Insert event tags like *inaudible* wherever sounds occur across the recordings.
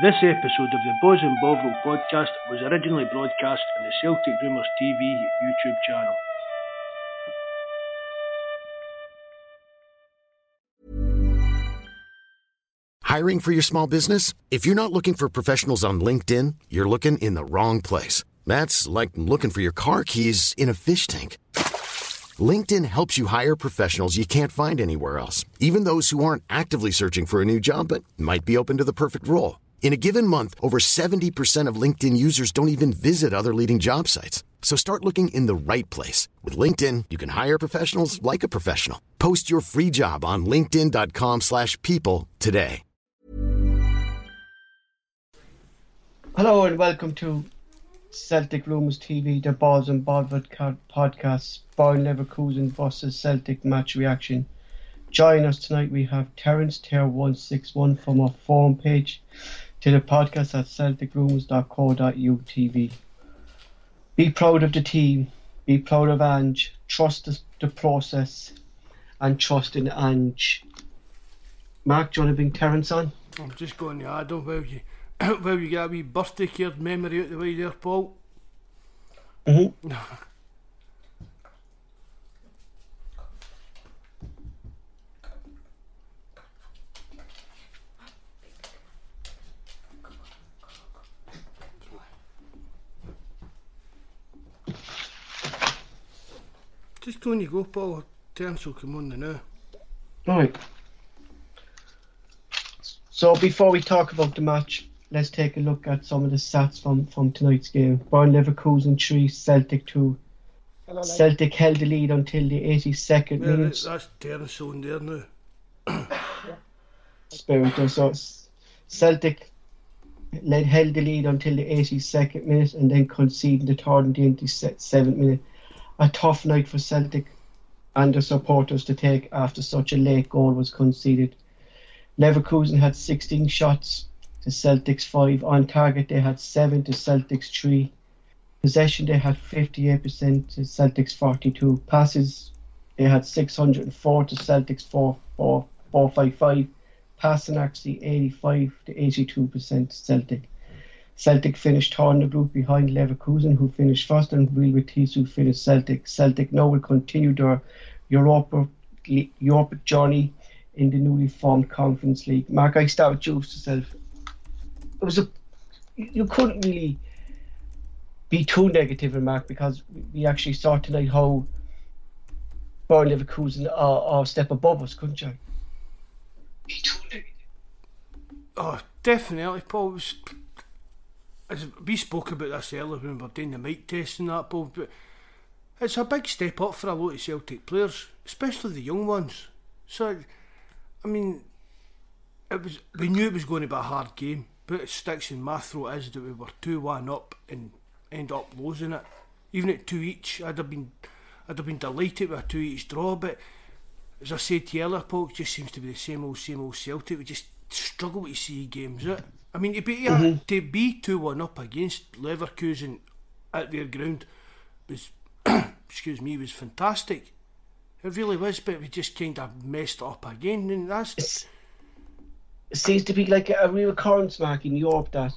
This episode of the Bawz and Bovril podcast was originally broadcast on the Celtic Rumours TV YouTube channel. Hiring for your small business? If you're not looking for professionals on LinkedIn, you're looking in the wrong place. That's like looking for your car keys in a fish tank. LinkedIn helps you hire professionals you can't find anywhere else, even those who aren't actively searching for a new job but might be open to the perfect role. In a given month, over 70% of LinkedIn users don't even visit other leading job sites. So start looking in the right place. With LinkedIn, you can hire professionals like a professional. Post your free job on linkedin.com slash people today. Hello and welcome to Celtic Rumours TV, the Bawz and Bovril podcast, Bayern Leverkusen versus Celtic match reaction. Join us tonight. We have Terence Tear 161 from our forum page to the podcast at celticrumours.co.uk. Be proud of the team, be proud of Ange, trust the, the process, and trust in Ange. Mark, do you want to bring Terence on? I'm just going to add on while you, *coughs* while you get a wee birthday card memory out the way there, Paul. Mm-hmm. *laughs* Just go on you go, Paul. Terence will come on the now. Eh? Right. So before we talk about the match, let's take a look at some of the stats from, from tonight's game. Bayern Leverkusen 3, Celtic 2. Hello, Celtic held the lead until the 82nd Yeah, minute. that's, that's Terence on there now. *coughs* Spirit there. So Celtic led, held the lead until the 82nd minute and then conceded the third and the 87th minute. A tough night for Celtic and the supporters to take after such a late goal was conceded. Leverkusen had 16 shots to Celtic's 5. On target, they had 7 to Celtic's 3. Possession, they had 58% to Celtic's 42. Passes, they had 604 to Celtic's 4, 4, 455 passing accuracy 85 to 82% Celtic. Celtic finished third in the group behind Leverkusen, who finished first, and Real Betis, who finished Celtic. Celtic now will continue their Europa, Europa journey in the newly formed Conference League. Mark, I start with you yourself. It was a you couldn't really be too negative in Mark because we actually saw tonight how Bayern Leverkusen are, are a step above us, couldn't you? Oh, definitely, Paul. It was, as we spoke about this earlier when we were doing the mic test and that, Paul, but it's a big step up for a lot of Celtic players, especially the young ones. So, I mean, it was we knew it was going to be a hard game, but it sticks in my throat is that we were 2 1 up and end up losing it. Even at 2 each, I'd have been I'd have been delighted with a 2 each draw, but as I said to you earlier, Paul, it just seems to be the same old, same old Celtic. We just struggle to see games out. I mean, to be, to be 2 1 up against Leverkusen at their ground was, *clears throat* excuse me, was fantastic. It really was, but we just kind of messed it up again, and that's. It's- it seems to be like a real occurrence, Mark, in Europe that,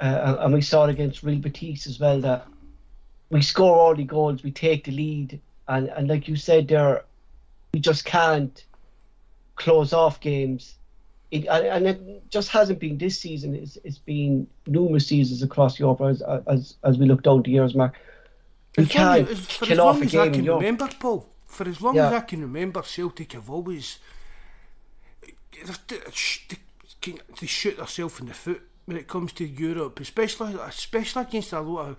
uh, and we saw it against Real Betis as well, that we score all the goals, we take the lead, and, and like you said there, we just can't close off games. It, and, it just hasn't been this season, it's, it's been numerous seasons across Europe as, as, as we look down the years, Mark. We can't as- for as kill off long a as I game in can remember, Paul. For as long Yeah. as I can remember, Celtic have always they, they, shoot themselves in the foot when it comes to Europe, especially especially against a lot of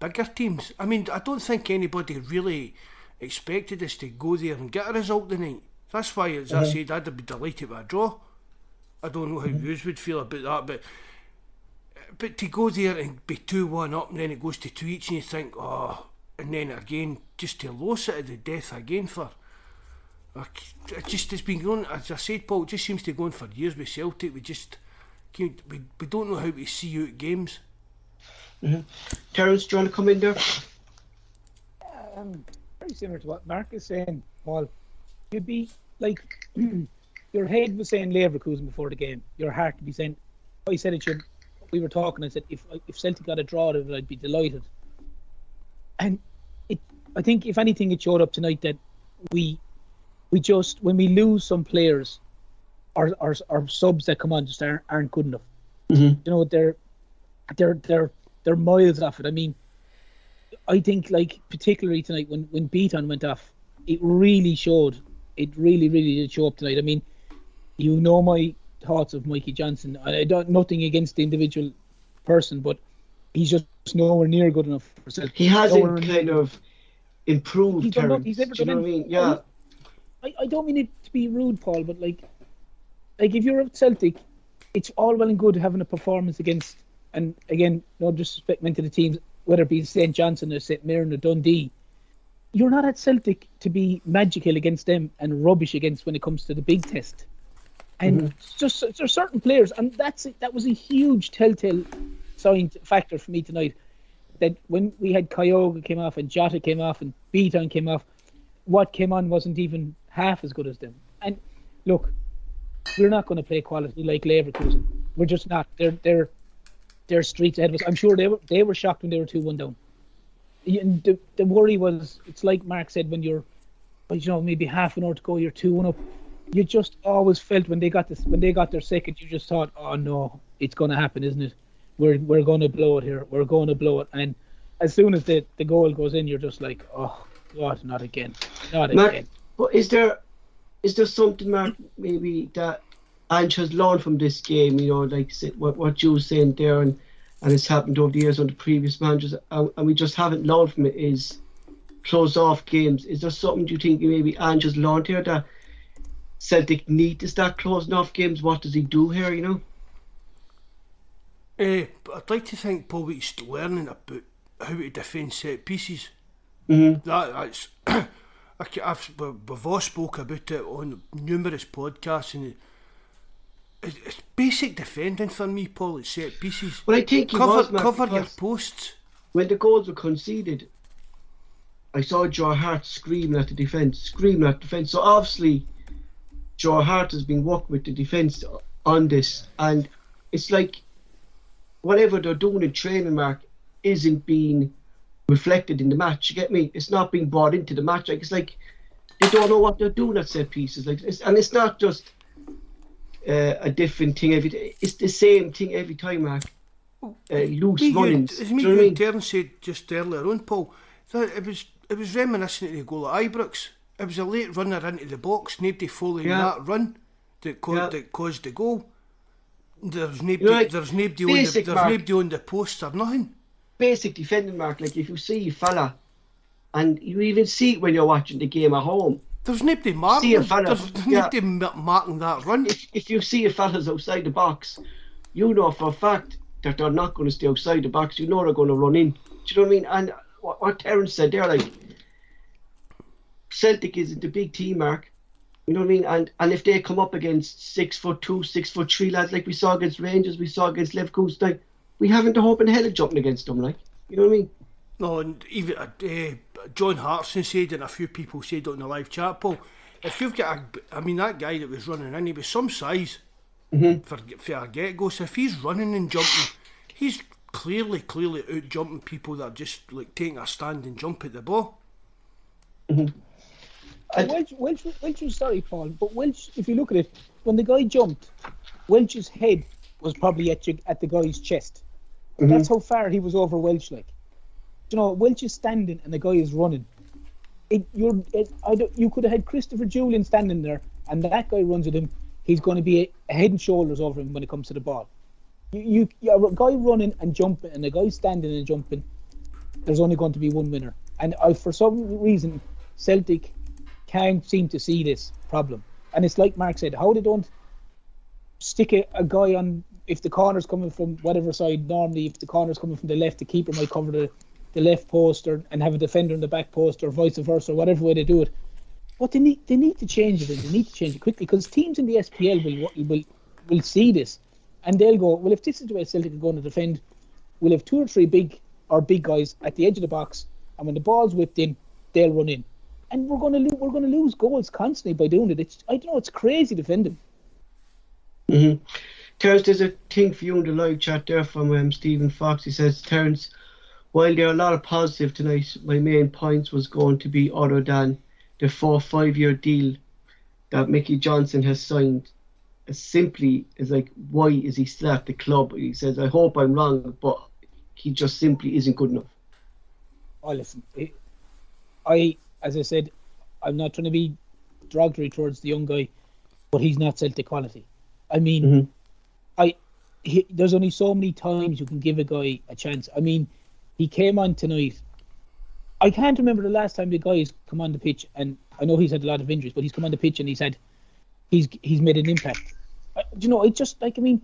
bigger teams. I mean, I don't think anybody really expected us to go there and get a result tonight. That's why, as I mm-hmm. said, I'd be delighted with a draw. I don't know how you would feel about that, but but to go there and be two one up and then it goes to two each and you think, oh, and then again just to lose it at the death again for. like, It just has been going, as I said, Paul. It just seems to go on for years with Celtic. We just can't- we, we don't know how to see out games. Terence, do you want to come in there? um, very similar to what Mark is saying, Paul. You'd be like, *clears throat* your head was saying Leverkusen before the game. Your heart would be saying I said it to. We were talking. I said if if Celtic got a draw out of it, I'd be delighted. And it, I think if anything, it showed up tonight that we, we just when we lose some players, our our, our subs that come on just aren't, aren't good enough. Mhm. You know they're they're they're they're miles off it. I mean, I think like particularly tonight when when Bitton went off, it really showed. It really really did show up tonight. I mean, you know my thoughts of Mikey Johnston. I I don't nothing against the individual person, but he's just nowhere near good enough for Celtic. He hasn't Nowhere near- kind of improved. He's done he's never Do you know what I mean? Yeah. I, I don't mean it to be rude, Paul, but like, like if you're at Celtic, it's all well and good having a performance against, and again, no disrespect meant to the teams, whether it be St Johnstone or St Mirren or Dundee. You're not at Celtic to be magical against them and rubbish against when it comes to the big test. And it's just there's certain players, and that's that was a huge telltale sign factor for me tonight. That when we had Kyogo came off and Jota came off and Bitton came off, what came on wasn't even half as good as them. And look, we're not going to play quality like Leverkusen. We're just not. They're they're they're streets ahead of us. I'm sure they were they were shocked when they were two one down. And the the worry was it's like Mark said when you're, but you know maybe half an hour to go, you're two one up. You just always felt when they got this when they got their second, you just thought, oh no, it's going to happen, isn't it? We're we're going to blow it here. We're going to blow it. And as soon as the the goal goes in, you're just like, oh God, not again, not Mark, again. but is there is there something, Mark, maybe that Ange has learned from this game? You know, like what what you were saying there, and and it's happened over the years under previous managers, and, and we just haven't learned from it. Is close off games. Is there something you think maybe Ange has learned here that Celtic need to start closing off games? What does he do here? You know. Eh, but I'd like to think Paul Weeks learning about how to defend set pieces. Mm-hmm. That that's *coughs* I we- we've all spoke about it on numerous podcasts and it, it, it's basic defending for me, Paul. It's set pieces. Well, I think he cover was, cover your posts. when the goals were conceded, I saw Joe Hart screaming at the defence, screaming at the defence. So obviously, Joe Hart has been working with the defence on this, and it's like whatever they're doing in training, Mark, isn't being reflected in the match. You get me? It's not being brought into the match. Like it's like they don't know what they're doing at set pieces. Like, it's, and it's not just uh, a different thing every day. It's the same thing every time, Mark. Uh, loose Me, you, runnings. as Do me you and Terence said just earlier on, Paul, that it was it was reminiscent of the goal at Ibrox. It was a late runner into the box, nobody following Yeah. that run that caused Yeah. that caused the goal. There's nobody, like, there's nobody on the, there's Mark. nobody on the post or nothing. basic defending mark. Like if you see a fella, and you even see it when you're watching the game at home. There's nobody marking. See a fella, There's yeah. nobody marking that run. If if you see a fella's outside the box, you know for a fact that they're not going to stay outside the box. You know they're going to run in. Do you know what I mean? And what, what Terence said there, like Celtic isn't a big team, Mark. You know what I mean? And and if they come up against six foot two, six foot three lads like we saw against Rangers, we saw against Leverkusen, like, we haven't a hope in hell of jumping against them. Like, you know what I mean? No, and even uh, uh, John Hartson said, and a few people said on the live chat, Paul, if you've got a, I mean, that guy that was running in, he was some size for, for a get go. So if he's running and jumping, he's clearly, clearly out jumping people that are just like taking a stand and jump at the ball. And- Welsh, Welsh, Welsh was sorry, Paul, but Welsh, if you look at it, when the guy jumped, Welsh's head was probably at you, at the guy's chest. Mm-hmm. That's how far he was over Welsh. Like, you know, Welsh is standing and the guy is running. It, you're, it, I don't, you could have had Christopher Jullien standing there, and that guy runs at him. He's going to be a head and shoulders over him when it comes to the ball. You, you, you a guy running and jumping, and a guy standing and jumping. There's only going to be one winner, and I, for some reason, Celtic can't seem to see this problem. And it's like Mark said, how they don't stick a, a guy on if the corner's coming from whatever side. Normally, if the corner's coming from the left, the keeper might cover the, the left post or and have a defender in the back post or vice versa, or whatever way they do it. But they need they need to change it. and They need to change it quickly because teams in the SPL will will will see this and they'll go, well, if this is the way Celtic are going to defend, we'll have two or three big or big guys at the edge of the box, and when the ball's whipped in, they'll run in, and we're going to lo- we're going to lose goals constantly by doing it. It's I don't know, it's crazy defending. Terence, there's a thing for you in the live chat there from um, Stephen Fox. He says, Terence, while there are a lot of positive tonight, my main points was going to be other than the four five year deal that Mickey Johnston has signed. As simply as like, why is he still at the club? He says, I hope I'm wrong, but he just simply isn't good enough. Oh, listen, I, as I said, I'm not trying to be derogatory towards the young guy, but he's not Celtic quality. I mean, Mhm. I he, there's only so many times you can give a guy a chance. I mean, he came on tonight. I can't remember the last time the guy's come on the pitch, and I know he's had a lot of injuries, but he's come on the pitch and he's had he's he's made an impact. I, do you know? It just like I mean,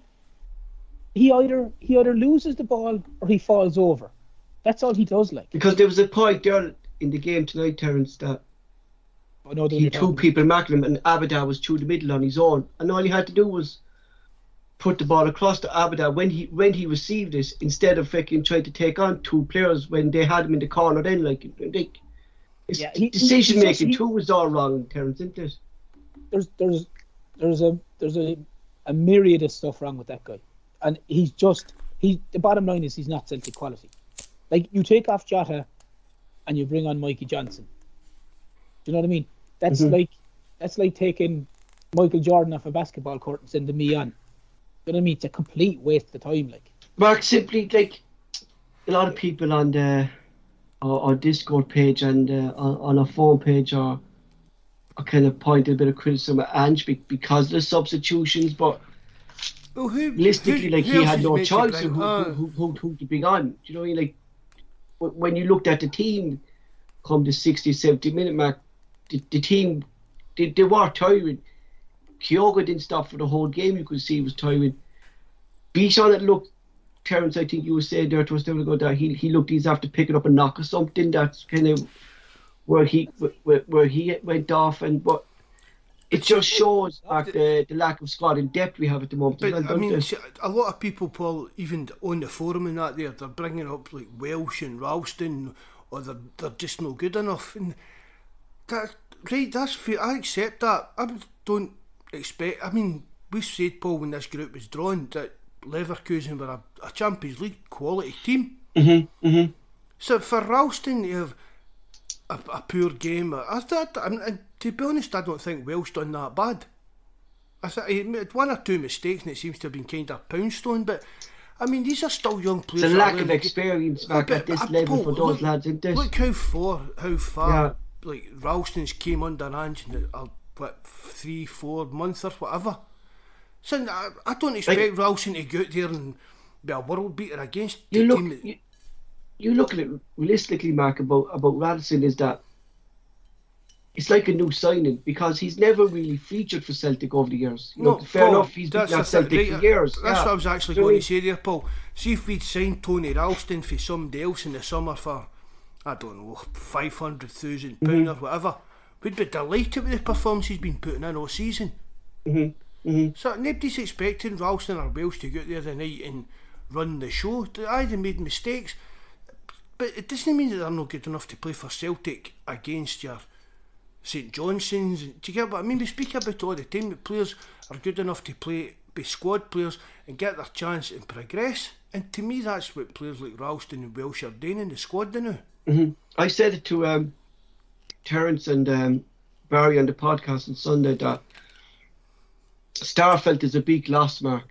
he either he either loses the ball or he falls over. That's all he does. Like Because there was a point there in the game tonight, Terence, that oh, I know he had two people marking him, and Abada was through the middle on his own, and all he had to do was put the ball across to Abada when he when he received it, instead of fucking trying to take on two players when they had him in the corner. Then, like, like Yeah, he- he- decision just- making he- too was all wrong, Terence, isn't it? there's there's there's a there's a, a myriad of stuff wrong with that guy, and he's just he. The bottom line is he's not Celtic quality. Like you take off Jota, and you bring on Mikey Johnston. Do you know what I mean? That's Mhm. like that's like taking Michael Jordan off a basketball court and sending me on. You know what I mean? It's a complete waste of time. Like Mark, simply like a lot of people on the our, our Discord page and uh, on, on our phone page are, are kind of pointing a bit of criticism at Ange be- because of the substitutions, but Well, who, realistically, who- like who he had no choice bring- of who, Ah, who, who, who, who to bring on. Do you know what I mean? Like wh- when you looked at the team, come the 60, 70 minute mark, the, the team they, they were tiring. Kyogo didn't stop for the whole game. You could see he was tiring. Bitton it looked. Terence, I think you were saying there to us ago that he he looked he's after picking up a knock or something. That's kind of where he where, where he went off and but. It just shows like the, the lack of squad and depth we have at the moment. But well, I mean, see, a lot of people, Paul, even on the forum and that, there, they're bringing up like Welsh and Ralston, or they're, they're just not good enough. And that, right, that's fair. I accept that. I don't expect. I mean, we said, Paul, when this group was drawn, that Leverkusen were a, a Champions League quality team. Mm-hmm, mm-hmm. So for Ralston to have a, a poor game, I thought, and, and to be honest, I don't think Welsh done that bad. I thought he made one or two mistakes, and it seems to have been kind of poundstone. But I mean, these are still young players. It's a lack of learning the game. experience back at this uh, level for those look- lads, isn't it? Look how far, how far, Yeah. like Ralston's came under Ange in uh, what three, four months or whatever. So I, I don't expect Ralston to go out there and be a world beater against you the look, team. you, you look at it realistically, Mark, about about Ralston is that it's like a new signing because he's never really featured for Celtic over the years. You know, fair Paul, enough, he's been that's at Celtic for years. That's yeah. what I was actually know going to say there, Paul. See if we'd signed Tony Ralston for somebody else in the summer for, I don't know, five hundred thousand pound Mm-hmm. or whatever. We'd be delighted with the performance he's been putting in all season. Mm-hmm. Mm-hmm. So nobody's expecting Ralston or Welsh to go out there tonight and run the show. They either made mistakes, but it doesn't mean that they're not good enough to play for Celtic against your St Johnstones. Do you get what I mean? We speak about all the time that players are good enough to play, be squad players and get their chance and progress. And to me, that's what players like Ralston and Welsh are doing in the squad now. I said it to um, Terence and um, Barry on the podcast on Sunday that Starfelt is a big loss, Mark.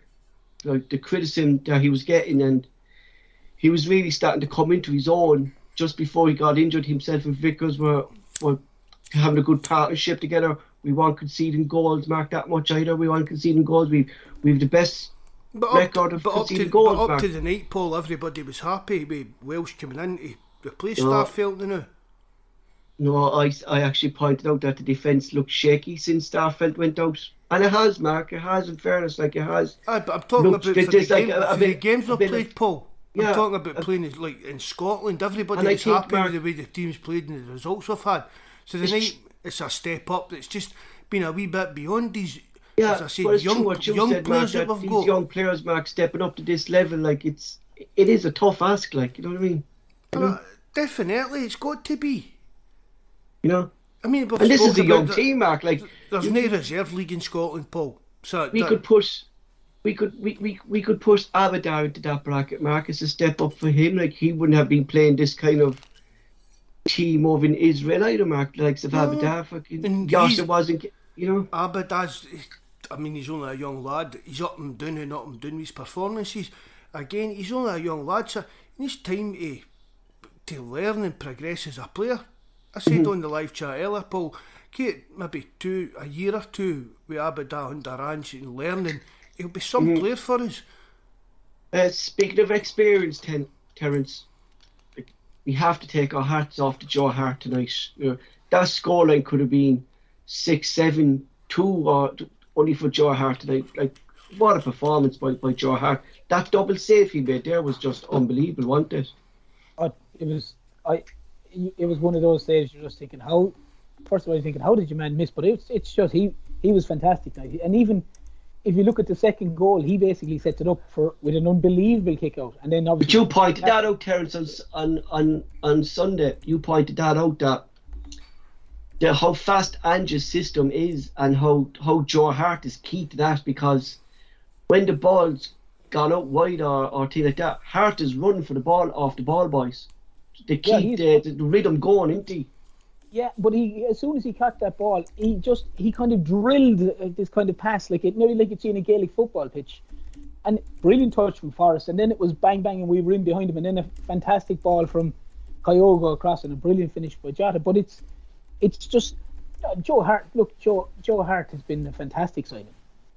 Like the criticism that he was getting, and he was really starting to come into his own just before he got injured. Himself and Vickers were were having a good partnership together. We weren't conceding goals, Mark, that much either. We weren't conceding goals. We've we've the best But record of but up, to, conceding goals, but up Mark. to the night, Paul, everybody was happy with Welsh coming in to replace Yeah. Starfelt now. No, I, I actually pointed out that the defence looked shaky since Starfelt went out. And it has, Mark. It has, in fairness, like it has. Aye, but I'm talking about for the, is like game, a- a for the games a we've played, of- Paul. Yeah, I'm talking about playing in, like in Scotland. Everybody And I was happy Mark- with the way the teams played and the results we've had. So the It's- night it's a step up. It's just been a wee bit beyond these. Yeah, as I said, young, you young said, players that that we've these got. young players, Mark, stepping up to this level, like it's, it is a tough ask, like, you know what I mean? You know? Uh, definitely, it's got to be. You know? I mean, And this is a young the- team, Mark. Like, There's you- no reserve league in Scotland, Paul. So we that- could push we could we, we, we could push Abada into that bracket. Mark. Marcus a step up for him. Like he wouldn't have been playing this kind of team over in Israel either. Mark likes of No, Abada. Fucking and Yasser wasn't. You know. Ah, Abadaz, I mean, he's only a young lad. He's up and down and up and down with his performances. Again, he's only a young lad, so he needs time to, to learn and progress as a player. I said mm-hmm. on the live chat earlier, Paul, get maybe two, a year or two with Abada under Ange and learning. He'll be some mm-hmm. player for us. Uh, speaking of experience, ten, Terence, we have to take our hats off to Joe Hart tonight. Know, that scoreline could have been six, seven, two, or only for Joe Hart tonight. Like, what a performance by, by Joe Hart. That double save he made there was just unbelievable, wasn't it? It was I it was one of those saves you're just thinking how first of all you're thinking how did your man miss but it's it's just he he was fantastic tonight, and even if you look at the second goal he basically sets it up for with an unbelievable kick out and then obviously. But you pointed that out, Terence, on, on, on, Sunday. You pointed that out that the, how fast Ange's system is and how, how Joe Hart is key to that because when the ball's gone out wide or, or thing like that, Hart is running for the ball off the ball boys. They keep the, the, the rhythm going, isn't he? Yeah but he as soon as he caught that ball he just he kind of drilled uh, this kind of pass like it nearly like you'd see in a Gaelic football pitch. And brilliant touch from Forrest and then it was bang bang and we were in behind him and then a fantastic ball from Kyogo across and a brilliant finish by Jota. But it's it's just uh, Joe Hart look Joe Joe Hart has been a fantastic signing.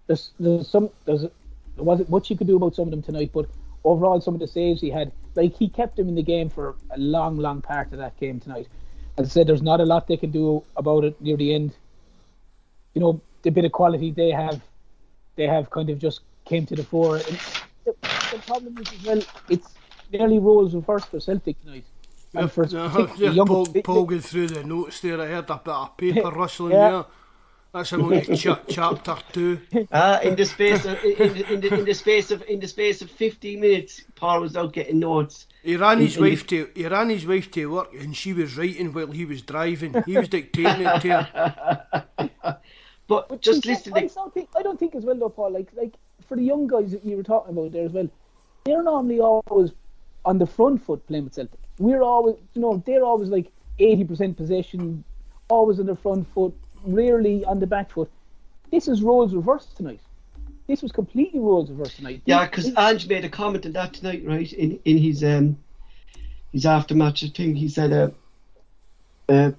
There's there's some there's there wasn't much you could do about some of them tonight but overall some of the saves he had like he kept them in the game for a long long part of that game tonight as I said there's not a lot they can do about it near the end you know the bit of quality they have they have kind of just came to the fore and the, the problem is as well it's nearly roles reversed for Celtic tonight and for particularly yeah, younger- Paul, Paul going through the notes there. I heard a bit of paper *laughs* rustling Yeah. there. That's him on the cha- chapter two. Uh, *laughs* in the space of in, in, in, the, in the space of in the space of 15 minutes, Paul was out getting notes. He ran his In- in wife to he ran his wife to work and she was writing while he was driving. He was dictating it to her. *laughs* But, But just you listen, I don't think I don't think as well though, Paul. Like like for the young guys that you were talking about there as well, they're normally always on the front foot playing with Celtic. We're always, you know, they're always like eighty percent possession, always on the front foot, rarely on the back foot. This is roles reversed tonight. This was completely roles reversed tonight. Yeah, because Ange made a comment on that tonight, right? In in his um his aftermatch thing, he said, uh, uh,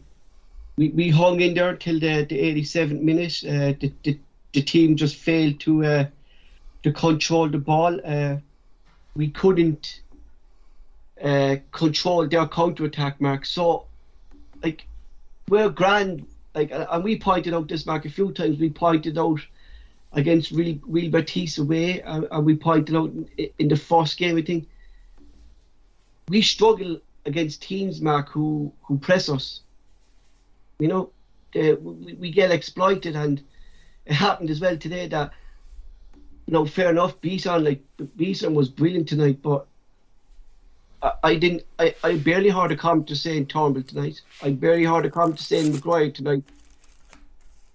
we we hung in there till the the 87th minute. Uh, the, the the team just failed to uh to control the ball. Uh, we couldn't uh control their counter attack, Mark. So, like, we're grand. Like, uh, and we pointed out this, Mark, a few times. We pointed out against Real, Real Betis away, and, we pointed out in, the first game, I think, we struggle against teams, Mark, who, who press us. You know, uh, we, we get exploited, and it happened as well today that, you know, fair enough, Bison, like, Bison was brilliant tonight, but I, I didn't, I, I barely heard a comment to saying Turnbull tonight. I barely heard a comment to saying McGuire tonight.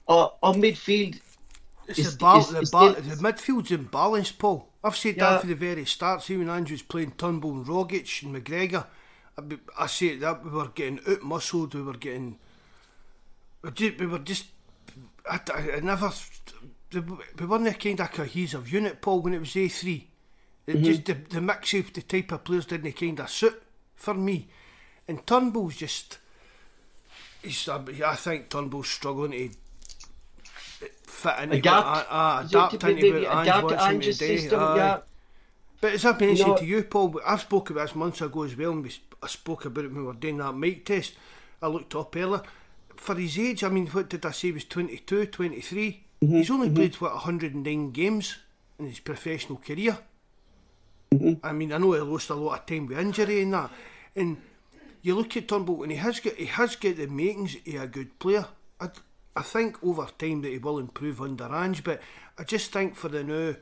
Uh, on midfield, It's, It's- the, bal- it's- the, it's bal- still- the midfield's imbalanced, Paul. I've said Yeah. that from the very start. See when Andrew was playing Turnbull and Rogic and McGregor, I, I say that we were getting out muscled. We were getting, we, just, we were just. I, I, I never. We weren't a kind of cohesive unit, Paul. When it was A three, it just the, the mix of the type of players didn't kind of suit for me, and Turnbull's just. He's, I think Turnbull's struggling to fit into Adapt. what, uh, adapt to into maybe what Ange wants him to do. system, yeah. But as I've mentioned know- to you, Paul, I've spoken about this months ago as well, and we, I spoke about it when we were doing that mic test. I looked up earlier. For his age, I mean, what did I say? He was 22, 23. Mm-hmm, He's only played, what, 109 games in his professional career. Mm-hmm. I mean, I know he lost a lot of time with injury and that. And you look at Turnbull, and he has got he has got the makings of a good player. I, I think over time that he will improve under Ange, but I just think for the now,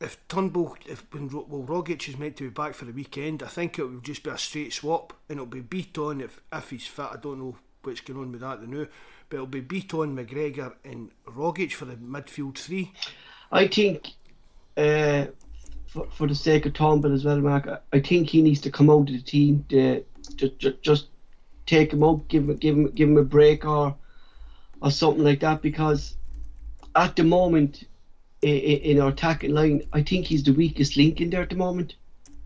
if Turnbull, if when well Rogic is meant to be back for the weekend, I think it will just be a straight swap, and it'll be Bitton if if he's fit. I don't know what's going on with that the now, but it'll be Bitton McGregor, and Rogic for the midfield three. I think uh, for, for the sake of Turnbull as well, Mark, I, I think he needs to come out of the team to, to, to just take him out, give him give him give him a break or or something like that because at the moment in, in our attacking line, I think he's the weakest link in there at the moment.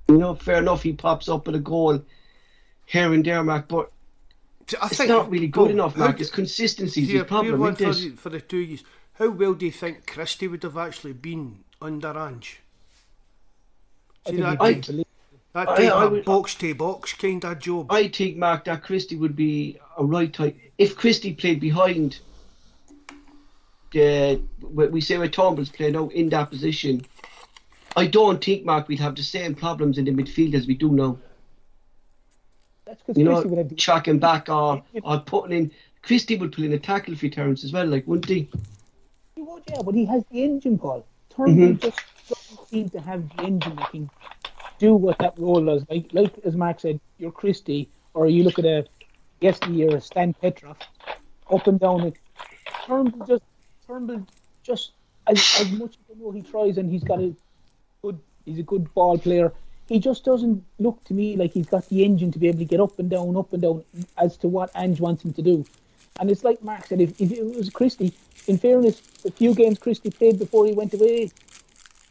You know, fair enough, he pops up with a goal here and there, Mark, but I it's think not really good enough, Mark. It's consistency is the problem. for, for the two years. How well do you think Christie would have actually been under Ange? I See think that, he'd type- be believed. that I- type I would- box to box kind of job. I think, Mark, that Christie would be a right type. If Christie played behind, the we say where Turnbull's playing out in that position, I don't think, Mark, we'd have the same problems in the midfield as we do now. That's because You Christie would know, have the tracking back or, or putting in. Christie would put in a tackle for Terence as well, like, wouldn't he? He would, yeah, but he has the engine, Paul. Turnbull Mhm. just doesn't seem to have the engine that can do what that role does. Like, like as Mark said, you're Christie, or you look at a yesteryear Stan Petrov, up and down it. Turnbull just, Turnbull just as, as much as I know he tries, and he's got a good, he's a good ball player. He just doesn't look to me like he's got the engine to be able to get up and down, up and down, as to what Ange wants him to do. And it's like Mark said, if, if it was Christie, in fairness, the few games Christie played before he went away,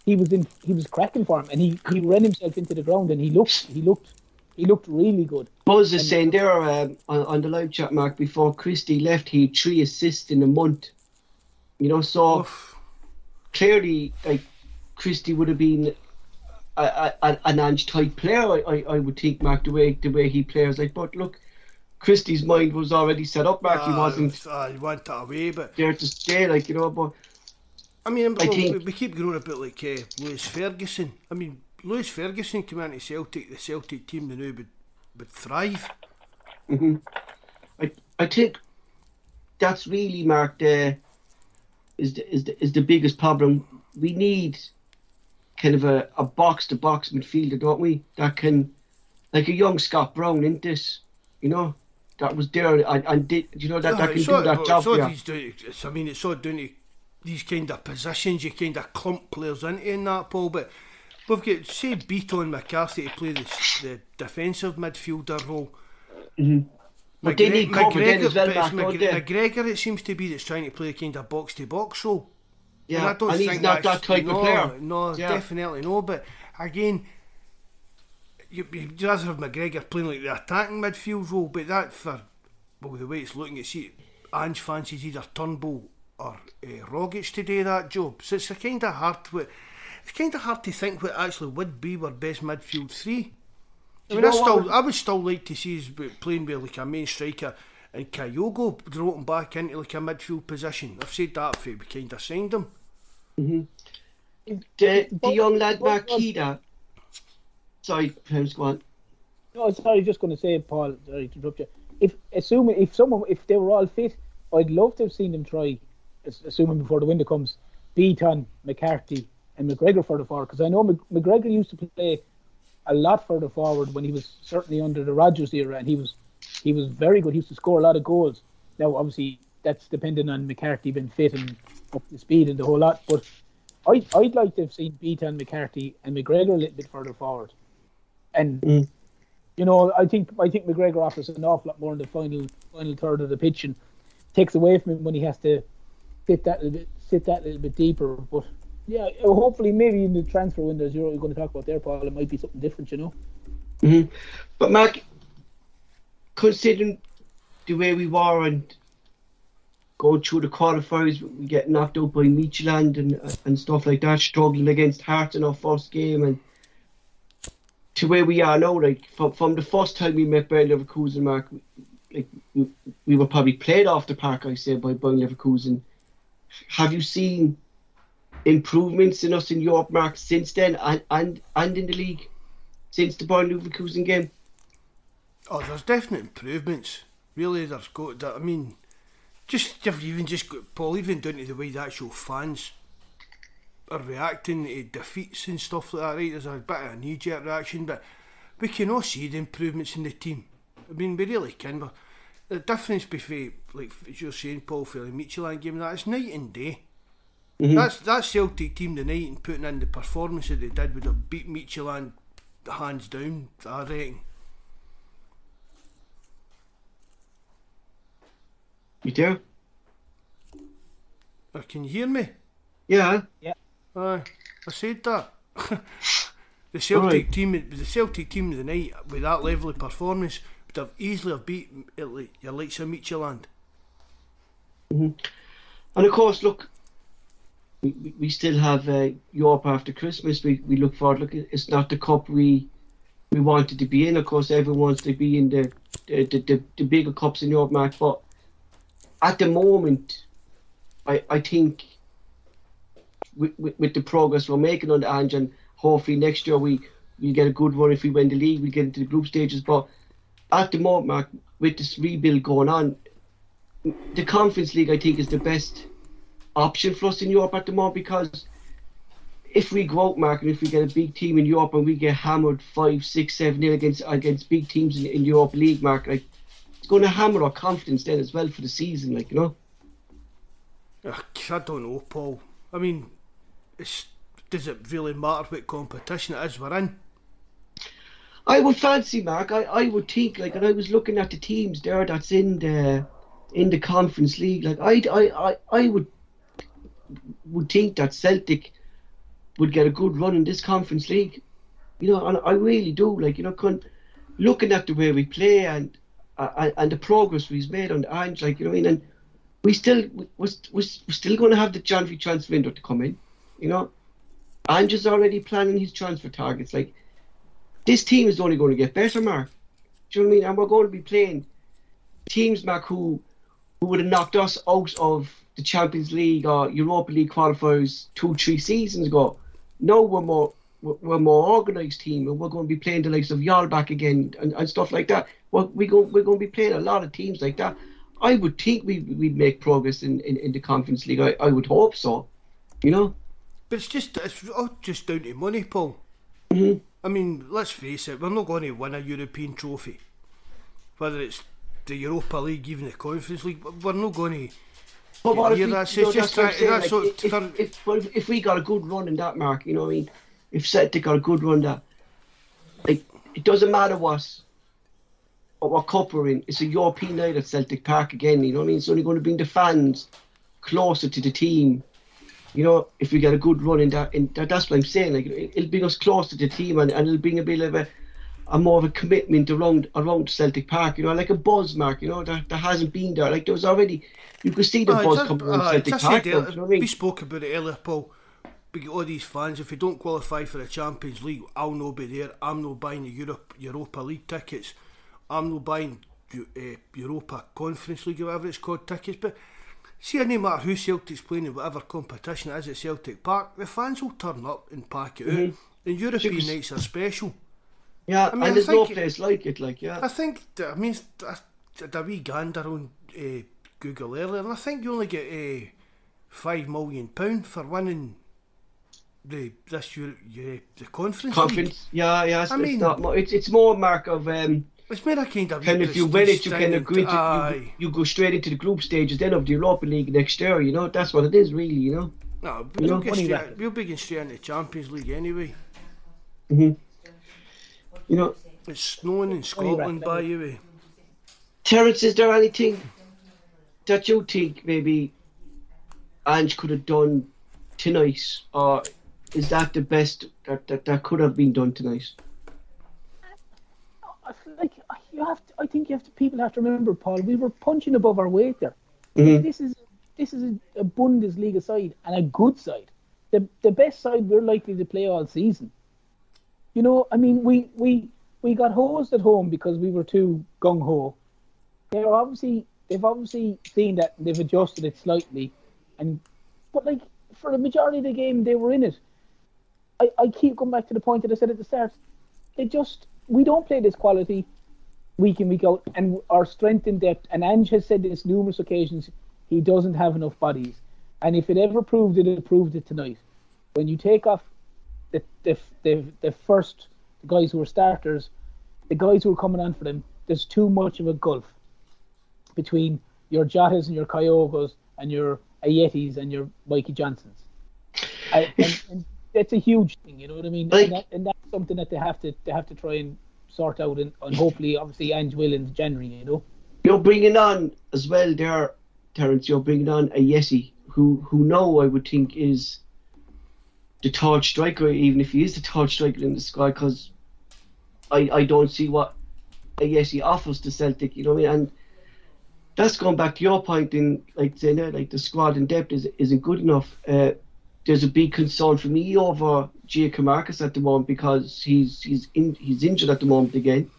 he was in he was cracking for him, and he, he ran himself into the ground, and he looked he looked he looked really good. Buzz is saying there um, on, on the live chat, Mark, before Christie left, he had three assists in a month. You know, so Oof. clearly, like Christie would have been a, a, a- an Ange type player. I, I, I would think, Mark, the way the way he plays. Like, but look, Christie's mind was already set up, Mark. he Ah, wasn't ah, he went that away, but there to stay. Like, you know, but I mean, I think- we, keep going about like uh, Lewis Ferguson. I mean, Lewis Ferguson came into Celtic, the Celtic team they knew would, would thrive. I I think that's really Mark the is the, is the, is the biggest problem. We need kind of a, a box to box midfielder, don't we? That can like a young Scott Brown in this, you know, that was there and, and did you know that, that Ah, can do all- that well, job it's all there. these down it's- I mean, it's all down to these kind of positions you kind of clump players into in that, Paul. But we've got, say, Bitton and McCarthy to play the, the defensive midfielder role. But they need cover then as well, but it's don't McGre- they? McGregor, it seems to be that's trying to play a kind of box to box role. Yeah, and I don't and think he's not that's- that type no, of player. No, Yeah. definitely no. But again, you, you'd rather have McGregor playing like the attacking midfield role, but that for well the way it's looking, it's see, Ange fancies either Turnbull or uh, Rogic to do that job. So it's a kind of hard. To, it's kind of hard to think what actually would be our best midfield three. I Do you mean, I know what still, would- I would still like to see us playing with like a main striker and Kyogo dropping back into like a midfield position. I've said that for we kind of signed him. The, the young lad but- Mark Keeda. Sorry, James, go on. No, sorry, just going to say, Paul. Sorry to interrupt you. If assuming if someone if they were all fit, I'd love to have seen them try. As- Assuming before the window comes, Bitton, McCarthy, and McGregor for the forward because I know Mc- McGregor used to play a lot further forward when he was certainly under the Rodgers era, and he was he was very good. He used to score a lot of goals. Now, obviously, that's dependent on McCarthy being fit and up to speed and the whole lot. But I I'd like to have seen Bitton, McCarthy, and McGregor a little bit further forward, and mm. you know, I think I think McGregor offers an awful lot more in the final final third of the pitch and takes away from him when he has to sit that little bit sit that little bit deeper. But yeah, hopefully maybe in the transfer windows you're going to talk about there, Paul, it might be something different, you know. Mm-hmm. But Mark, considering the way we were and going through the qualifiers, we get knocked out by Midtjylland and and stuff like that, struggling against Hearts in our first game, and to where we are now, like from, from the first time we met Bayern Leverkusen, Mark, like we, we were probably played off the park, I say, by Bayern Leverkusen. Have you seen improvements in us in Europe, Mark, since then, and and, and in the league since the Bayern Leverkusen game? Oh, there's definite improvements. Really, there's got. I mean, just even just got Paul, even down to the way the actual fans are reacting to defeats and stuff like that. Right, there's a bit of a knee-jerk reaction, but we can all see the improvements in the team. I mean, we really can. But the difference between, like as you're saying, Paul, for the Midtjylland game, that is night and day. Mhm. That's that Celtic team tonight and putting in the performance that they did would have beat Midtjylland hands down. I reckon. You there? Uh, can you hear me? Yeah. Yeah. Aye, I said that. *laughs* the Celtic Right. team, the Celtic team tonight with that level of performance would have easily have beat like, your likes of Midtjylland. And of course, look, we, we- we still have uh, Europe after Christmas. We we look forward. Look, it's not the cup we we wanted to be in. Of course, everyone wants to be in the the, the, the, the bigger cups in Europe, Mark. But at the moment, I I think with, with, with the progress we're making on the Ange, and hopefully next year we we get a good run. If we win the league, we get into the group stages. But at the moment, Mark, with this rebuild going on, the Conference League, I think, is the best option for us in Europe at the moment because if we go out, Mark, and if we get a big team in Europe and we get hammered five, six, seven nil against against big teams in, in Europe League, Mark, like it's going to hammer our confidence then as well for the season, like you know. I don't know, Paul. I mean, does it really matter what competition it is we're in? I would fancy, Mark. I, I would think like, and I was looking at the teams there that's in the in the Conference League. Like, I I I, I would would think that Celtic would get a good run in this Conference League. You know, and I really do. Like, you know, con- looking at the way we play and uh, and the progress we've made on the Ange, like you know, I mean, and we still we, we're, we're still going to have the January transfer window to come in. You know, Ange is already planning his transfer targets. Like this team is only going to get better, Mark. Do you know what I mean? And we're going to be playing teams, Mark, who who would have knocked us out of the Champions League or Europa League qualifiers two, three seasons ago. Now we're more we're more organised team, and we're going to be playing the likes of Yarlback again and, and stuff like that. Well, we go we're going to be playing a lot of teams like that. I would think we we'd make progress in, in, in the Conference League. I, I would hope so. You know. But it's just it's all just down to money, Paul. Mhm. I mean, let's face it, we're not going to win a European trophy. Whether it's the Europa League, even the Conference League, we're not going to. But what if we- that's- you know, it's just what I'm try- saying, that's like, what- if, if, but if, if we got a good run in that mark, you know what I mean? If Celtic got a good run that, like, it doesn't matter what, what, what cup we're in. It's a European night at Celtic Park again, you know what I mean? It's only going to bring the fans closer to the team. You know, if we get a good run in that, in that that's what I'm saying. Like, it, it'll bring us close to the team, and, and it'll bring a bit of a, a more of a commitment around around Celtic Park. You know, like a buzz mark. You know, that, that hasn't been there. Like there was already, you could see the Aye, buzz coming around aye, Celtic Park. said now, earlier- do you know I mean? We spoke about it earlier, Paul. We get all these fans. If we don't qualify for the Champions League, I'll not be there. I'm not buying the Europe Europa League tickets. I'm not buying uh, Europa Conference League whatever it's called tickets. But see, no matter who Celtic's playing in whatever competition it is at Celtic Park, the fans will turn up and pack it out. And European Because- nights are special. Yeah, I mean, and there's no place like it. Like, yeah. I think, I mean, I did a wee gander on uh, Google earlier, and I think you only get uh, five million pound for winning the this year uh, the conference. League. Conference, yeah, yeah. It's, I it's mean- not. It's it's more mark of um. It's more a kind of. Of if you win it, you can agree and- into you, you go straight into the group stages then of the Europa League next year. You know, that's what it is really. You know. No, we'll, know, get straight, we'll be getting straight into the Champions League anyway. hmm You know, It's snowing in Scotland, by the way. Terence, is there anything that you think maybe Ange could have done tonight, or is that the best that that, that could have been done tonight? I you have to, I think you have to people have to remember, Paul. We were punching above our weight there. Mhm. This is this is a, a Bundesliga side and a good side. The the best side we're likely to play all season. You know, I mean, we we we got hosed at home because we were too gung ho. They're obviously they've obviously seen that they've adjusted it slightly, and but like for the majority of the game they were in it. I, I keep going back to the point that I said at the start. They just we don't play this quality week in week out, and our strength in depth. And Ange has said this numerous occasions. He doesn't have enough bodies, and if it ever proved it, it proved it tonight. When you take off the the the, the first guys who are starters, the guys who are coming on for them, there's too much of a gulf between your Jotas and your Kyogos and your Ajetis and your Mikey Johnstons. I, and, and that's a huge thing, you know what I mean? Like- and, that, and that's something that they have to they have to try and sort out, and, and hopefully, obviously, Ange will in January, you know. You're bringing on as well there, Terence. You're bringing on Ajeti who who now I would think is the third striker, even if he is the third striker in the squad, because I I don't see what Ajeti offers to Celtic. You know what I mean? And that's going back to your point in like saying there, like the squad in depth is isn't good enough. Uh, there's a big concern for me over Giakoumakis at the moment because he's he's in, he's injured at the moment again.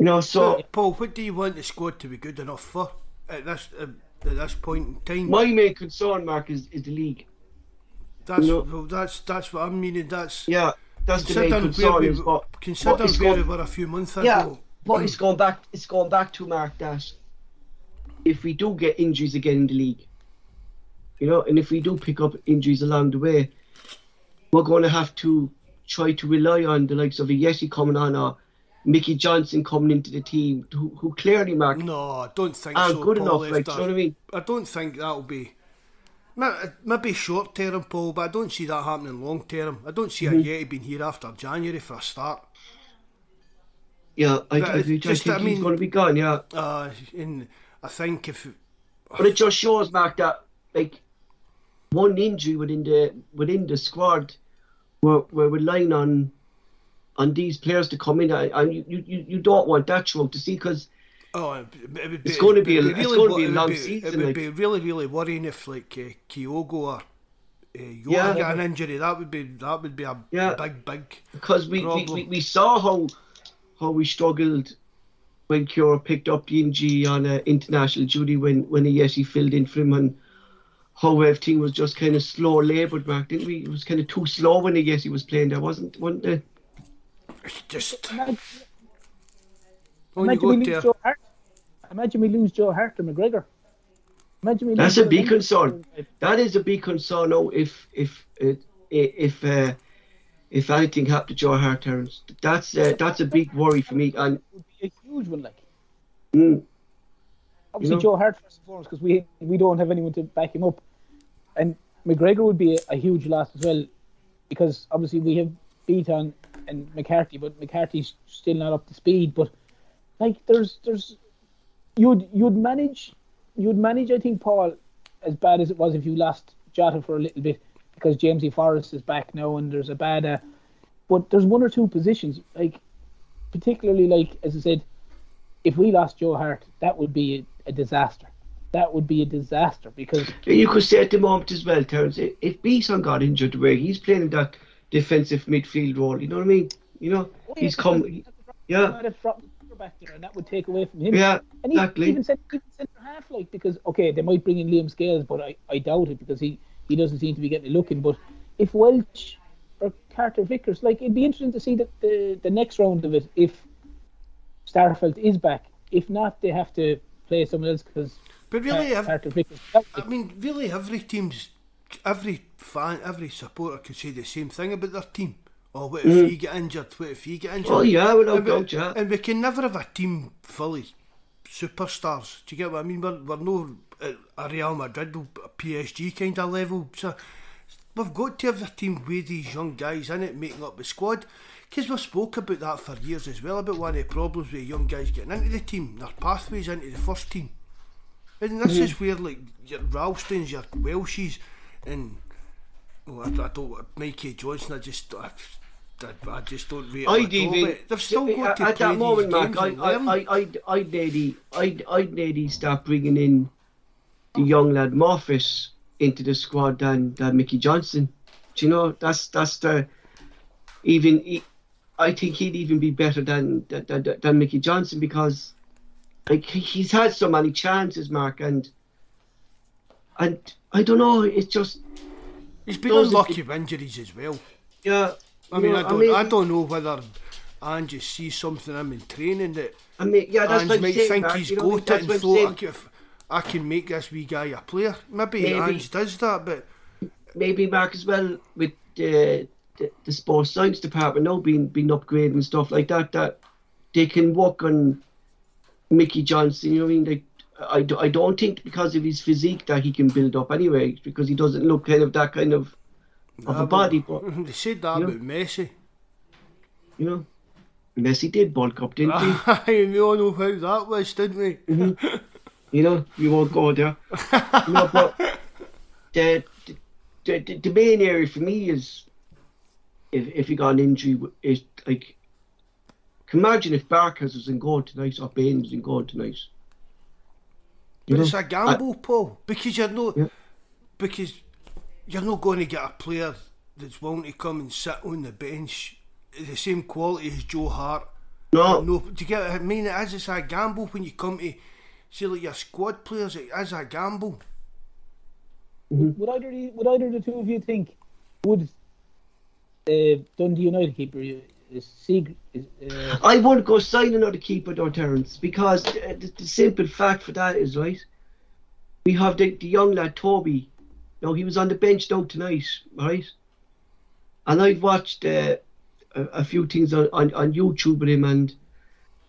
You know, so. Paul, what do you want the squad to be good enough for at this uh, at this point in time? My main concern, Mark, is, is the league. that's no. well, that's that's what I'm meaning. That's Yeah, that's the main considering where concern. we Is what, consider what is where we were a few months yeah, ago. but it's going back. It's going back to Mark that if we do get injuries again in the league, you know, and if we do pick up injuries along the way, we're going to have to try to rely on the likes of Ajeti coming on or Mickey Johnston coming into the team, who, who clearly, Mark, No, I don't think aren't so. good Paul, enough. Like, do you know what I mean? I don't think that'll be. Maybe short term, Paul, but I don't see that happening long term. I don't see Mm-hmm. Ajeti being here after January for a start. Yeah, I, But I, I, just, I he's mean- going to be gone. Yeah, Uh, and I think if But it just shows, Mark, that like one injury within the within the squad, we're, we're relying on on these players to come in, and you, you, you don't want that throughout the season because Oh, be, It's going to be a- it'd it's going to be a it long be- season, It would like- be really, really worrying if like uh, Kyogo or uh, Jota Yeah. got an injury. That would be that would be a Yeah. big, big. because we, we, we, we saw how how we struggled when Kyogo picked up the injury on uh, international duty when when he, yes he filled in for him and how everything was just kind of slow laboured, back, didn't we? It was kind of too slow when he guessed he was playing there, wasn't wasn't it? It's just Imagine, imagine we lose there. Joe Hart. Imagine we lose Joe Hart to McGregor. Imagine we That's lose a big McGregor. concern. That is a big concern now. If if uh, if uh, if anything happened to Joe Hart, Terence, that's uh, that's a big worry for me. And it would be a huge one, like. mm, Obviously, You know? Joe Hart first and foremost, because we we don't have anyone to back him up, and McGregor would be a, a huge loss as well, because obviously we have Bitton and McCarthy, but McCarthy's still not up to speed. But like, there's there's you'd you'd manage you'd manage I think Paul as bad as it was if you lost Jota for a little bit because Jamesy Forrest is back now and there's a bad. Uh, but there's one or two positions like particularly like as I said if we lost Joe Hart, that would be a, disaster. That would be a disaster because you could say at the moment as well, Terence, if Bitton got injured, where he's playing in that defensive midfield role, you know what I mean? You know, he's come. He Yeah, might have dropped the back there, and that would take away from him. yeah, and even, exactly. even, cent- even centre half, like because okay, they might bring in Liam Scales, but I, I doubt it because he, he doesn't seem to be getting a look in. But if Welsh or Carter Vickers, like it'd be interesting to see that the the next round of it if Starfelt is back. If not, they have to play someone else because But really, ev- Carter I mean, really, every team's, every fan, every supporter could say the same thing about their team. Oh, what if he get injured? What if he get injured? Oh, yeah, without and we, doubt, yeah. And we can never have a team fully superstars. Do you get what I mean? We're, we're no uh, a Real Madrid, or a PSG kind of level. So we've got to have a team with these young guys in it, making up the squad. Because we've spoke about that for years as well, about one of the problems with young guys getting into the team, their pathways into the first team. And this is where like your Ralstons, your Welshies, and well, I, I don't Mikey Johnston. I just I, I, I just don't rate. I'd even they've still got to at play that moment, Mark. I. I, I, I'd, I'd nearly, I'd, I'd nearly start bringing in the young lad Morphus into the squad than, than Mickey Johnston. Do you know that's that's the even. I think he'd even be better than than, than, Mickey Johnston because like he's had so many chances, Mark, and and I don't know. It's just He's been unlucky with injuries as well. yeah. I mean, know, I don't, I, don't know whether Ange sees something I'm in training that I mean, yeah, that's Ange what might saying, think Mark, he's you know, got it and thought. I I can make this wee guy a player. Maybe, Maybe. Ange does that, but maybe Mark as well with the, the the sports science department now being being upgraded and stuff like that that they can work on Mickey Johnston. You know what I mean? Like I, do- I don't think because of his physique that he can build up anyway because he doesn't look kind of that kind of of a body, but *laughs* They said that Yeah. about Messi. you know, Messi did bulk up, didn't he? *laughs* We all know how that was, didn't we? Mm-hmm. You know, you won't go there. *laughs* you know, but the, the the the main area for me is if if you got an injury is like. Can imagine if Barkas was in goal tonight or Bain was in goal tonight. You But know, it's a gamble, Paul, because you're not Yeah. because you're not going to get a player that's willing to come and sit on the bench the same quality as Joe Hart. no, No, do you get? what I mean, it is. It's a gamble when you come to see like your squad players. It is a gamble. Mm-hmm. Would either of would either the two of you think would Dundee United keeper Sig is uh, I won't go sign another keeper though, Terence, because the, the, simple fact for that is right. We have the, the young lad Toby. Now he was on the bench now tonight, right? And I've watched uh, a, a few things on, on, on YouTube with him, and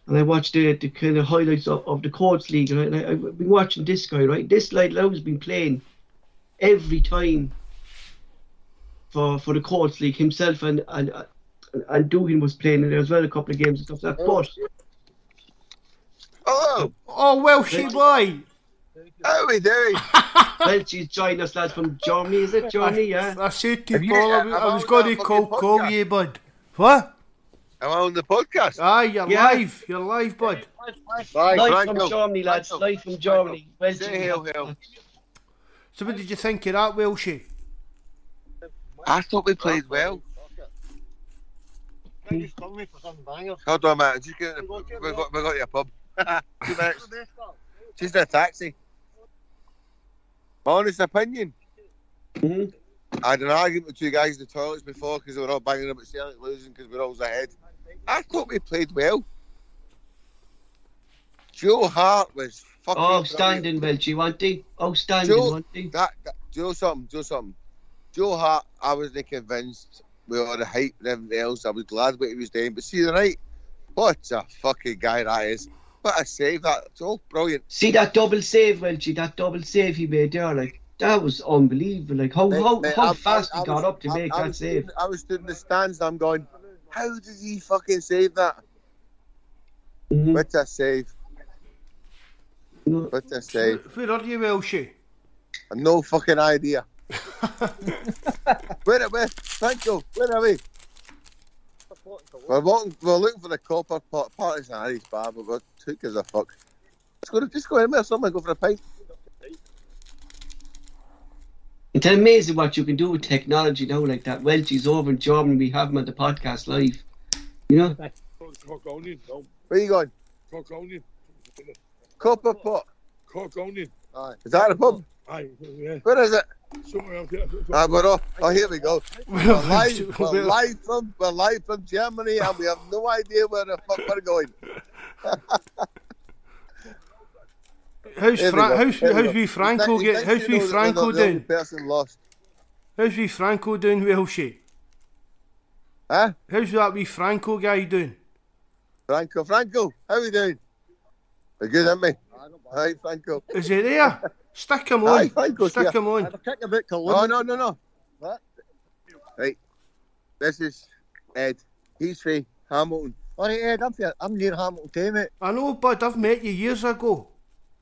and I watched the, the kind of highlights of, of the Courts League, right? And I, I've been watching this guy, right? This lad has been playing every time for for the Courts League himself, and and and Dugan was playing in there as well, a couple of games and stuff like that. Oh. But Hello, Oh well, she boy. how are we doing? well, she's joined us, lads, from Germany, is it? Germany, yeah. I said to Have you- Paul, I, was- I I was going to call call you, bud. What? Am I on the podcast? Aye, you're Yeah. live. You're live, bud. Right, Live Franco. from Germany, lads. Live from Germany. Well, Say hail, hail. So what did you think of that, Welshy? I thought we played well. Hold on, man. Just get, we got we got your pub. *laughs* Two minutes. Just a taxi. My honest opinion. Mhm. I had an argument with two guys in the toilets before because they were all banging about Celtic losing because we're always ahead. I thought we played well. Joe Hart was fucking Oh, brilliant. outstanding, Welshy, wasn't he? Outstanding, Joe- wasn't? That, that Joe something, Joe something. Joe Hart, I wasn't convinced with all the hype and everything else. I was glad what he was doing. But see tonight, what a fucking guy that is. What a save that. Joe, brilliant. See that double save, Welshy, that double save he made there, like, that was unbelievable. Like, how, how, Mate, how I- fast I- I he got was- up to I- make I that was save. stood- I was stood in the stands and I'm going, how did he fucking save that? Mhm. What a save. What a save. Where are you, Welshy? I've no fucking idea. Where are we? Franco, where are we? We're, walking, we're looking for the copper pot. Party's in Harry's bar, but we're too as a fuck. Let's go, just go in there, somewhere, go for a pint. It's amazing what you can do with technology now, like that. Welshy's over in Germany, we have him on the podcast live. You know? Cork onion, no. Where you going? Cork onion. Copper pot. Cork onion. Aye. Is that a pub? Aye, yeah. Where is it? Somewhere out there. Ah, we're off. Oh, here we go. *laughs* We're live, *laughs* we're Well, live from we're live from Germany, and we have no idea where the fuck we're going. *laughs* How's Here we Fra- go, how's, here we how's go. wee Franco He get? thinks How's he wee knows that Franco the- the only doing? Person lost. How's wee Franco doing, Welshy? Huh? How's that wee Franco guy doing? Franco, Franco, how we doing? We're good, aren't we? Hi, Franco. Is he there? Stick him Aye, on. Franco's Stick here. him on. Oh no, no, no. What? Right. This is Ed. He's free. Hamilton. All right, Ed, I'm, here. I'm near Hamilton too, mate. I know, bud. I've met you years ago.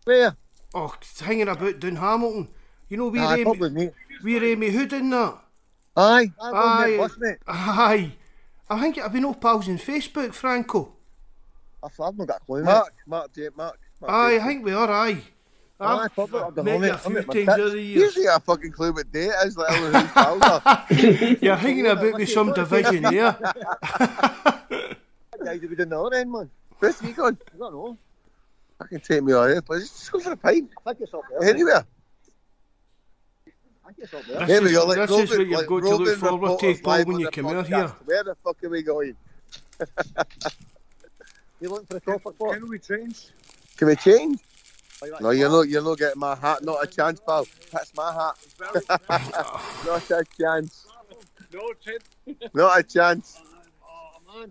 Where? Oh, hanging about down Hamilton. You know, we Aye, Amy, probably, mate. we Amy Hood in that. Aye, Aye. that bus, mate. Aye. I think I've been all pals on Facebook, Franco. I've, I've not got a clue, mate. Mark, Mark, J, Mark. Mark Aye, I Jason. think we are, aye. Aye, I've probably. I don't met know, you a few I'm at my times tits. over the years. Usually a fucking clue what day it is, like our who's. *laughs* You're hanging about with some division there. That guy to be doing the other end, man. Where's he going? I don't know. Fucking take me on here, please. Just go for a pint. I think it's up there. Anywhere. I think up there. This Here we is- go. Like this is what you've like got to look forward to, Paul, when you the come out here. Where the fuck are we going? You looking for a copper pot? Can we change? Can we change? Are you like, No, you're not. You're not getting my hat. Not a chance, pal. That's my hat. *laughs* *laughs* not a chance. No, change. Not a chance. Oh.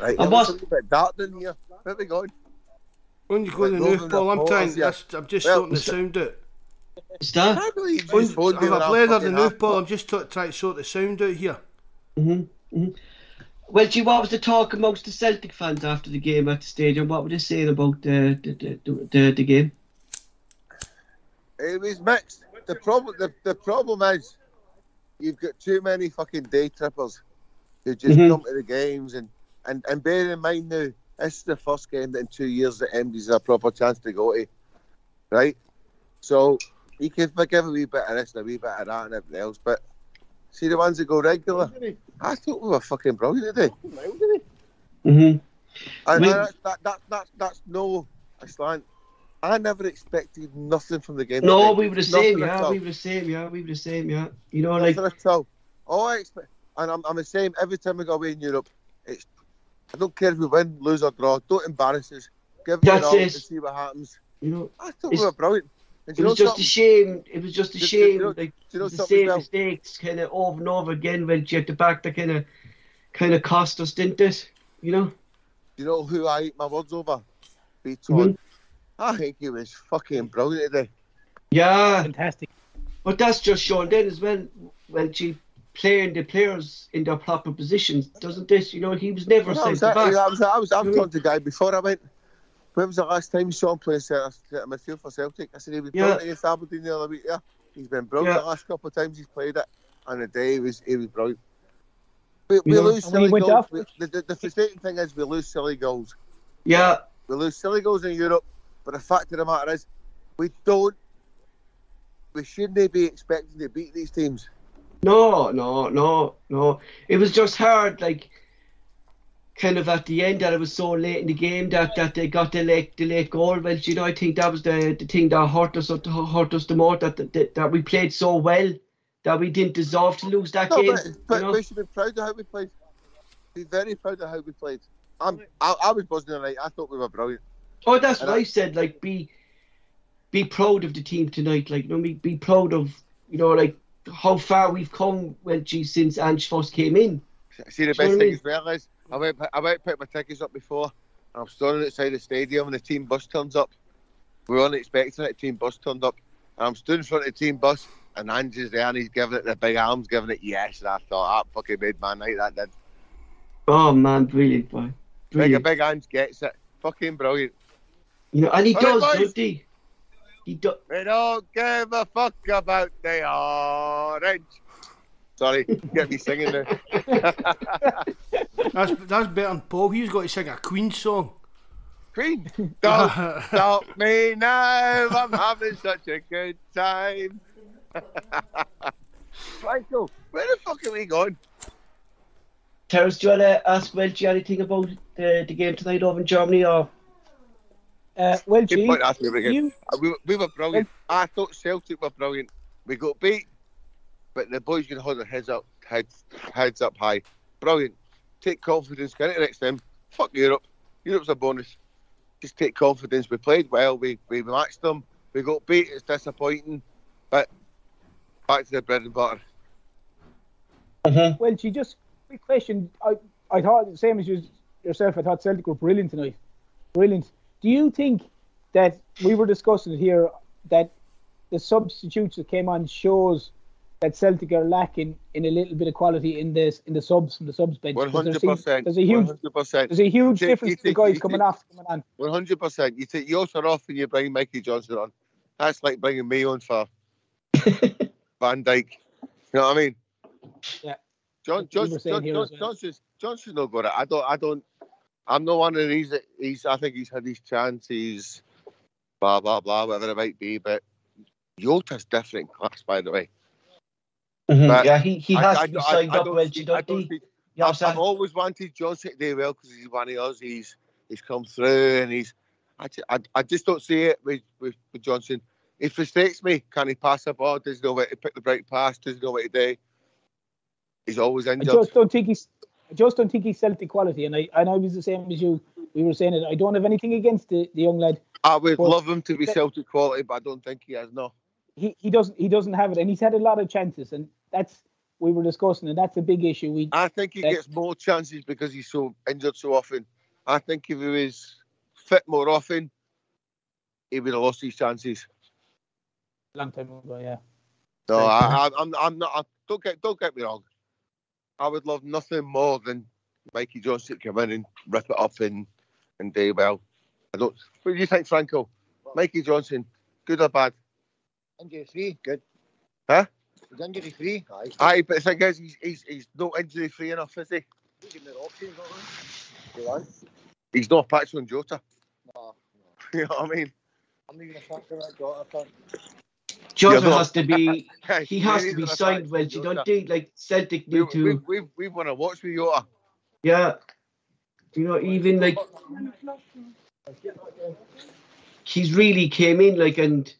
Right. I it was- looks a little bit dark down here. Where we going? When you go to the Right, North Paul, I'm trying. yeah. I'm just Well, sorting the sound out. Is that? I believe he's I've phoned me when a I'm blether fucking the new half Paul. I'm just trying to sort the sound out here. Well, gee, what was the talk amongst the Celtic fans after the game at the stadium? What were they saying about the the, the, the, the, game? It was mixed. The problem, the, the problem is, you've got too many fucking day trippers who just Mhm. come to the games and, and, and bear in mind now, this is the first game in two years that MD's a proper chance to go to, right? So you can forgive a wee bit of this and a wee bit of that and everything else, but see the ones that go regular. I thought we were fucking brilliant today. Mm-hmm. And We- that, that, that, that's that's no slant. I never expected nothing from the game. No, today. we were the Nothing same, at yeah. We were the same, yeah. We were the same, yeah. You know, like Nothing at all. All I expect, and I'm, I'm the same every time we go away in Europe. It's I don't care if we win, lose or draw. Don't embarrass us. Give it That's all it. to see what happens. you know, I thought we were brilliant. And it do you know was just a shame. It was just a Do- do you shame. like do you know the same as well? mistakes, kind of over and over again. When you at the back, that kind of, kind of cost us, didn't it? You know. Do you know who I eat my words over? Beaton. Mhm. I think he was fucking brilliant today. Ah. Yeah, Fantastic. but that's just shown then as well when she playing the players in their proper positions, doesn't this? You know, he was never Well, I sent was, back. I was, I was, I was, I was talking to the guy before I went. When was the last time you saw him play centre midfield for Celtic? I said he was Yeah. brilliant against Aberdeen the other week. Yeah, he's been brilliant Yeah. the last couple of times he's played it, and the day he was he was brilliant. We, we Yeah. lose And when he silly goals. We, the, the, the frustrating thing is we lose silly goals. Yeah, We lose silly goals in Europe, but the fact of the matter is, we don't. We shouldn't be expecting to beat these teams. No, no, no, no. It was just hard, like kind of at the end that it was so late in the game that, that they got the late the late goal. Well, you know, I think that was the the thing that hurt us hurt us the most that that, that we played so well that we didn't deserve to lose that No, game. but, but you know? we should be proud of how we played. Be very proud of how we played. I'm, I, I was buzzing tonight. I thought we were brilliant. Oh, that's And what I- I said. Like, be be proud of the team tonight. Like, you know, be, be proud of you know, like how far we've come. Well, gee, since Ange first came in. See, the Do you know best what I thing mean? as well is I went, I went my tickets up before, and I'm standing outside the stadium, and the team bus turns up. We weren't expecting it. The team bus turned up, and I'm stood in front of the team bus, and Ange's there, and he's giving it the big arms, giving it yes, and I thought that fucking made my night. That did. Oh man, brilliant boy, brilliant. big Ange gets it. Fucking brilliant. You know, and he All right, does, doesn't he? He does. We don't give a fuck about the orange. Sorry, get me singing there. That's that's better than Paul. He's got to sing a Queen song. Queen, don't *laughs* stop me now. I'm having such a good time. *laughs* Michael, where the fuck are we going? Terence, do you want to ask Welch anything about the, the game tonight over in Germany? Or Uh, well, Good gee, point, ask me again. you, Uh, We, we were brilliant. I thought Celtic were brilliant. We got beat, but the boys can hold their heads up, heads, heads up high. Brilliant. Take confidence. Get it next time. Fuck Europe. Europe's a bonus. Just take confidence. We played well. We we matched them. We got beat. It's disappointing, but back to the bread and butter. Mm-hmm. well, she just quick question. I, I thought the same as you, yourself. I thought Celtic were brilliant tonight. Brilliant. Do you think that we were discussing it here that the substitutes that came on shows that Celtic are lacking in a little bit of quality in this in the subs from the subs bench? Hundred there's a- percent. There's a huge One hundred percent. there's a huge difference to the guys coming off coming on. One hundred percent. You take yours off and you bring Mikey Johnston on. That's like bringing me on for *laughs* Van Dijk. You know what I mean? Yeah. John, John, John, John, well. Johnston's Johnston's not got it. I don't. I don't. I'm not one of these. He's. I think he's had his chances. Blah blah blah. Whatever it might be, but Jota's different class, by the way. Mm-hmm. But yeah, he, he has I to be don't- I- signed I up, don't Welch, see- I doesn't don't he? see- Yeah, I've, I've always wanted Johnston to do well because he's one of us. He's he's come through and he's. I, I, I just don't see it with, with, with Johnston. It frustrates me. Can he pass the ball? Doesn't know where to pick the right pass. Doesn't know what to do. He's always injured. I injured. just don't think he's I just don't think he's Celtic quality, and I and I was the same as you. We were saying it. I don't have anything against the, the young lad. I would Well, love him to be that- Celtic quality, but I don't think he has. No. He he doesn't he doesn't have it, and he's had a lot of chances, and that's we were discussing, and that's a big issue. We I think he That- gets more chances because he's so injured so often. I think if he was fit more often, he would have lost his chances. Long time ago, yeah. No, I, I, I'm, I'm not. I, don't get, don't get me wrong. I would love nothing more than Mikey Johnston to come in and rip it up and and do well. I don't. What do you think, Franco? Mikey Johnston, good or bad? Injury free, good. Huh? He's injury free. Aye. Aye, but the thing is, he's he's, he's not injury free enough, is he? Give him the options, don't we? You want? He's not Patrick and Jota. No, *laughs* You know what I mean? I'm not even a factor that got I think. Jota Yeah, no. has to be. *laughs* He has to be signed, Patrick Welch. You don't think like Celtic We, need to? we, we've we've won a watch with Jota. Yeah. You know, even like he's really came in like and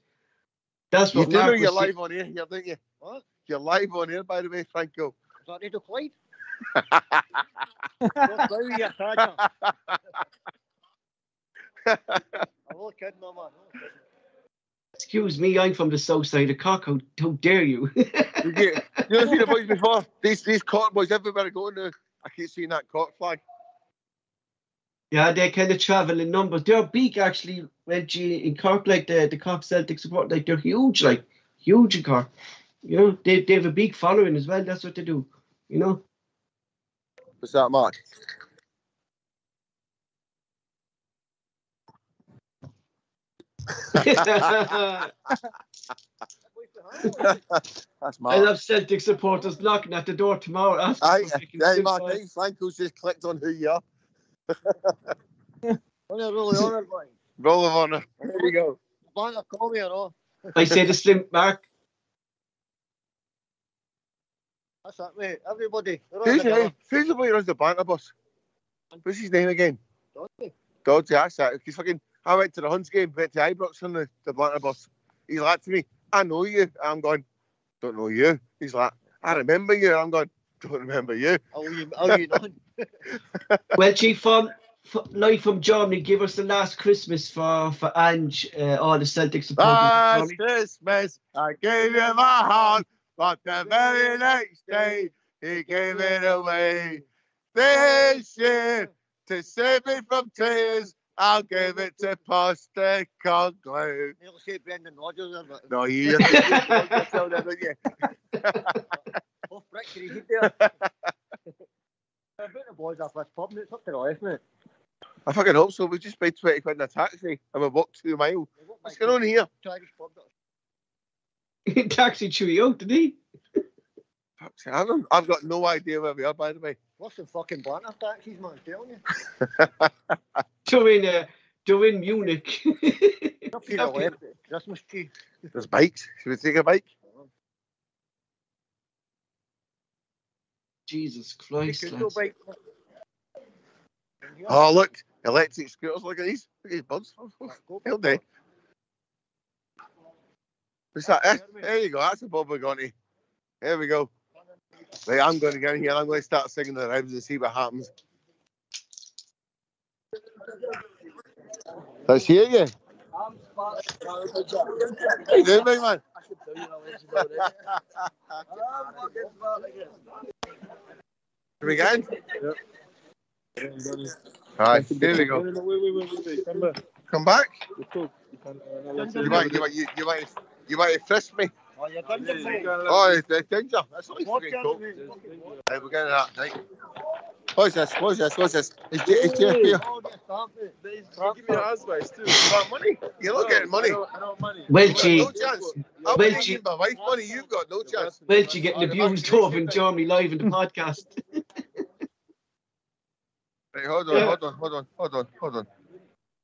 that's you do you're was saying. live on air here, don't you? What? You're live on air, by the way, Franco. Is that Radio Clyde? *laughs* Don't blow your tagger. *laughs* I'm not kidding, no, man. Excuse me, I'm from the south side of Cork. How, how dare you? You get, you ever seen the *laughs* boys before? These these Cork boys everywhere I go now. I keep seeing that Cork flag. Yeah, they kind of travel in numbers. They're big actually, When Reggie, in Cork, like the, the Cork Celtic support, like they're huge, like huge in Cork. You know, they, they have a big following as well. That's what they do. You know? What's that, Mark? I *laughs* That's Mark. I love Celtic supporters knocking at the door tomorrow after. Aye, fucking Mark. Aye, Franco's just clicked on who you are. I'm not really honoured, boy. Roll of honour. There you go. Banter call me or not. I say the slim Mark. That's it, mate. Everybody. They're Who's together. the, who's the boy who runs the banter bus? What's his name again? Dodgy. Dodgy, that's it. He's fucking, I went to the Huns game, went to Ibrox on the, the banter bus. He's like to me, I know you. I'm going, don't know you. He's like, I remember you. I'm going, don't remember you. How you, how you *laughs* done? Well, Chief, from, f- live from Germany, give us the last Christmas for for Ange, uh, all the Celtic supporters. Last Germany. Christmas, I gave you my heart, but the very next day, he gave it away. This year, to save me from tears, I'll give it to Postecoglou. Nearly say Brendan Rodgers but No, you *laughs* you tell them, don't you? off brick to the heat there. I bet the boys off this pub, mate. It's up to the left, mate. I fucking hope so. We just paid 20 quid in a taxi and we walked two miles. What's going on here? Taxi chew out, did he? Fuck's I don't- I've got no idea where we are, by the way. What's the fucking banter taxis, man? I'm telling you. *laughs* They're in, uh, they're Munich. Up to the Christmas tree. There's bikes. Should we take a bike? Jesus Christ. could go lads. bike. Oh, look. Electric scooters. Look at these. Look at these buds. *laughs* Hell day. What's that? Eh? There you go. That's a Bob Gonti. There we go. Right, I'm going to get in here. I'm going to start singing the rhymes and see what happens. Let's hear you. How you doing, big man? *laughs* *laughs* Are we going? Alright, here we go. Wait, wait, wait, wait, wait. Come back. Come back. You talk. You can, uh, let's You might, you might, you, you might, you might frisk me. Oh, you're done, mate. Oh, it's the danger. That's only fucking cool. Right, we're getting that. Right. What's this? What's this? What's this? Is, J- is Jeff here? Oh, get stamped, mate. Give me your advice too. You want money? You're not getting money. I don't, I don't money. Well, You've G, got no chance. I'm Well, taking G- money. You've got no chance. well, G getting abused over in Germany live in the podcast. *laughs* Hey, hold on, Yeah. hold on, hold on, hold on, hold on.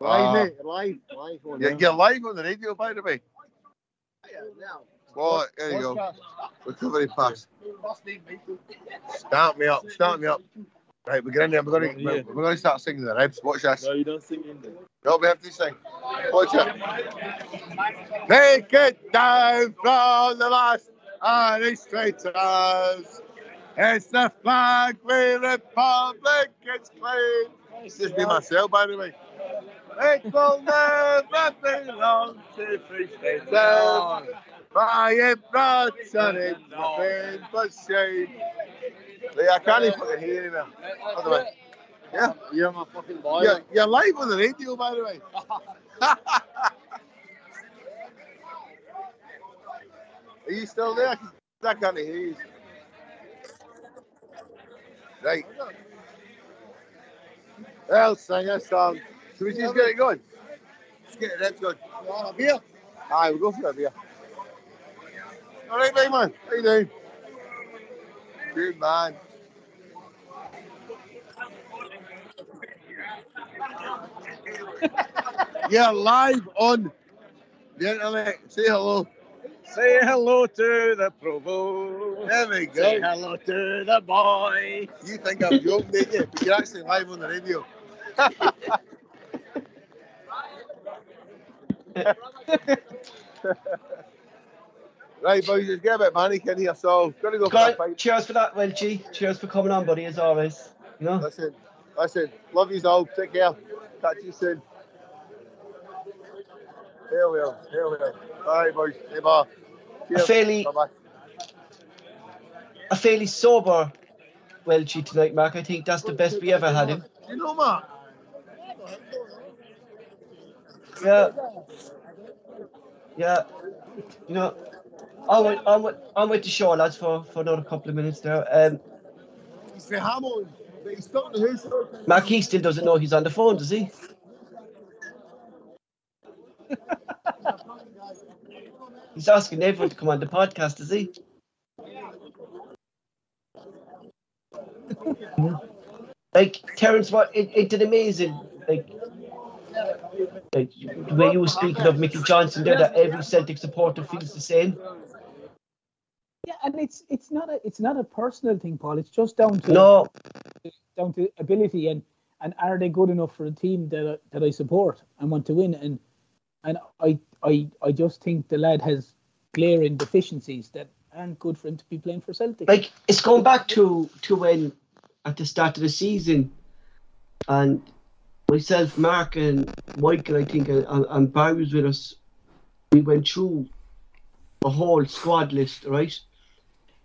Live, Ah. mate. Live. Live. on You're, there. you're live on the radio, by the way. Yeah. Well, there you go. Podcast. Recovery pass. First name, Michael. Start me up. Start me up. Right, we're there. We're going to we're, we're to start singing the ribs. Watch this. No, you don't sing in there. No, we have to sing. Watch it. Take it down from the last administrators. It's the flag we republic it's clean. It's just me myself, by the way. It will never belong to free staters. By it rots and it's nothing but shame. Like, I can't even fucking hear you now. By the way. Yeah. You're my fucking boy. You're, you're live on the radio, by the way. *laughs* Are you still there? I can't hear you. Right. Well, sing a song. Should we just get it going? Let's get it that's good. You want a beer? Aye, we'll go for a beer. All right, big man. How you doing? Good man. You're live on the internet. Say hello. Say hello to the Provo. There we go. Say hello to the boy. You think I'm joking, don't you? But you're actually live on the radio. *laughs* right, boys, let's get a bit manic in here. So, gonna go for. Cheers for that, Welshy. Cheers for coming on, buddy, as always. You know? Listen, listen, love you all. Take care. Catch you soon. Here we are. Here we are. All right, boys. Hey, bar. A fairly, Bye bye. a fairly sober Welshy tonight, Mark. I think that's the best we ever had him. You know, Mark. Yeah. Yeah. You know, I'm with, I'm with, I'm with the show, lads, for, for another couple of minutes now. Um, He's but he's stuck in the house. Mark, he still doesn't know he's on the phone, does he? *laughs* he's asking everyone to come on the podcast, is he? like Terence, what it, it did amazing. Like, like the way you were speaking of Mickey Johnston there, that every Celtic supporter feels the same. Yeah, and it's it's not a it's not a personal thing, Paul. It's just down to No, down to ability and and are they good enough for a team that I- that I support and want to win? And and I I I just think the lad has glaring deficiencies that aren't good for him to be playing for Celtic. like it's going back to to when at the start of the season, and myself, Mark, and Michael, I think, and, and Barry was with us. We went through a whole squad list, right?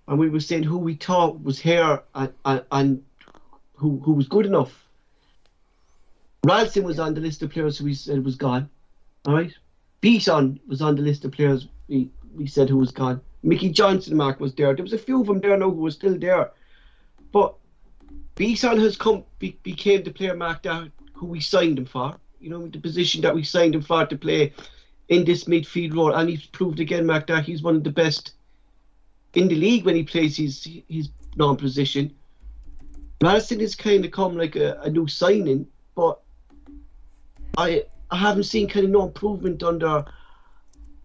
And we were saying who we thought was here and, and, and who who was good enough. Ralston was on the list of players who we said was gone. All right. Bitton was on the list of players we, we said who was gone. Mickey Johnston, Mark, was there. There was a few of them there now who were still there. But Bitton has come be, became the player, Mark, that who we signed him for. You know, the position that we signed him for to play in this midfield role. And he's proved again, Mark, that he's one of the best in the league when he plays his his non position. Madison has kind of come like a, a new signing, but I I haven't seen kind of no improvement under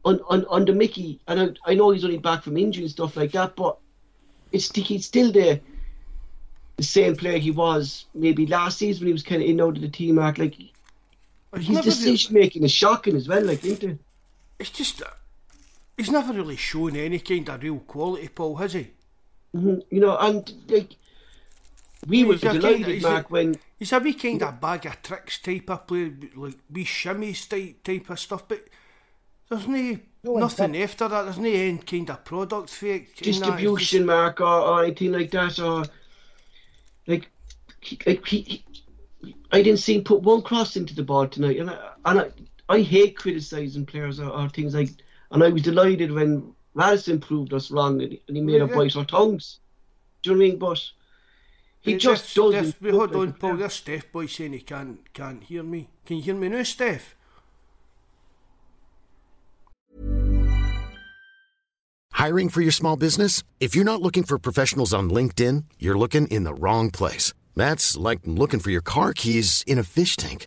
on, on under Mickey, and I, I know he's only back from injury and stuff like that, but it's he's still the the same player he was maybe last season when he was kind of in out of the team. Mark, like He's his decision making is shocking as well. Like, isn't it? it's just, he's never really shown any kind of real quality, Paul, has he? Mhm, You know, and like we were a kind of- delighted, he's a- when He's a wee kind of bag of tricks type of player, like wee shimmies type, type of stuff, but there's no, No, nothing in after that. There's no end kind of product for it. in that. Just- distribution, Mark, or, or anything like that, or like, he, like he, he- I didn't see him put one cross into the ball tonight, and I, and I, I hate criticizing players or, or things like. And I was delighted when Madison proved us wrong, and he, and he made Yeah, us yeah. bite our tongues. Do you know what I mean? But he Hey, just there's- doesn't. there's- wait, look Hold like on, Paul. There's Steph boy saying he can't can't hear me. Can you hear me now, Steph? Hiring for your small business? If you're not looking for professionals on LinkedIn, you're looking in the wrong place. That's like looking for your car keys in a fish tank.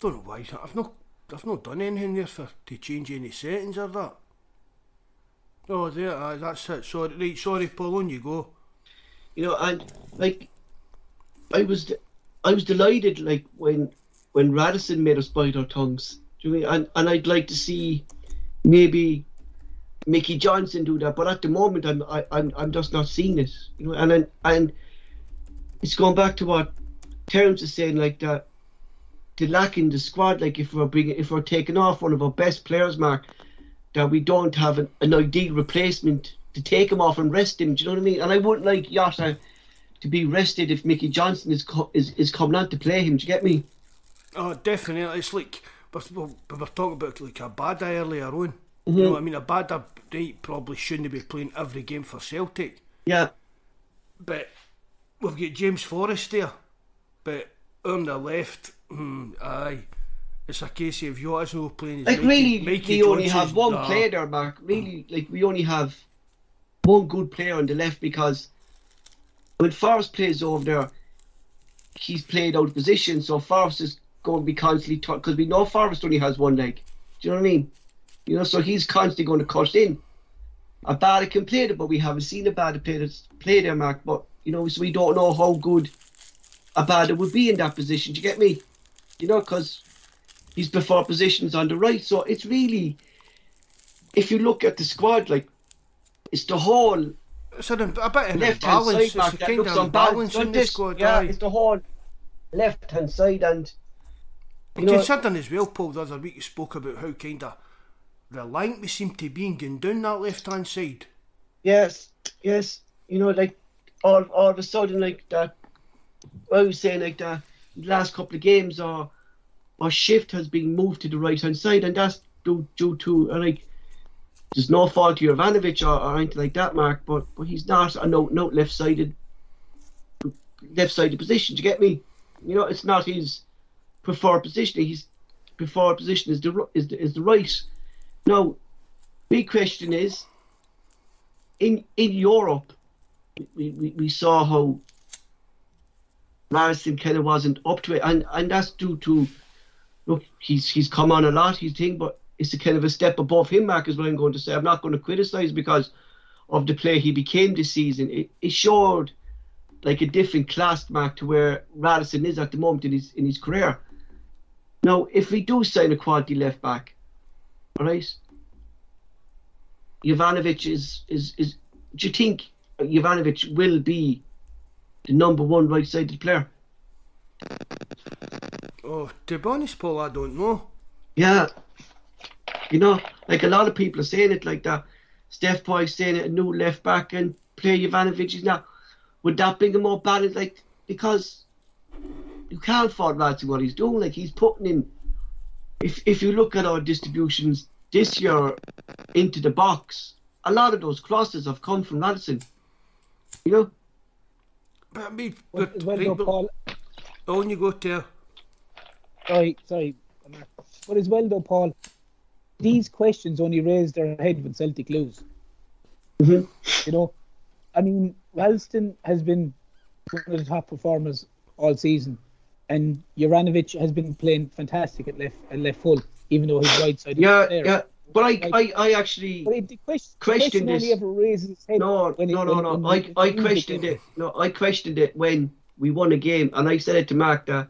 Don't know why. I've not, I've not done anything there for to change any settings or that. Oh, there, aye, that's it. Sorry, right, sorry, Paul, on you go. you know, and like I was, I was delighted like when when Ralston made us bite our tongues. Do you mean? And and I'd like to see maybe Mickey Johnston do that, but at the moment I'm I, I'm I'm just not seeing it. You know, and and, and it's going back to what Terence is saying, like that the lack in the squad. Like if we're bringing if we're taking off one of our best players, Mark, that we don't have an, an ideal replacement to take him off and rest him. Do you know what I mean? And I wouldn't like Jota to be rested if Mickey Johnston is co- is, is coming on to play him. Do you get me? Oh, definitely. It's like we're, we're, we were talking about like Abada earlier on. You mm-hmm. know what I mean? A bad right, probably shouldn't be playing every game for Celtic, Yeah. but we've got James Forrest there. But on the left, hmm, aye, it's a case of Jota's not playing. his Like Mikey- really, Mikey we only have one nah. player there, Mark. Really, like we only have one good player on the left because when Forrest plays over there, he's played out of position. So Forrest is going to be constantly because we know Forrest only has one leg. Do you know what I mean? You know, so he's constantly going to cut in. Abada can play it, but we haven't seen Abada play, this, play there, Mark. But you know, so we don't know how good a Abada would be in that position. Do you get me? You know, because he's before positions on the right. So it's really, if you look at the squad, like it's the whole It's an, a bit of left hand side, Mark, that looks unbalanced. the this. squad. yeah, it's the whole left hand side, and you know, Considering as well, Paul, the other week you spoke about how kind of reliant we seem to be in going down that left hand side. yes, yes, you know, like all all of a sudden, like that. I was saying, like the last couple of games, our our shift has been moved to the right hand side, and that's due due to uh, like. There's no fault to Juranovic or, or anything like that, Mark, but but he's not a no no left sided left sided position. Do you get me? You know, it's not his preferred position. His preferred position is the is the, is the right. Now, big question is in in Europe, we, we, we saw how Madison of wasn't up to it, and and that's due to look he's he's come on a lot, he's thing, but it's a kind of a step above him, Mark, is what I'm going to say. I'm not going to criticise because of the player he became this season. It, it showed like a different class, Mark, to where Ralston is at the moment in his in his career. Now, if we do sign a quality left back, all right, Juranovic is is is. Do you think Juranovic will be the number one right-sided player? Oh, to be honest, Paul, I don't know. Yeah. You know, like a lot of people are saying it like that. Steph Boy's saying it, a new left back and play Juranovic is now. Would that bring him more balance? Like, because you can't fault Radzi what he's doing. Like, he's putting in. If, if you look at our distributions this year into the box, a lot of those crosses have come from Ralston. You know? But I mean, Well, but, as well, right, but Paul, on you go there. sorry, sorry, but as well though, Paul, these questions only raise their head when Celtic lose. Mhm. You know, I mean, Ralston has been one of the top performers all season, and Juranovic has been playing fantastic at left at left full, even though his right side. Yeah, there. yeah. But I, Like- I, I actually. But the question, Question question this. ever raises its head. No, when it- no, no, when- no. when I, I questioned it. No, I questioned it when we won a game, and I said it to Mark that,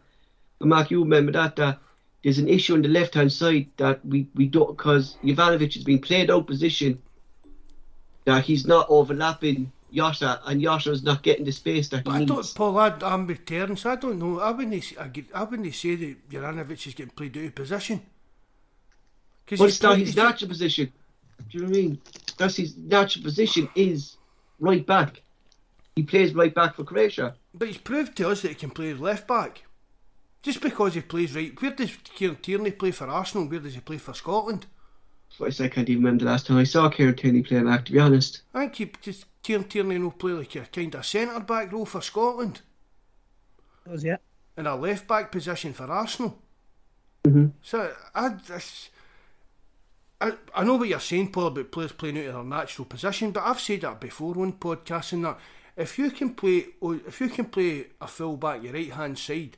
Mark, you remember that that there's an issue on the left hand side that we we don't because Juranovic has been played out position. That he's not overlapping Yasha, and Jota's not getting the space that he But I needs. don't, Paul, I, I'm with Terence. I don't know. I wouldn't, s- I, get- I wouldn't say that Juranovic is getting played out of position. Because But it's not his natural position. Do you know what I mean? That's his natural position is right back. He plays right back for Croatia. But he's proved to us that he can play left back. Just because he plays right. Where does Kieran Tierney play for Arsenal? Where does he play for Scotland? So I can't even remember the last time I saw Kieran Tierney play back. To be honest. I think he, just Kieran Tierney will play like a kind of centre back role for Scotland Does, yeah. and a left back position for Arsenal. Mhm. So I, that's- I, I know what you're saying, Paul, about players playing out of their natural position, but I've said that before on podcasts and that. If you can play, oh, if you can play a full back your right hand side,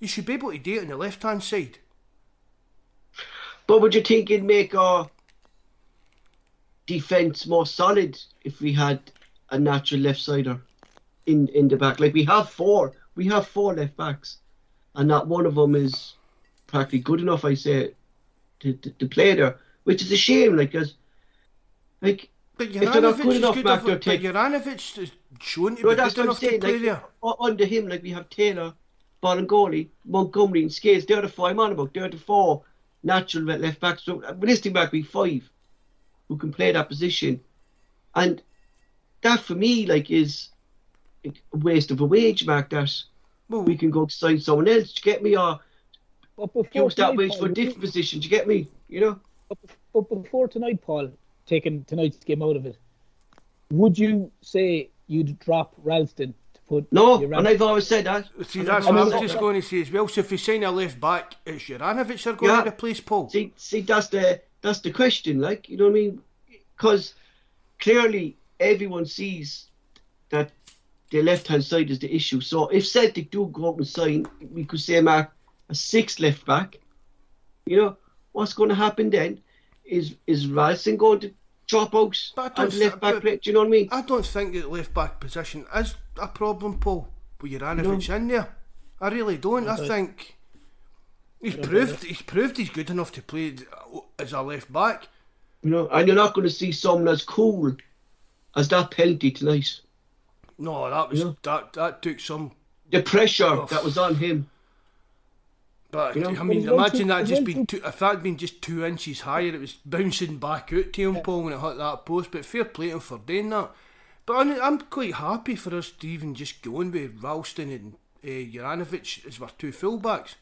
you should be able to do it on the left hand side. But would you think it'd make our defence more solid if we had a natural left sider in in the back? Like we have four, we have four left backs, and not one of them is practically good enough. I say to, to, to play there, which is a shame. Like, cause, like But if they're not good enough, good Mark, enough. they'll But take. Juranovic is shown to No, be that's good what I'm enough to saying. play Like, there. under him, like we have Taylor, Boli Montgomery and Scales. They're the four I'm about. They're the four natural left backs. So uh, realistic back be five who can play that position, and that for me like is a waste of a wage, Mark. That Well, we can go sign someone else. Do you get me? Or But before use that tonight, wage for a different position. Do you get me? You know. But, but before tonight, Paul, taking tonight's game out of it, would you say you'd drop Ralston to put No, your and I've always said that. see, that's what I always was just going to say as well. So if we sign a left back, it's Juranovic they're going Yeah. to replace Paul. See, see, that's the that's the question. Like, you know what I mean? Because clearly everyone sees that the left hand side is the issue. So if Celtic do go out and sign, we could say Mark a sixth left back. You know what's going to happen then? Is is Ralston going to drop out But I and don't left back play? Do you know what I mean? I don't think that left back position is a problem, Paul. But you're Juranovic in there, I really don't. I think he's proved he's proved he's good enough to play as a left back. You know, and you're not going to see someone as cool as that penalty tonight. No, that was Yeah. that that took some. The pressure Oh. that was on him. But You know, I mean, imagine that just well been two, if that had been just two inches higher, it was bouncing back out to him, Paul, when it hit that post. But fair play to him for doing that. But I'm, I'm quite happy for us to even just going with Ralston and uh, Juranovic as our two fullbacks.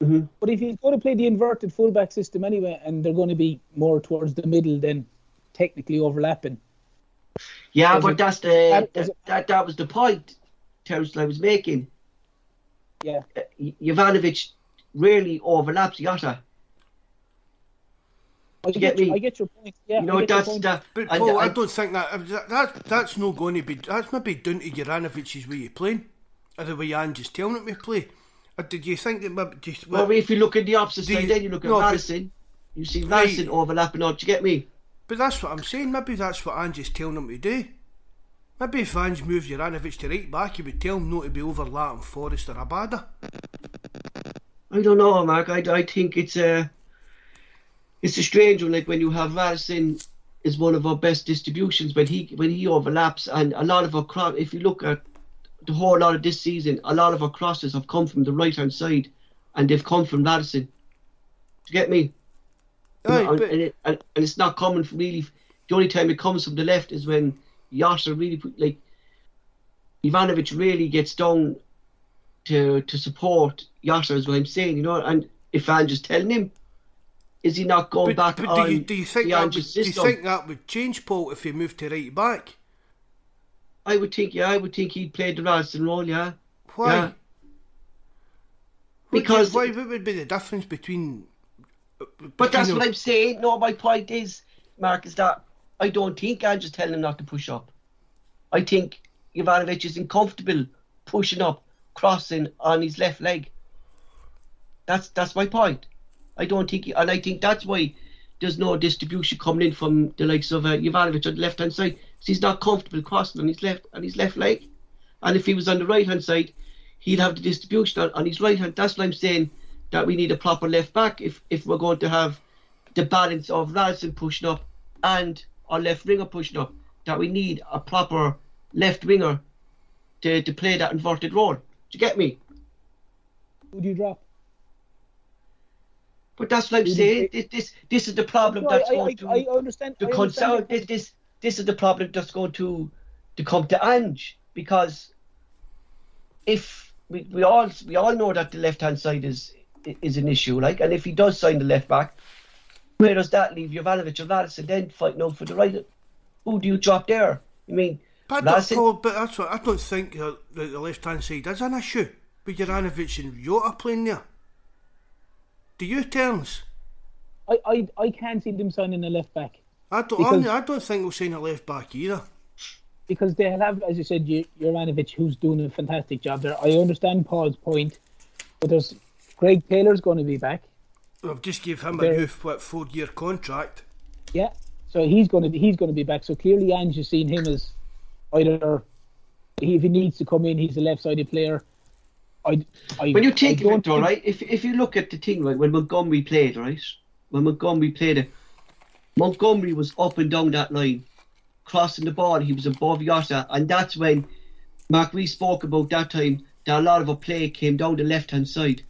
But if he's going to play the inverted fullback system anyway, and they're going to be more towards the middle than technically overlapping, Yeah, Was but it- that's the that- was that, it- that, that was the point Terence I was making. yeah. Uh, Juranovic rarely overlaps Jota. I get, get you, me? I get your point. Yeah, you know I get your that's point. the But and- Paul, I and- don't think that, that, that that's not going to be. That's maybe down to Juranovic's way of playing, or the way Ange is telling him to play. Or did you think that maybe just well, if you look at the opposite side, you- then you look at no, but- Madison. You see Right. Madison overlapping. Or do you get me? But that's what I'm saying. Maybe that's what Ange is telling him to do. Maybe if Ange moved Juranovic to right back, he would tell him not to be overlapping Forrest or Abada. I don't know, Mark. I, I think it's a it's a strange one. Like when you have Madison is one of our best distributions, but he when he overlaps, and a lot of our cross. If you look at the whole lot of this season, a lot of our crosses have come from the right hand side, and they've come from Madison. Do you get me? Aye, and, but- and, it, and, and it's not coming from really. The only time it comes from the left is when Yasser really put like Juranovic really gets down to to support Yasser is what I'm saying, you know. And if I'm just telling him, is he not going But, back but on do you do you think that would, do you think that would change Paul if he moved to right back? I would think, yeah, I would think he'd play the Ralston role, yeah. Why? Yeah. What do you- Because- why? What would be the difference between? Uh, but that's between what I'm saying. No, my point is, Mark, is that I don't think I'm just telling him not to push up. I think Juranovic is uncomfortable pushing up, crossing on his left leg. That's that's my point. I don't think, and I think that's why there's no distribution coming in from the likes of uh, Juranovic on the left hand side. he's not comfortable crossing on his left on his left leg, and if he was on the right hand side, he'd have the distribution on, on his right hand. That's why I'm saying. That we need a proper left back if if we're going to have the balance of Ralston pushing up and our left winger pushing up. That we need a proper left winger to, to play that inverted role. Do you get me? Who do you drop? But that's what I'm saying. This this this is the problem No, that's I, going to I, to I understand concern this, this this is the problem that's going to to come to Ange because if we, we all we all know that the left hand side is is an issue, like, and if he does sign the left back, where does that leave Juranovic and Madison then fighting out for the right? Who do you drop there? I mean, But, I don't, Madison- Paul, but that's what I don't think uh, that the left hand side is an issue with Juranovic and Jota playing there. Do you, Terence? I, I, I can't see them signing a left back I don't. Because- I, I don't think we'll sign a left back either. because they'll have, as you said, Ju- Juranovic, who's doing a fantastic job there. I understand Paul's point, but there's Greg Taylor's going to be back. I've just gave him a new what four year contract. Yeah. So he's going to he's going to be back. So clearly, Ange has seen him as either if he needs to come in, he's a left-sided player. I, I When you I it, though, right? If if you look at the thing, right, when Montgomery played, right, when Montgomery played it, Montgomery was up and down that line, crossing the ball. He was above Jota, and that's when Mark we spoke about that time. That a lot of our play came down the left hand side.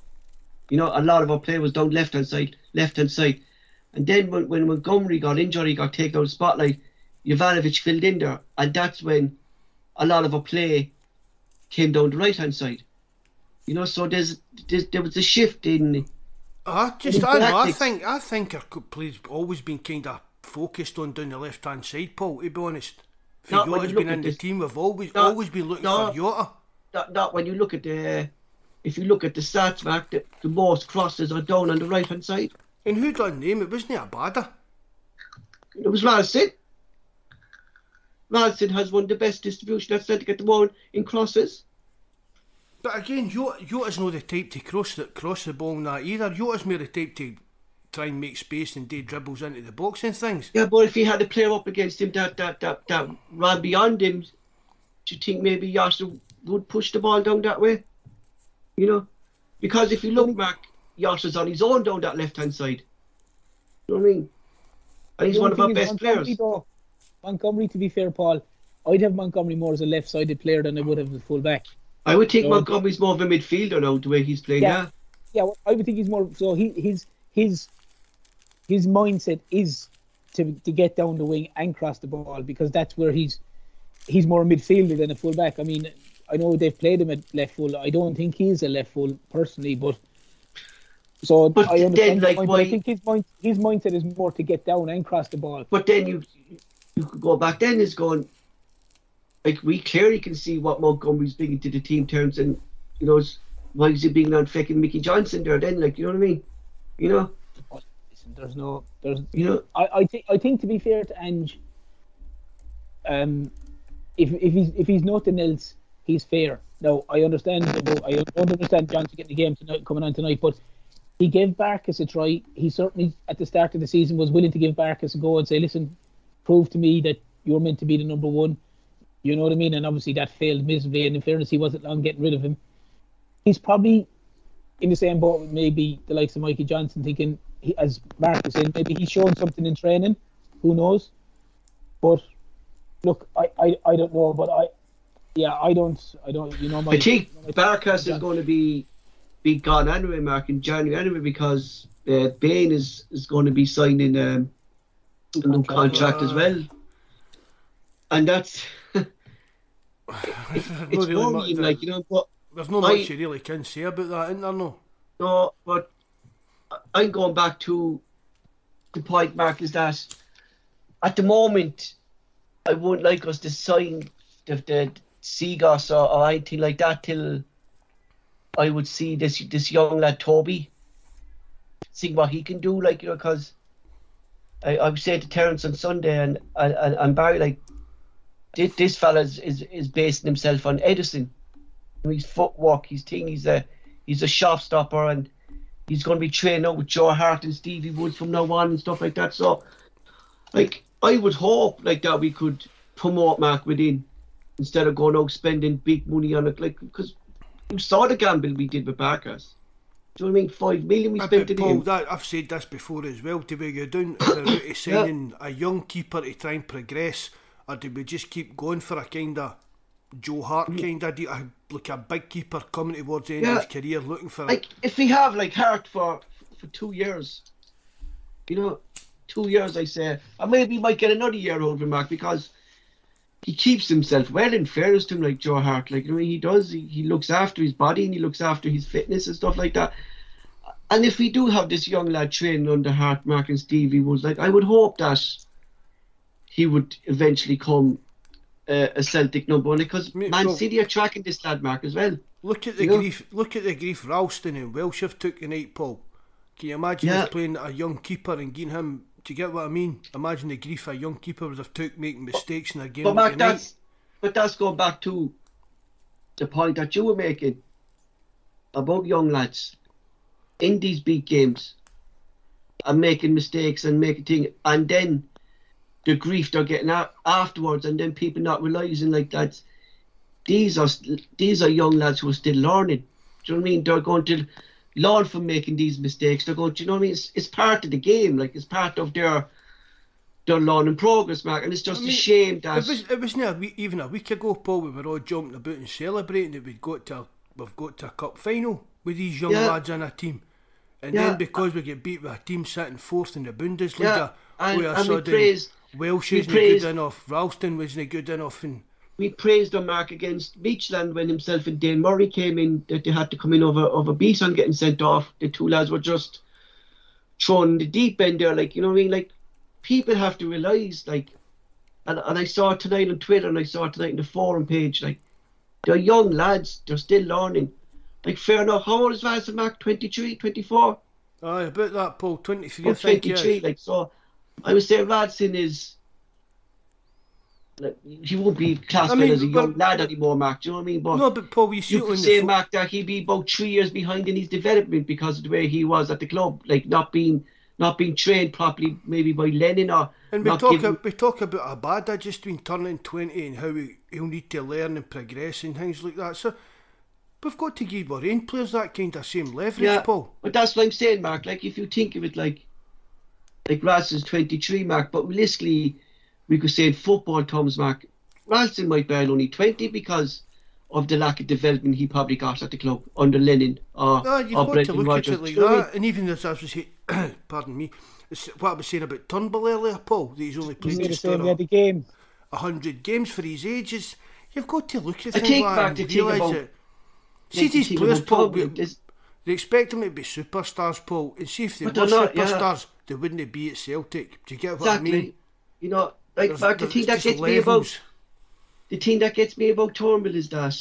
You know, a lot of our play was down left hand side, left hand side. And then when, when Montgomery got injured, he got taken out of the spotlight. Juranovic filled in there, and that's when a lot of our play came down the right hand side. You know, so there's, there's there was a shift in. I just, In I, know, I think, I think our play's always been kind of focused on down the left hand side, Paul. To be honest, Not Jota's been in the this- team. We've always, not- always been looking no. for Jota. Not, not when you look at the. If you look at the stats, Mark, the, the most crosses are down on the right hand side. And who done name? It wasn't Abada. It was Ralston. Ralston has one of the best distribution at Celtic at the moment in crosses. But again, Jota, Jota's not the type to cross the cross the ball in that either. Jota's more the type to try and make space and do dribbles into the box and things. Yeah, but if he had a player up against him that that that, that ran beyond him, do you think maybe Yasser would push the ball down that way? You know, because if you look, back, Yasser's on his own down that left hand side. You know what I mean? And he's The one of our best players. though, Montgomery, to be fair, Paul, I'd have Montgomery more as a left-sided player than I would have the full-back. I would think So- Montgomery's more of a midfielder now, the way he's playing Yeah. now. Yeah, well, I would think he's more. So he, his his his mindset is to to get down the wing and cross the ball because that's where he's he's more a midfielder than a fullback. I mean, I know they've played him at left full. I don't think he's a left full personally, but so But I then, understand. the like, why- I think his mind his mindset is more to get down and cross the ball. But then you you could go back then is going like we clearly can see what Montgomery's bringing to the team terms and you know why is he being on fucking Mickey Johnston there then like you know what I mean? You know? Listen, there's no there's You know I, I think I think to be fair to Ange, um, if if he's if he's nothing else, he's fair. Now I understand I don't understand Johnston getting the game tonight coming on tonight, but he gave Barkas a try. He certainly at the start of the season was willing to give Barkas a go and say, listen, prove to me that you're meant to be the number one. You know what I mean? And obviously that failed miserably. And in fairness, he wasn't long getting rid of him. He's probably in the same boat with maybe the likes of Mikey Johnston, thinking, he, as Mark was saying, maybe he's shown something in training. Who knows? But look, I, I, I don't know, but I, yeah, I don't, I don't, you know, my. I think Barkas is going to be be gone anyway, Mark, in January anyway because uh, Bain is, is going to be signing um, a new contract as well. And that's *sighs* it's Not really much- like you know, but There's not I- much you really can say about that, isn't there? No. No, but I'm going back to the point, Mark, is that at the moment, I wouldn't like us to sign the, the Seagoss or, or anything like that till I would see this this young lad Tobi, see what he can do, like you know, because I, I saying to Terence on Sunday and and, and, Barry like this, this fella is, is is basing himself on Ederson, his footwork, his thing, he's a he's a shop stopper and he's going to be training out with Joe Hart and Stevie Woods from now on and stuff like that. So, like, I would hope like that we could promote Mark within instead of going out spending big money on it. Like, because you saw the gamble we did with Barkas. Do you know what I mean? Five million we spent in Paul, that, I've said this before as well. Do we go down the route of signing a young keeper to try and progress, or do we just keep going for a kind of Joe Hart kind of deal, like a big keeper coming towards the end of his career, looking for Like, if we have like Hart for for two years, you know, two years, I say, and maybe we might get another year out of him, Mark, because he keeps himself well. In fairness to him, like Joe Hart, like you know, he does. He, he looks after his body and he looks after his fitness and stuff like that. And if we do have this young lad training under Hart, Mark and Stevie Woods, like I would hope that he would eventually come uh, a Celtic number one because Me- Man City are tracking this lad, Mark, as well. Look at the You know? grief. Look at the grief Ralston and Welsh have took tonight, Paul. Can you imagine Yeah. us playing a young keeper and getting him? Do you get what I mean? Imagine the grief a young keeper would have took making mistakes in a game But like Mark, that's but that's going back to the point that you were making about young lads in these big games. and making mistakes and making things, and then the grief they're getting a- afterwards, and then people not realizing like that. These are these are young lads who are still learning. Do you know what I mean? They're going to learn from making these mistakes. They're going. You know what I mean? It's, it's part of the game. Like it's part of their their learning progress, Mark. And it's just I a mean, shame that It was it wasn't a week, even a week ago, Paul. We were all jumping about and celebrating that we'd got to a, we've got to a cup final with these young Yeah. lads in a team, and Yeah. then because we get beat with a team sitting fourth in the Bundesliga, Yeah, and- we are sudden Welsh we isn't good enough, Ralston wasn't good enough, and we praised their mark against Beachland when himself and Dane Murray came in that they had to come in over over Bitton getting sent off. The two lads were just thrown in the deep end there, like you know what I mean. Like people have to realise, like, and, and I saw it tonight on Twitter and I saw it tonight in the forum page, like they're young lads, they're still learning. Like fair enough, how old is Vincent Mark? 23, 24? aye, about that, Paul, twenty three, I think, 23, yes. like so. I would say Ralston is. Like, he won't be classed I mean, as a young but- lad anymore, Mark. Do you know what I mean? But No, but Paul, you could say, Mark, that he'd be about three years behind in his development because of the way he was at the club, like not being not being trained properly, maybe by Lennon or And we talk, giving- we talk about Abada just been turning 20 and how he, he'll need to learn and progress and things like that. So we've got to give our own players that kind of same leverage, yeah. Paul. But that's what I'm saying, Mark. Like if you think of it, like like Ras is 23, Mark, but realistically, we could say in football terms, Mark, Ralston might be only 20 because of the lack of development he probably got at the club under Lennon or, No, you've or got to Brendan look Rodgers. at it like Do you know what I that. And even as I was saying, *coughs* pardon me, what I was saying about Turnbull earlier, Paul, that he's only You played say the just same over we had the game. 100 games for his ages. You've got to look at things like that to and think realise about- that. See these players, Paul, Turnbull, we- they expect them to be superstars, Paul. And see if they But were they're not, yeah. superstars, they wouldn't be at Celtic. Do you get what Exactly. I mean? You know, like There's- but uh, the there's thing that gets me about levels. the thing that gets me about Turnbull is that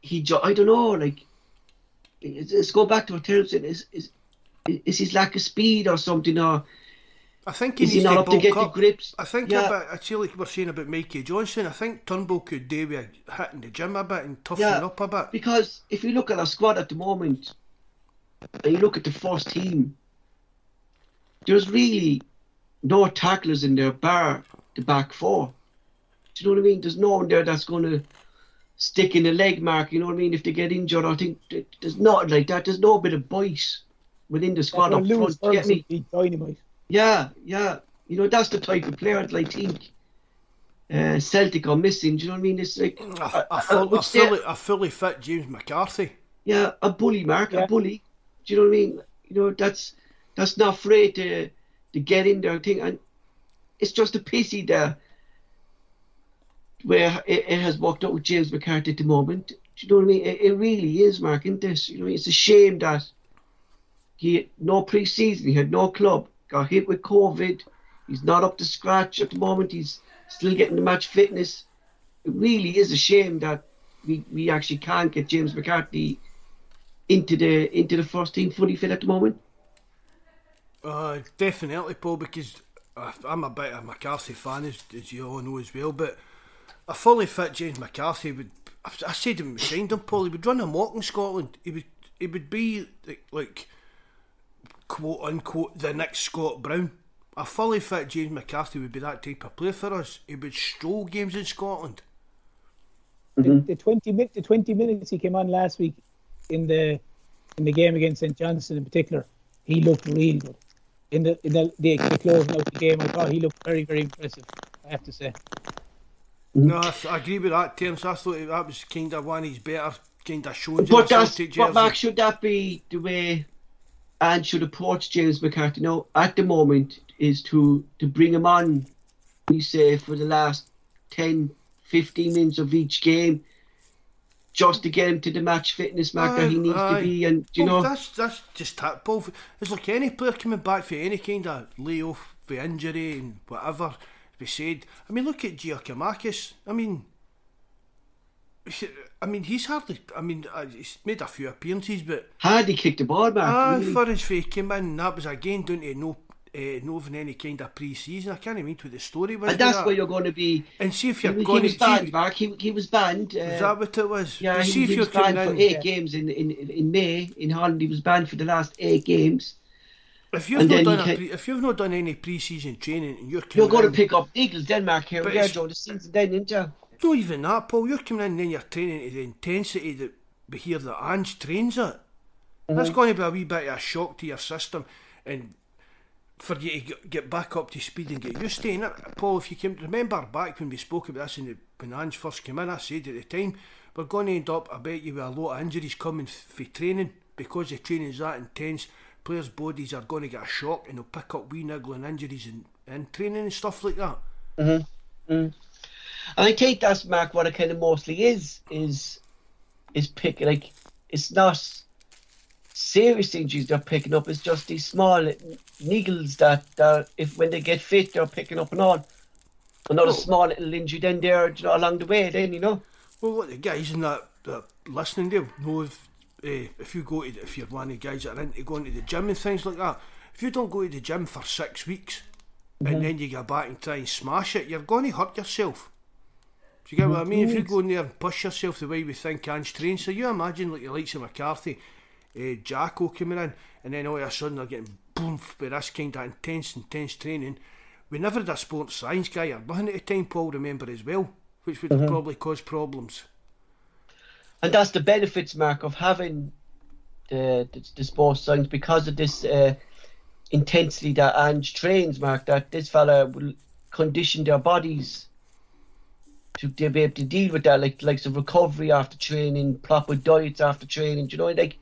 he I don't know, like it's go back to what Terence said, is is is his lack of speed or something or I think he is he needs not to up to get the up. grips? I think Yeah. about, I feel like we're saying about Mikey Johnston. I think Turnbull could do with hitting the gym a bit and toughening Yeah. up a bit. Because if you look at our squad at the moment and you look at the first team, there's really no tacklers in there bar the back four. Do you know what I mean? There's no one there that's going to stick in the leg mark. You know what I mean? If they get injured, I think there's not like that. There's no bit of bite within the squad Well, up Lewis front. do you Get me? Dynamite. Yeah, yeah. You know, that's the type of player that I think uh, Celtic are missing. Do you know what I mean? It's like A, I- a, I full, would a, fully, a fully fit James McCarthy. Yeah, a bully, Mark, Yeah. a bully. Do you know what I mean? You know, that's that's not afraid to to get in there thing, and it's just a pity there where it, it has worked out with James McCarthy at the moment. Do you know what I mean? It, it really is, Mark, isn't this? You know, it's a shame that he had no pre-season, he had no club, got hit with COVID, he's not up to scratch at the moment, he's still getting the match fitness. It really is a shame that we, we actually can't get James McCarthy into the into the first team fully fit at the moment. Uh, definitely, Paul, because uh, I'm a bit of a McCarthy fan, as, as you all know as well. But a fully fit James McCarthy would. I, I said him, we signed him, Paul. He would run a mock in Scotland. He would. He would be like, like quote unquote the next Scott Brown. A fully fit James McCarthy would be that type of player for us. He would stroll games in Scotland. The, the twenty minute, the twenty minutes he came on last week in the in the game against St Johnstone in particular, he looked real good. In the in the, the, the closing out the game, I thought he looked very very impressive. I have to say. Mm. No, I, I agree with that, Terence. I thought that was kind of one of his better kind of shows. But a that's Celtic but. Mark, should that be the way and should approach James McCarthy now at the moment is to to bring him on we say for the last 10, 15 minutes of each game just to get him to the match fitness mark that he needs aye. to be and you Well, know that's that's just that, Paul. It's like any player coming back for any kind of layoff, for injury and whatever. We said. I mean, look at Giakoumakis. I mean, *laughs* I mean, he's hardly. I mean, uh, he's made a few appearances, but hardly kicked the ball back ah, really. for his fake came in, that was again down to no. Uh, no having any kind of pre-season, I can't even what the story was. and that's that. where you're going to be And see if you're he going was to banned see. Mark he, he was banned uh, Is that what it was? Yeah, he, see if he you're was banned for in. eight games in, in in May in Holland. He was banned for the last eight games. If you've not done you pre- if you've not done any pre-season training and you're You're going to pick up. Eagles, Denmark here. Yeah, Joe, the season then, isn't you? not even that, Paul. You're Yeah, coming, Joe, then, isn't you? not even that, Paul. You're coming in and then you're training to the intensity that we hear that Ange trains at. That's going to be a wee bit of a shock to your system, and for you to get- back up to speed and get used to it. Paul, if you can remember back when we spoke about this in the, when Ange first came in, I said at the time we're going to end up, I bet you, with a lot of injuries coming for training because the training is that intense. Players' bodies are going to get a shock and they'll pick up wee niggling injuries in, in training and stuff like that. Mhm. And I think that's Mark what it kind of mostly is is is pick like it's not serious injuries they're picking up. is just these small niggles that that if when they get fit they're picking up and on. Another Oh. small little injury then there you know, along the way. Then you know. Well, what the guys in that, that listening, they'll know if, uh, if you go to, the, if you're one of the guys that are into going to the gym and things like that, if you don't go to the gym for six weeks and then you get back and try and smash it, you're going to hurt yourself. Do you get what I mean? If you go in there and push yourself the way we think Ange trains, so you imagine like the likes of McCarthy, uh, Jacko coming in, and then all of a sudden they're getting boom by this kind of intense, intense training. We never had a sports science guy or nothing at the time, Paul, remember as well, which would have probably cause problems. And that's the benefits, Mark, of having the the, the sports science because of this uh, intensity that Ange trains, Mark. That this fella will condition their bodies to, to be able to deal with that, like like some recovery after training, proper diets after training. Do You know, like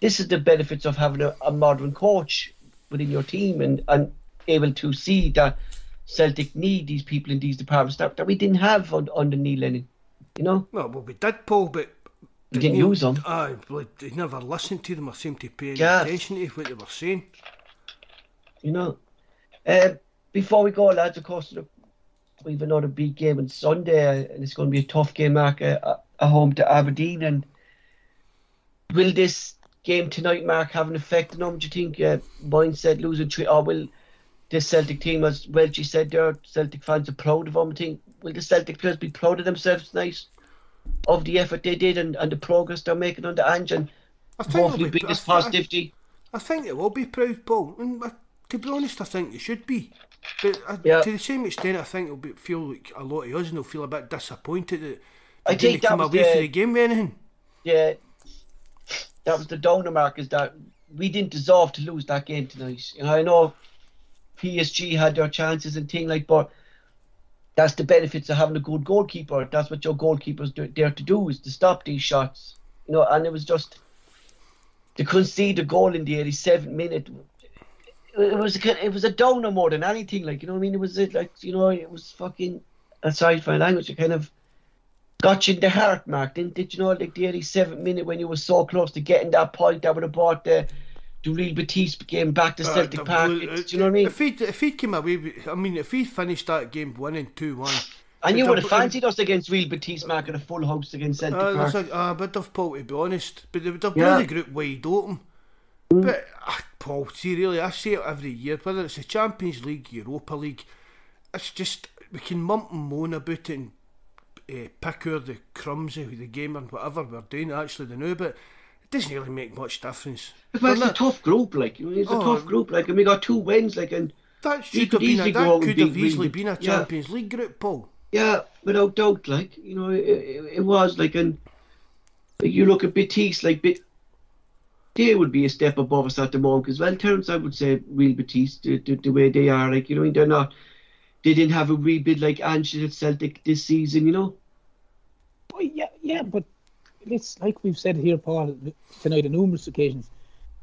this is the benefits of having a, a modern coach within your team and and able to see that Celtic need these people in these departments that, that we didn't have on, under Neil Lennon. You know, No, well, we did, Paul, but we didn't use them. Aye, well, they never listened to them or seemed to pay any Yes. attention to what they were saying. you know. Uh, before we go, lads, of course, we've another big game on Sunday, and it's going to be a tough game, Mark, uh, at home to Aberdeen. And will this game tonight, Mark, have an effect on them? Do you think? Uh, mine said losing three, or will this Celtic team, as Welshy said there, Celtic fans are proud of them. I think, will the Celtic players be proud of themselves tonight? Of the effort they did and, and the progress they're making under Ange and I think hopefully be- bring this I thi- I- positivity. I think they will be proud, Paul. And to be honest, I think they should be. But uh, Yeah. to the same extent, I think they'll be, feel like a lot of us and they'll feel a bit disappointed that I they didn't think come away the- from the game with anything. yeah, that was the downer mark is that we didn't deserve to lose that game tonight. You know, I know PSG had their chances and thing like, but that's the benefits of having a good goalkeeper. That's what your goalkeeper's there to do is to stop these shots. You know, and it was just to concede a goal in the 87th minute. It was it was a downer more than anything. Like you know, what I mean, it was like you know, it was fucking. Aside from language, it kind of got you in the heart, Mark. Didn't did you know like the 87th minute when you were so close to getting that point that would have brought the the real Betis game back to Celtic Uh, Park. uh, It's- do you know what I mean? If he'd, if he'd come away with, I mean, if he finished that game winning 2 1. And you would have fancied us against Real Betis Mark at a full house against Celtic Uh, Park. there's a, a bit of Paul, to be honest. But they would have Yeah. blew the group wide open. But, ah, Paul, see, really, I say it every year, whether it's the Champions League, Europa League, it's just, we can mump and moan about it and uh, pick the crumbs of the gamer, and whatever we're doing, actually, they know, but it doesn't really make much difference. Well, it's We're a tough group, like you know, it's a Oh. tough group, like, and we got two wins, like, and that you should could have been, easily a, that could have easily been a yeah. Champions League group, Paul. yeah, without doubt, like you know, it, it, it was like, and you look at Betis, like, Bit, they would be a step above us at the moment as well. Terence, I would say, Real Betis, the, the, the way they are, like you know, they're not, they didn't have a rebuild like Ange at Celtic this season, you know. Oh, yeah, yeah, but it's like we've said here, Paul, tonight on numerous occasions.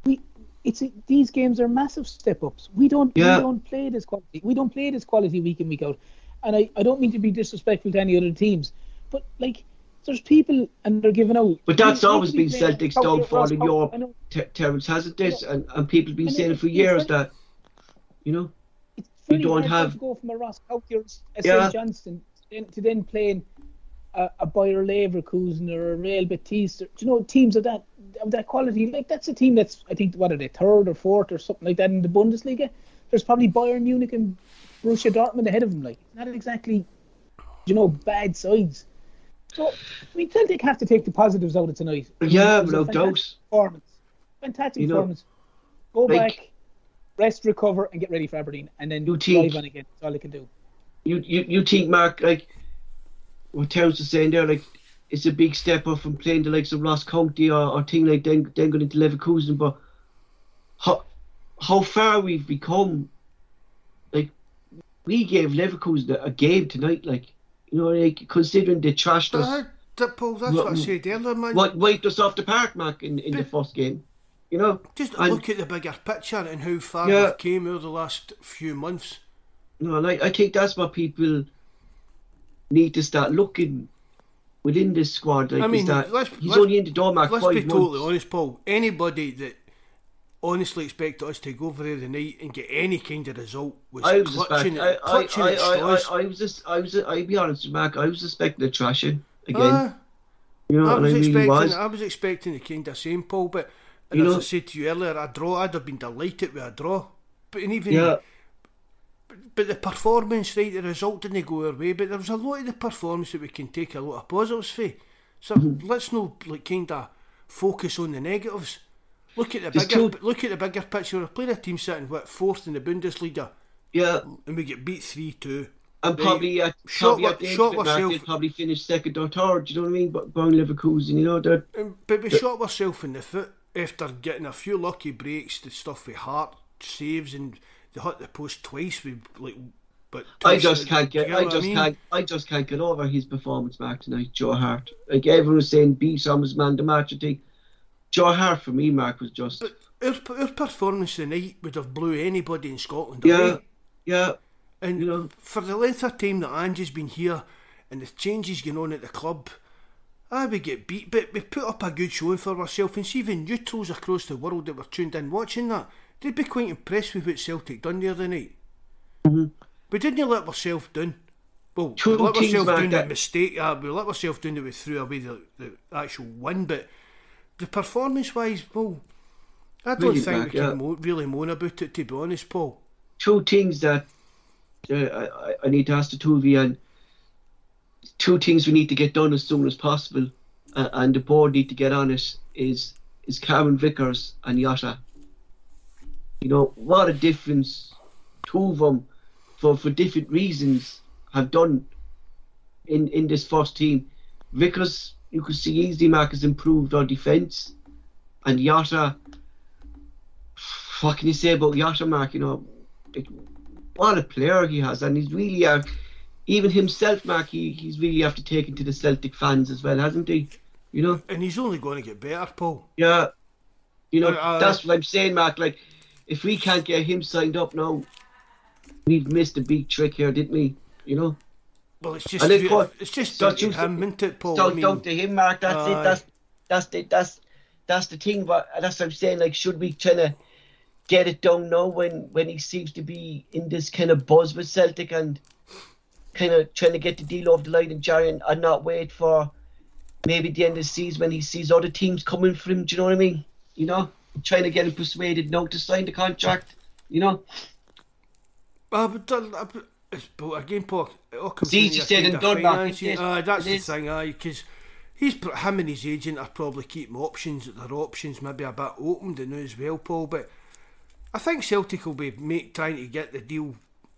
We, it's these games are massive step ups. We don't, Yeah. we don't play this quality. We don't play this quality week in week out. And I, I don't mean to be disrespectful to any other teams, but like there's people and they're giving out. But that's always been Celtic's downfall in. Europe. I know. Ter- Terence hasn't this, and, and people have been saying it- for years that, you know, Very don't have- to go from a Ross or a Yeah. St Johnstone to then playing a, a Bayer Leverkusen or a Real Betis. Or, do you know teams of that of that quality? Like that's a team that's I think what are they third or fourth or something like that in the Bundesliga. There's probably Bayern Munich and Borussia Dortmund ahead of them. Like not exactly, you know, bad sides. So I mean, Celtic have to take the positives out of tonight. Yeah, fantastic doubt. Performance, fantastic You know, performance. Go like- back, rest, recover, and get ready for Aberdeen, and then You think- drive on again. That's all they can do. You you you think Mark like what Terence was saying there like it's a big step up from playing the likes of Ross County or, or thing like then then going into Leverkusen, but how how far we've become like we gave Leverkusen a, a game tonight, like you know, like considering they trashed But us, I, that, Paul, that's what I said earlier, man. what wiped us off the park, Mark, in, in the first game. You know, Just And- look at the bigger picture and how far Yeah. we've came over the last few months. No, like I think that's what people need to start looking within this squad. Like, I mean, that let's- he's let's- only in the door, Mark. Let's five be months. totally honest, Paul. Anybody that honestly expected us to go over there tonight and get any kind of result was I was clutching, expecting. I, I, clutching I, at I, I. I was just. I was. I'll be honest Mark. I was expecting a trashing again. Ah, you know, I was I really expecting. was. I was expecting the kind of same, Paul. But and You as know- I said to you earlier, a draw. I'd have been delighted with a draw. But and even Yeah, but the performance, right, the result didn't go our way, but there was a lot of the performance that we can take a lot of positives for. So Mm-hmm. let's not like kind of focus on the negatives. Look at the There's bigger, look at the bigger picture. We're playing a team sitting what fourth in the Bundesliga, yeah, and we get beat three two. and probably Shot probably shot of it, Mark, myself- they'll probably finish second or third. Do you know what I mean? But Brown Leverkusen, you know, they're But we shot ourselves in the foot after getting a few lucky breaks, the stuff with heart saves, and they hit the post twice. We like, but I just can't get. I just mean? can't. I just can't get over his performance, Mark tonight. Joe Hart. Like everyone was saying, B Summers man the match. I think Joe Hart for me, Mark was just. Our, our performance tonight would have blew anybody in Scotland Yeah, away. yeah. And you know- for the length of time that Angie's been here and the changes going on at the club, I would get beat, but we put up a good showing for ourselves. And see, even neutrals across the world that were tuned in watching that, they'd be quite impressed with what Celtic done the other night. We didn't you let ourselves down. Well, Mm-hmm. Two we let ourselves down the that- mistake. Uh, we let ourselves down that we threw away the, the actual win, but the performance-wise, well, I don't Brilliant, think we can yeah. mo- really moan about it. To be honest, Paul. two things that uh, I, I- I need to ask the two of you, and two things we need to get done as soon as possible, uh, and the board need to get on it is is Cameron Vickers and Jota. You know what a difference two of them, for for different reasons, have done in in this first team. Vickers, you could see easily Mark has improved our defence, and Jota. What can you say about Jota, Mark? You know, like, what a player he has, and he's really uh, even himself, Mark. He, he's really have to take it to the Celtic fans as well, hasn't he? You know, And he's only going to get better, Paul. yeah. You know, Uh, that's what I'm saying, Mark. Like, if we can't get him signed up now, we've missed a big trick here, didn't we? You know, Well, it's just then re- it's just down to you- him, isn't it, Paul? so I mean, down to him, Mark. That's aye. it. That's that's the that's that's the thing. But that's what I'm saying. Like, should we try to get it done now when when he seems to be in this kind of buzz with Celtic and kind of trying to get the deal off the line and Jarry and not wait for maybe the end of the season when he sees other teams coming for him. Do you know what I mean? You know, trying to get him persuaded now to sign the contract. You know, Uh, but, uh, uh, but, again, Paul, it all comes It's easy said and done, Mark, finances. isn't it? Aye, that's It the is. thing, aye, because he's him and his agent are probably keeping options, their options maybe a bit open to now as well, Paul. But I think Celtic will be make, trying to get the deal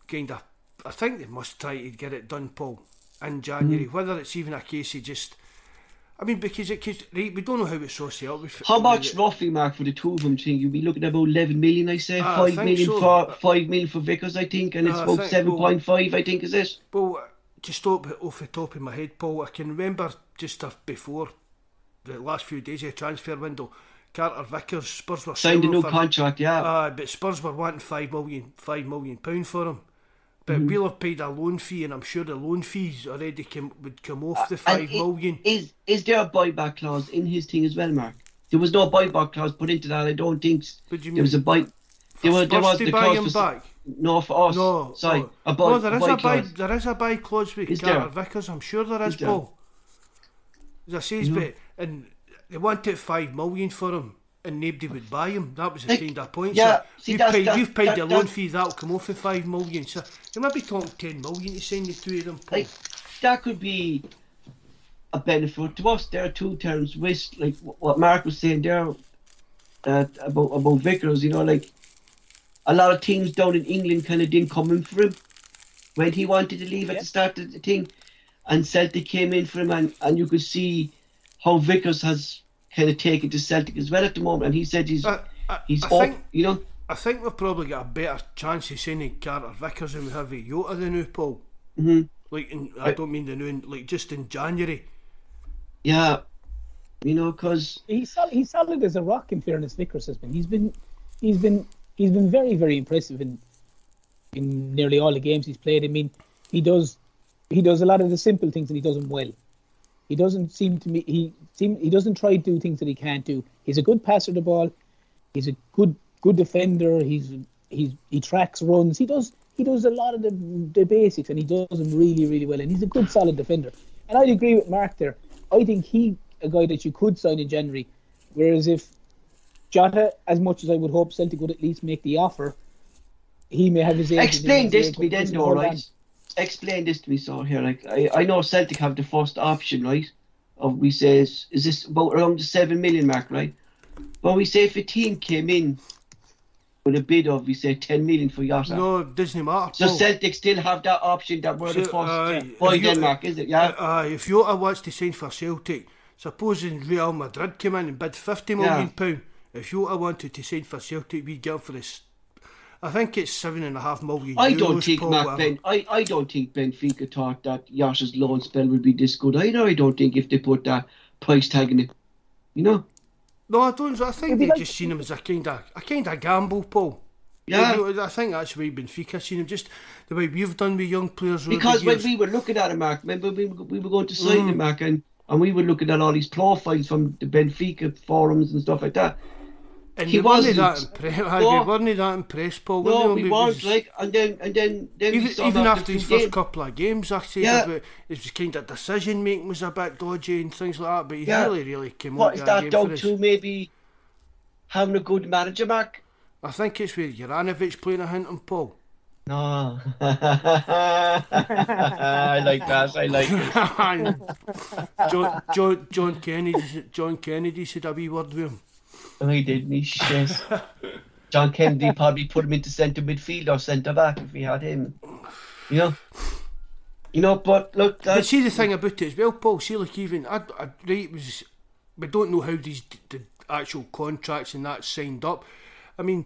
kind of. I think they must try to get it done, Paul, in January. Mm. Whether it's even a case of just. I mean, because it could, right, we don't know how it's so set up. with- how much roughly, Mark, for the two of them? Thing you'll be looking at about eleven million, I say. Ah, I five think million so. for five million for Vickers, I think, and it's Ah, about think- seven well- point five, I think, is it? Well, just off, off the top of my head, Paul, I can remember just uh, before the last few days of the transfer window, Carter Vickers, Spurs were Signed a new for- contract, yeah. Aye, but Spurs were wanting five million, five million pound for him. But Mm-hmm. we'll have paid a loan fee, and I'm sure the loan fees already come, would come off the five And i- million. Is is there a buyback clause in his thing as well, Mark? There was no buyback clause put into that. I don't think. s- What do you there was a mean? buy. There was, there Spurs was to the buy clause him for, s- back? No, for us. No, sorry, oh. a buy, no, there is buy a buy. clause. There is a buy clause with Is Carter there? Vickers. I'm sure there is, Is there? Paul. As I says, but and they wanted five million for him, and nobody would buy him. That was the Like, kind of point. yeah, so see, you've that's- paid, that's- you've paid that- the loan that's- fee. That'll come off the five million. So you might be talking ten million to send the two of them, Paul. Like that could be a benefit to us. There are two terms with like what Mark was saying there uh, about about Vickers. You know, like a lot of teams down in England kind of didn't come in for him when he wanted to leave at the start of the thing, and Celtic came in for him, and, and you could see how Vickers has kind of taken to Celtic as well at the moment, and he said he's I, I, he's I up, think you know. I think we've probably got a better chance of signing Carter Vickers than we have with Jota the new Paul. hmm Like, in, I I- don't mean the new, in- like just in January. Yeah, you know, because he's solid, he's solid as a rock. In fairness, Vickers has been. He's been, he's been, he's been very, very impressive in, in nearly all the games he's played. I mean, he does, he does a lot of the simple things and he does them well. He doesn't seem to me. He seem he doesn't try to do things that he can't do. He's a good passer of the ball. He's a good good defender. He's he's he tracks runs. He does he does a lot of the the basics and he does them really really well. And he's a good solid defender. And I'd agree with Mark there. I think he a guy that you could sign in January. Whereas if Jota, as much as I would hope Celtic would at least make the offer, he may have his explain this to me then, "Listen, though, right? On." Explain this to me, so here, like I, I know Celtic have the first option, right? Of we say is, is this about around the seven million mark, right? But we say if a team came in with a bid of we say ten million for Jota, No, doesn't matter. so Paul. Celtic still have that option that we're the first aye, by if you- Denmark, is it? Yeah. Uh, if Jota wants to sign for Celtic, supposing Real Madrid came in and bid fifty million Yeah. pound, if Jota wanted to sign for Celtic, we'd get him for this. I think it's seven and a half million. I don't think Paul, Mark. Ben. I, I don't think Benfica thought that Jota's loan spell would be this good either. I don't think if they put that price tag in it, you know. No, I don't. I think It'd they like- just seen him as a kind of a kind of gamble, Paul. Yeah. I, do- I think that's the way Benfica seen him, just the way we've done with young players. Because when we were looking at him, Mark, remember we were, we were going to sign Mm. him, Mark, and, and we were looking at all these profiles from the Benfica forums and stuff like that. And he we weren't that wasn't. impressed. No. we weren't that impressed, Paul. No, we? we We weren't was- like, and then and then then Even, even after the his game. first couple of games, I said Yeah. about it was kind of decision making was a bit dodgy and things like that. But he Yeah. really, really came What on is to that game down for us. to? Maybe having a good manager, Mark. I think it's with Juranovic playing a Hinton, Paul. No, *laughs* I like that. I like it. *laughs* John, John, John Kennedy, John Kennedy said a wee word with him. Oh, he didn't. He yes. John Kennedy *laughs* probably put him into centre midfield or centre back if he had him. You know. You know, but look, But see the thing about it as well, Paul. See, like even I, I right was, we don't know how these the actual contracts and that signed up. I mean,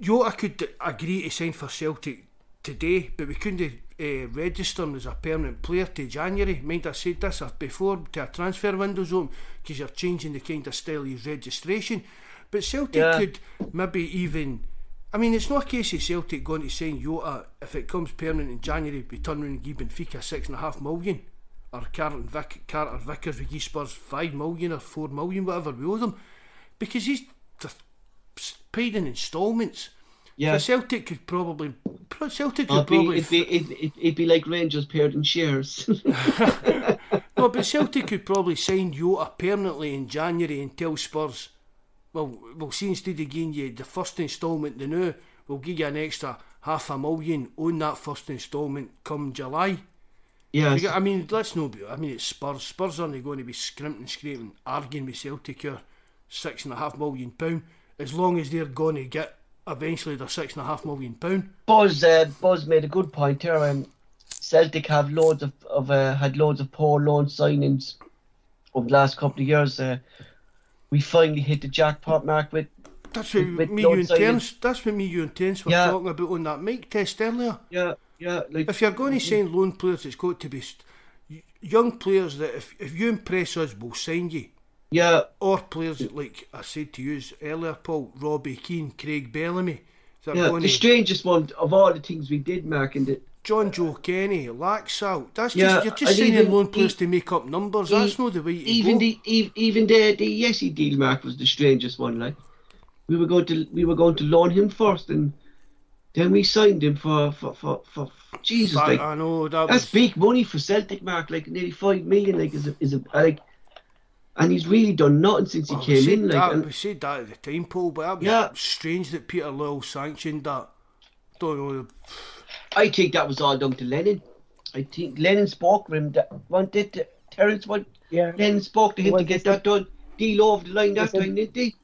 Jota could agree to sign for Celtic today, but we couldn't uh, register him as a permanent player to January. Mind I said this before to a transfer window's open because you're changing the kind of style of registration. But Celtic Yeah. could maybe even. I mean, it's not a case of Celtic going to sign Jota if it comes permanent in January. We turn around and give Benfica six and a half million, or Carter, Vic, Carter Vickers give Spurs five million or four million, whatever we owe them, because he's paid in instalments. Yeah. So Celtic could probably Celtic could It'd be, probably it'd, be, it'd, it'd, it'd be like Rangers paired in shares. *laughs* *laughs* no, but Celtic could probably sign Jota permanently in January and tell Spurs, well, we'll see instead of giving you the first instalment the now, we'll give you an extra half a million on that first instalment come July. yeah, You I mean, let's not be. I mean, it's Spurs. Spurs aren't going to be scrimping, scraping, arguing with Celtic here six and a half million pound. As long as they're going to get eventually their six and a half million pound. Bawz uh, Bawz made a good point here. Um, Celtic have loads of, of uh, had loads of poor loan signings over the last couple of years. Uh, we finally hit the jackpot mark with That's what With me, you and. Terence. That's what me, you and Terence were Yeah. talking about on that mic test earlier. yeah yeah like If you're going to sign loan players, it's got to be young players that if, if you impress us, we'll sign you. Yeah Or players like I said to you earlier, Paul, Robbie Keane, Craig Bellamy. Yeah the to- strangest one of all the things we did Mark and the, Jonjoe Kenny, Laxalt. That's Yeah, just you're just even- loan players to make up numbers. e- That's not the way to even go. the ev- even the the Ajeti deal Mark was the strangest one. Like we were going to we were going to loan him first and then we signed him for for for, for Jesus like I know that That's was. big money for Celtic, Mark. Like nearly five million. Like is a, is a like, and he's really done nothing since he we came in. Like, that, and, we said that at the time, Paul, but that was Yeah. strange that Peter Lawwell sanctioned that. Don't know. I think that was all done to Lennon. I think Lennon spoke to him. That wanted to, Terence. What Yeah. Lennon spoke to him Well, to they get said- that done. Deal over the line that said- time, didn't they?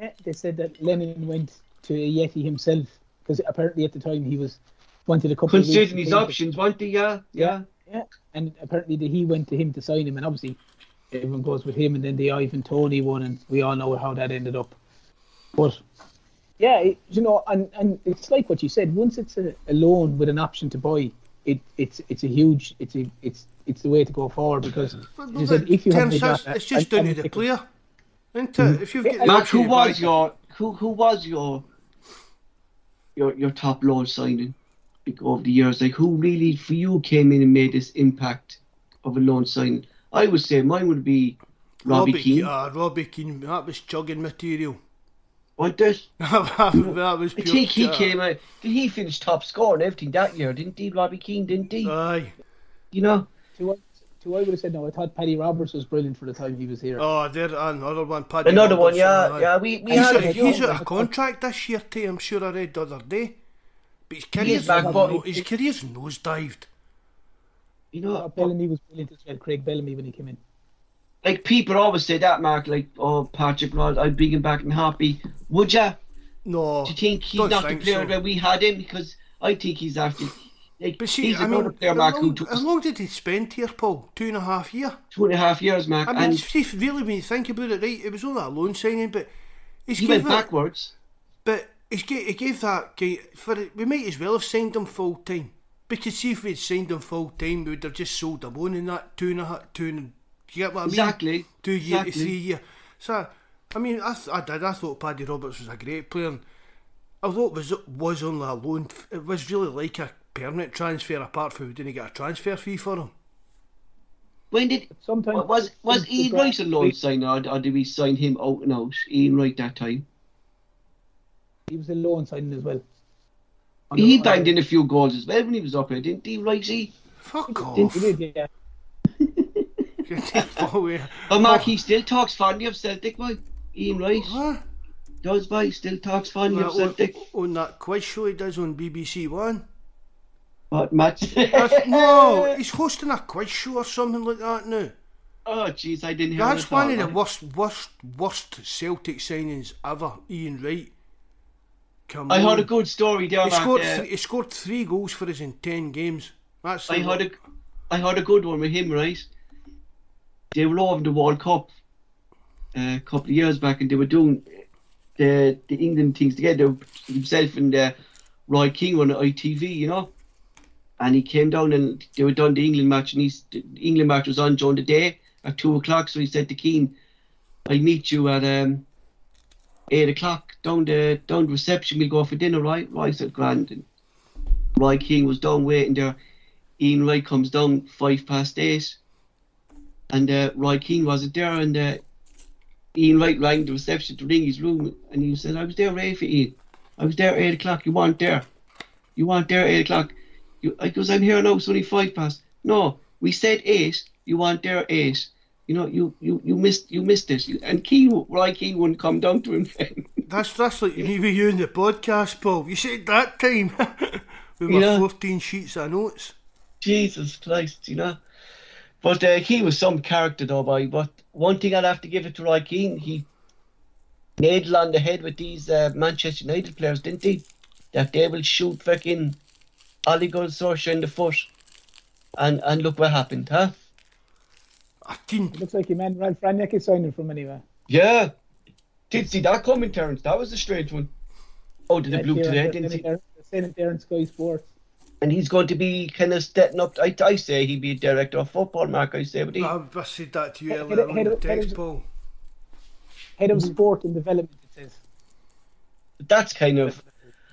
Yeah, they said that Lennon went to Ajeti himself because apparently at the time he was wanted a couple of Considering to his options, weren't they? Yeah, yeah. Yeah, and apparently that he went to him to sign him, and obviously everyone goes with him, and then the Ivan Toney one, and we all know how that ended up. But yeah, it, you know, and and it's like what you said. Once it's a, a loan with an option to buy, it it's it's a huge it's a it's it's the way to go forward because as you said, if you have Turns it's just down to the player, isn't it? If you've got the who was your who who was your your your top loan signing like, over the years? Like who really for you came in and made this impact of a loan signing? I would say mine would be Robbie, Keane. Uh, Robbie Keane, that was chugging material. *laughs* Wasn't it? that was I pure think he uh, came out. Did he finish top scorer and everything that year? Didn't he, Robbie Keane? Didn't he? Aye. you know. To what, to I would have said no, I thought Paddy Roberts was brilliant for the time he was here. Oh, there another one. Paddy Another one, yeah, aye. yeah. We we He's, had a, a few. he's out of contract this year too. I'm sure I read the other day. But his career's, back, no, but- his career's nosedived. You Uh, know, Bellamy was brilliant as well. Craig Bellamy when he came in. like people always say that, Mark. Like, oh, Patrick Rod, I'd bring him back and happy. Would ya? No, Do you think he's don't not the player so. that we had him? Because I think he's after. Like, But see, he's I another mean, player, how Mark, who long, how long did he spend here, Paul? Two and a half year. two and a half years, Mark, I mean, and see, if really, when you think about it, right, it was only a loan signing, but he's he gave went it- backwards. But he's ga- he gave that for it. We might as well have signed him full time because see if we'd signed him full time, we would have just sold him on in that two and a half, two and. Do you get what I mean? Exactly. Two year Exactly. three year. So, I mean, I, th- I did. I thought Paddy Roberts was a great player. And although it was was only a loan, it was really like a permanent transfer. Apart from we didn't get a transfer fee for him. When did Sometimes was was Ian the- Wright a loan sign or, or did we sign him out and out? Ian Wright that time. He was a loan signing as well. On He the- banged in a few goals as well when he was up here, didn't he, Righty? Fuck off. He did, yeah. *laughs* oh, yeah. But Mark, oh. he still talks fondly of Celtic, boy. Ian Wright Huh? does, boy. Still talks fondly Well, of on, Celtic. Oh, oh, on that quiz show he does on BBC One. What match? *laughs* No, he's hosting a quiz show or something like that now. Oh, jeez, I didn't hear That's one of the worst, worst, worst Celtic signings ever. Ian Wright. Come I on. heard a good story there, He scored, uh, three, he scored three goals for us in ten games. That's I heard a, I heard a good one with him, right? They were over the World Cup uh, a couple of years back, and they were doing the the England things together. Himself and uh, Roy Keane on ITV, you know. And he came down and they were done the England match, and he's the England match was on during the day at two o'clock. So he said to Keane, "I'll meet you at um, eight o'clock down the down the reception. We'll go for dinner, right?" Roy said, "Grand." And Roy Keane was down waiting there. Ian Wright comes down five past eight, and uh, Roy Keane wasn't there, and uh, Ian Wright rang the reception to ring his room, and he said, "I was there ready for Ian. I was there at eight o'clock. You weren't there. You weren't there at eight o'clock." You, I goes, "I'm here now. It's only five past." No, we said eight. You weren't there eight. You know, you you you missed you missed it. You, and Keane, Roy Keane wouldn't come down to him. *laughs* That's that's like me with you in the podcast, Paul. You said that time *laughs* with my Yeah. fourteen sheets of notes. Jesus Christ, you know. But uh, he was some character though, boy. But one thing I'd have to give it to Roy Keane, he nailed on the head with these uh, Manchester United players, didn't he? That they will shoot fucking Solskjaer in the foot. And and look what happened, huh? I didn't. It looks like your man Ralf Rangnick is signing from anywhere. Yeah. Did see that coming, Terence. That was a strange one. Oh, did it blew today? didn't he? They're saying it there in Sky Sports. And he's going to be kind of stepping up. I, I say he'd be a director of football, Mark. I say, but he, I, I said that to you Head- earlier on head- the head- Paul. Head of Sport and Development, it says. that's kind of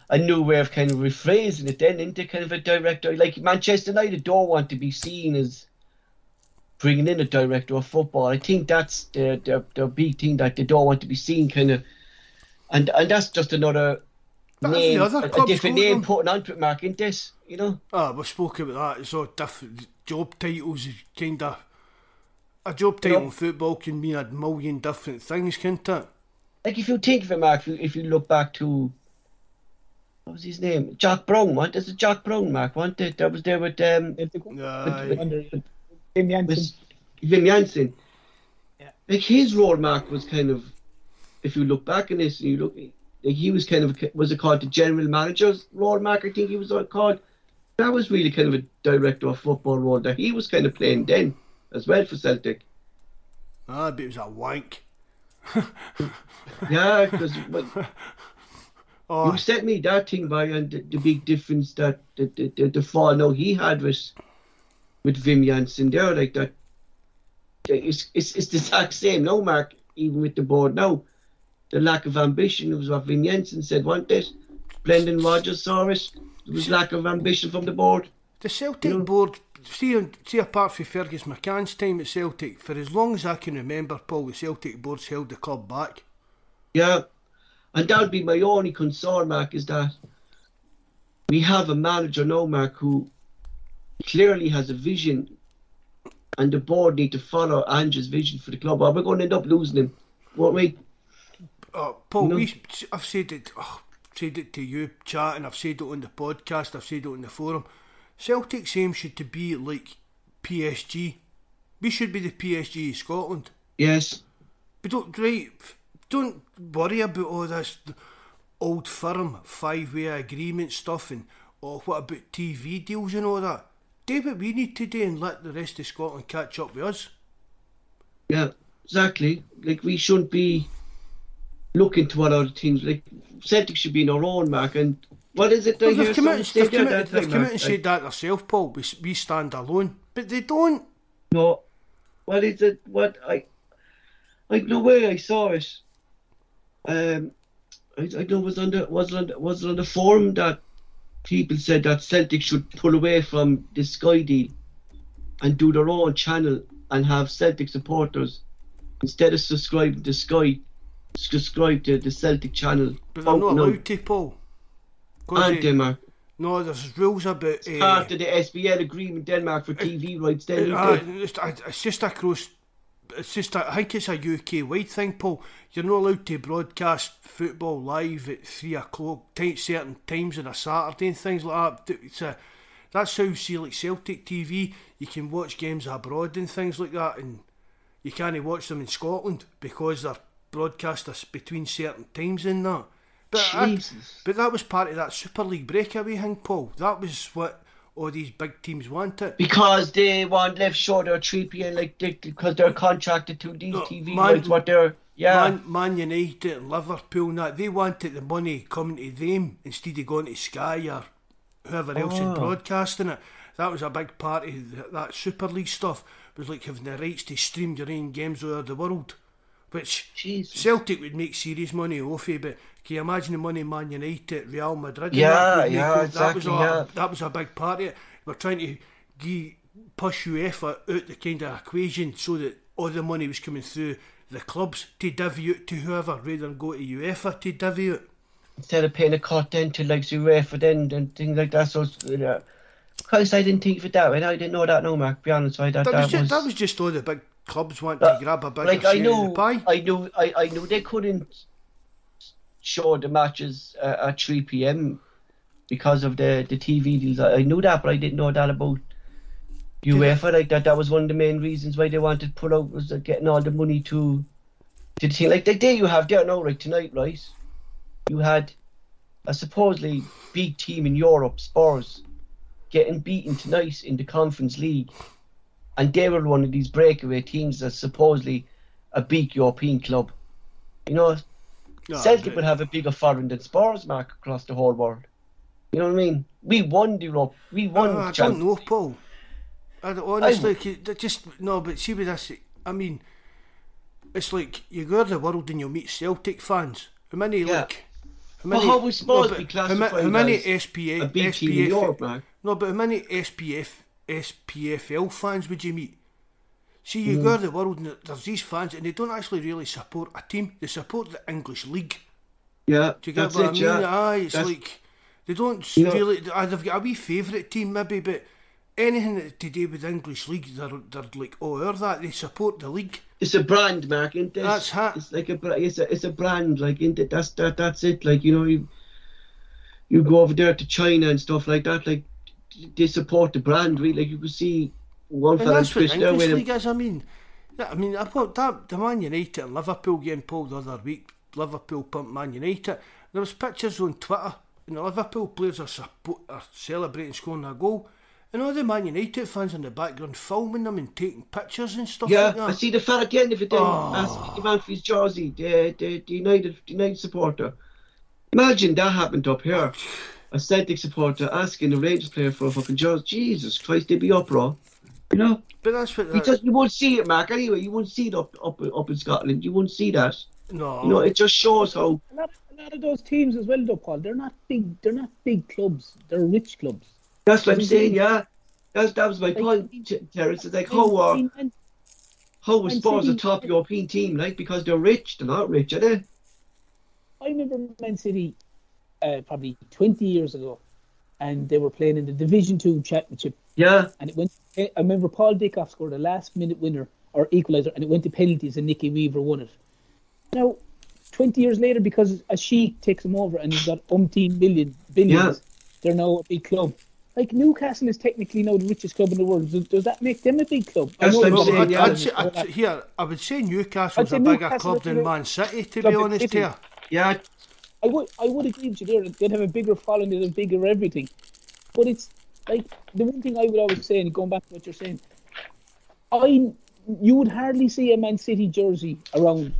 a new way of kind of rephrasing it then into kind of a director like Manchester United don't want to be seen as bringing in a director of football. I think that's the the, the big thing that they don't want to be seen kind of and and that's just another every name, other a, a different name them. putting onto it, Mark, in this, you know. Ah, we spoke about that. It's all different. Job titles is kind of. A job You know- title in football can mean a million different things, can't it? Like if you think of it, Mark, if you, if you look back to what was his name? Jock Brown, what is it Jock Brown, Mark, wasn't it? That was there with um Wim Jansen. with Wim Jansen. Yeah. Like his role, Mark, was kind of, if you look back in this, and you look, like he was kind of was it called the general manager's role, Mark? I think he was called. That was really kind of a director of football role that he was kind of playing then as well for Celtic. Ah, but it was a wank. Yeah, because *laughs* Oh, you sent me that thing by and the, the big difference that the, the, the, the fall now he had was with Wim Jansen there, like that. It's, it's, it's the exact same now, Mark, even with the board now. The lack of ambition was what Wim Jansen said, wasn't it? Brendan Rodgers saw it. There was lack of ambition from the board. the Celtic No. board, see, see apart from Fergus McCann's time at Celtic, for as long as I can remember, Paul, the Celtic board's held the club back. Yeah. And that would be my only concern, Mark, is that we have a manager now, Mark, who clearly has a vision and the board need to follow Ange's vision for the club or we're going to end up losing him, won't we? Uh, Paul, No. we, I've said it, oh, said it to you, chat, and I've said it on the podcast. I've said it on the forum. Celtic's aim should to be like PSG. We should be the PSG of Scotland. Yes. But don't right, don't worry about all this old firm five way agreement stuff and oh what about TV deals and all that. Do what we need to do and let the rest of Scotland catch up with us. Yeah, exactly. Like we shouldn't be looking to what other teams like Celtic should be in our own mark and what is it they well, they've come out, they've come out, that they've come out and said that themselves, Paul. We, we stand alone, but they don't. No, what is it? What I, like the way I saw it, um, I, I know was on the was on was on the forum that people said that Celtic should pull away from the Sky deal and do their own channel and have Celtic supporters instead of subscribing to Sky, subscribe to the Celtic channel. But they're not now. allowed to, Paul. 'Cause Aren't they- they, Mark? no, there's rules about. Uh, Part of the SBL agreement, Denmark for TV rights. Then Uh, it's, it's just across. Uh, it's just I think it's a UK wide thing, Paul. You're not allowed to broadcast football live at three o'clock, time, certain times on a Saturday and things like that. It's a, that's how you see like Celtic TV. You can watch games abroad and things like that, and you can't watch them in Scotland because they're broadcast between certain times and that. But I- but that was part of that Super League breakaway thing, Paul. That was what all these big teams wanted. Because they want left shoulder or 3 p.m. like they, because they're contracted to these TV man- rights. What they're yeah. Man, Man United and Liverpool and that, they wanted the money coming to them instead of going to Sky or whoever else is Oh. broadcasting it. That was a big part of that Super League stuff. It was like having the rights to stream your own games all over the world. Which Jesus. Celtic would make serious money off it, but can you imagine the money Man United, Real Madrid? and Yeah, that yeah, off? that exactly, was a, yeah. That was a big part of it. We're trying to give, push UEFA out the kind of equation so that all the money was coming through the clubs to divvy out to whoever rather than go to UEFA to divvy out. Instead of paying a cut then to like UEFA then and things like that. So, uh, because I didn't think of that way. I didn't know that. No, Mark. To be honest, I That, that, was just, that was just all the big clubs want to grab a bigger like I of knew, the pie. I knew, I, I knew they couldn't show the matches uh, at 3 p.m. because of the the TV deals. I, knew that, but I didn't know that about UEFA. Like that, that was one of the main reasons why they wanted to put out was uh, getting all the money to to the team. Like the day you have there now, right tonight, right? You had a supposedly big team in Europe, Spurs, getting beaten tonight in the Conference League and they were one of these breakaway teams that's supposedly a big European club. You know, No, Celtic but- would have a bigger foreign than Spurs, Mark, across the whole world. You know what I mean? We won Europe. We won. Oh, the I don't know, Paul. I honestly, that just no. But see with this, I mean, it's like you go to the world and you meet Celtic fans. How many Yeah. like? How Well, how would Spurs but be how, how many SPA, a big SPF, team in Europe, Mark? No, but how many SPF, SPFL fans would you meet? See, you go to the world and there's these fans, and they don't actually really support a team. They support the English league. Yeah, Do you get that's what it, I mean? yeah. Aye, it's That's- like they don't really. uh, They've got a wee favourite team maybe, but anything to do with the English league, they're they're like oh, or that they support the league. It's a brand, Mark. Isn't it? That's ha- It's like a it's a it's a brand, like isn't it? That's that that's it. Like you know, you you go over there to China and stuff like that. Like they support the brand, really. Like you could see one And fella that's what twist English league is. I mean, yeah, I mean, I thought that the Man United and Liverpool game pulled the other week. Liverpool pumped Man United. There was pictures on Twitter and the Liverpool players are, suppo- are celebrating scoring a goal. And all the Man United fans in the background filming them and taking pictures and stuff Yeah, like that. I see the fella the end of it then Oh. the man for his jersey, the, the, the United the United supporter. Imagine that happened up here. A Celtic supporter asking a Rangers player for a fucking jersey. Jesus Christ, they'd be uproar. You know? But that's what. Because you won't see it, Mark, anyway. You won't see it up up up in Scotland. You won't see that. no. You know, it just shows how A lot, a lot of those teams as well, though, Paul. They're not big. They're not big clubs. They're rich clubs. that's what I'm saying, yeah. That's that was my point, T- Terence. It's like how uh, And- and- how was Man Spurs a top European team, like because they're rich, they're not rich, are they? I remember Man City uh, probably 20 years ago, and they were playing in the Division Two Championship, Yeah. and it went. I remember Paul Dickoff scored a last-minute winner or equaliser, and it went to penalties, and Nicky Weaver won it. Now, 20 years later, because a sheik takes them over and he's got umpteen million billions, they're now a big club. Like Newcastle is technically now the richest club in the world. Does, does that make them a big club? I That's know I'm they've saying, a big yeah. I'd, say, I'd, here, I would say Newcastle's I'd say a bigger Newcastle club than Man City, to be honest Italy. here. Yeah, I would I would agree with you there. They'd have a bigger following, they'd have bigger everything. But it's like the one thing I would always say, and going back to what you're saying, I you would hardly see a Man City jersey around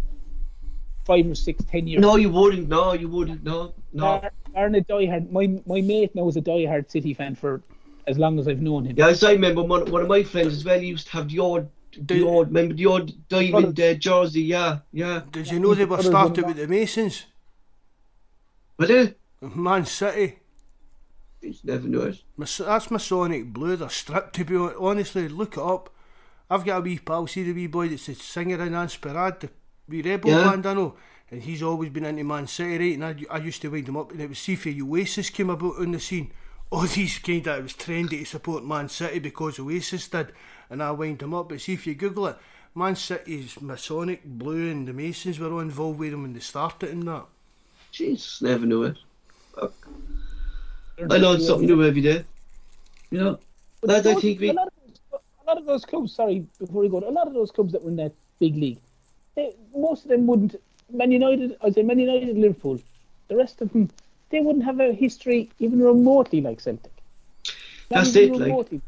five or six, ten years. No, you wouldn't. No, you wouldn't. No, no. Bar- Barring a diehard, my my mate now is a diehard City fan for as long as I've known him. Yeah, as I remember, one, one of my friends as well he used to have the odd, the The- odd, remember the odd diamond uh, jersey. Yeah, yeah. Did you know they were Others started with the Masons? But uh, Man City. You never know it. Mas- That's Masonic Blue. They're stripped to be hon- honestly. Look it up. I've got a wee pal. See the wee boy that's a singer in Ansperad, the wee rebel Yeah. band I know, and he's always been into Man City, right? And I, I used to wind him up, and it was see if Oasis came about on the scene. *laughs* All these kind of it was trendy to support Man City because Oasis did, and I wind him up. But see if you Google it, Man City's Masonic Blue and the Masons were all involved with them when they started and that. Jeez, never knew it. Fuck. I learn something new every day. You know, But lads, I think we. a lot, of those, a lot of those clubs. Sorry, before we go, a lot of those clubs that were in that big league, they, most of them wouldn't. Man United, I say Man United, Liverpool, the rest of them, they wouldn't have a history even remotely like Celtic. Not That's even it, like-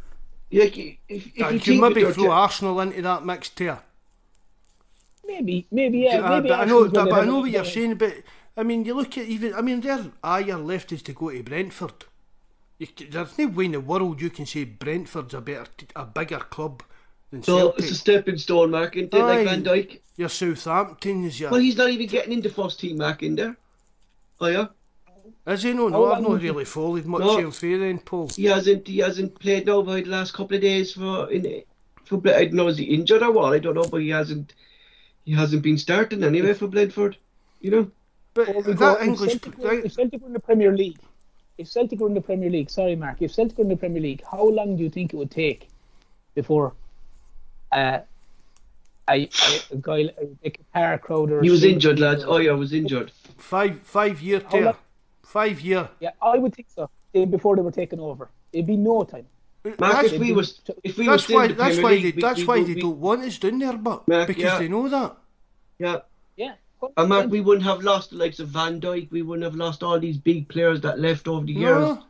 Yeah, if, if Uh, you you think can maybe throw their- Arsenal into that mix too. maybe, maybe, yeah, Uh, maybe. but I know, Arsenal but, I know what you're saying. But I mean, you look at even. I mean, their ire left is to go to Brentford. You, there's no way in the world you can say Brentford's a better, a bigger club than So Celtic. it's a stepping stone, Mark, isn't it? Like Van Dijk. Your Southamptons, your Well, he's not even getting into first team, Mark, in there. Oh yeah, is he no? No, I've not really followed much No. fair then, Paul. he hasn't. He hasn't played now by the last couple of days for in for. I don't know is he injured or what? I don't know, but he hasn't. He hasn't been starting anyway for Brentford. You know. But Before we go, that if Celtic were- if Celtic were in the Premier League, if Celtic were in the Premier League, sorry, Mark, if Celtic were in the Premier League, how long do you think it would take before uh, a, a, a guy like a Par Crowder? He was injured, Keegan lads. Oh yeah, was injured. five five year How tear, five year. Yeah, I would think so. eh, Before they were taken over, it'd be no time. Mark, That's, if we was if we that's was why. in the That's why. League, They, we- that's we why would they be- don't want us down there, but Mark, because yeah. they know that. Yeah. And Mark, we wouldn't have lost the likes of Van Dijk. We wouldn't have lost all these big players that left over the years. No.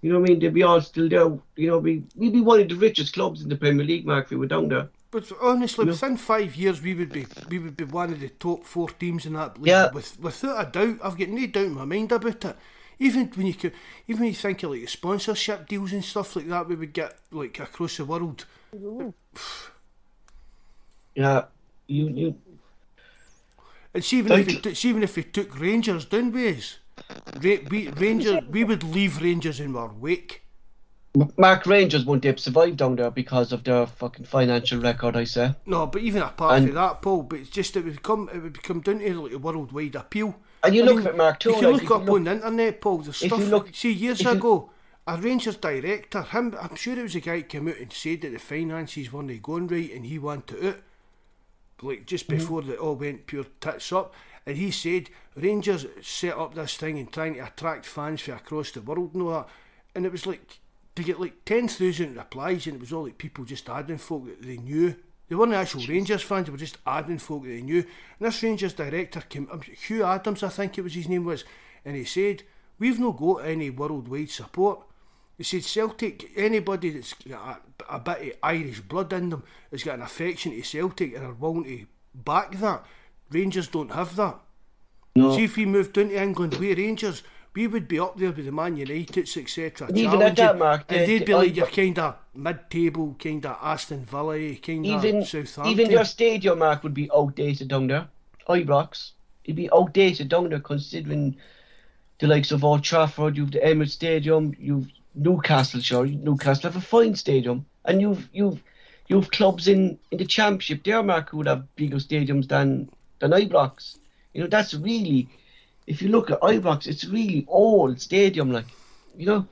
You know what I mean? They'd be all still there. You know, we we'd be one of the richest clubs in the Premier League, Mark, if we were down there. But honestly, You know? within five years, we would be we would be one of the top four teams in that league. Yeah. With, without a doubt, I've got no doubt in my mind about it. Even when you could, even when you think of like sponsorship deals and stuff like that, we would get like across the world. Yeah. You you And see, even if we, Like- t- see, even if we took Rangers down ways, Ra- we Rangers, we would leave Rangers in our wake. Mark Rangers won't have survived down there because of their fucking financial record, I say. No, but even apart And- from that, Paul, but it's just it would come it would come down to like a worldwide appeal. And you I look mean, at Mark, too, You like, look if you look up on the internet, Paul. The stuff. you look- see, years if you- ago, a Rangers director, him, I'm sure it was a guy that came out and said that the finances weren't going right, and he wanted out. Like just Mm-hmm. before it all went pure tits up, and he said Rangers set up this thing and trying to attract fans from across the world and all that, and it was like to get like ten thousand replies, and it was all like people just adding folk that they knew They weren't actual Rangers fans, they were just adding folk that they knew. And this Rangers director came, um, Hugh Adams, I think it was his name was, and he said, We've no got any worldwide support. He said, Celtic, anybody that's got a, a bit of Irish blood in them has got an affection to Celtic and are willing to back that. Rangers don't have that. No. See if we moved into England, we Rangers, we would be up there with the Man Uniteds, etc. Even at that, Mark, and they'd be like your kind of mid-table, kind of Aston Villa, kind of Southampton. even your stadium mark would be outdated down there. Ibrox, it'd be outdated down there considering the likes of Old Trafford, you've the Emirates Stadium, you've Newcastle, sure, Newcastle have a fine stadium, and you've you've you've clubs in, in the Championship there, Mark, who would have bigger stadiums than than Ibrox. You know, that's really, if you look at Ibrox, it's really old stadium, like, you know.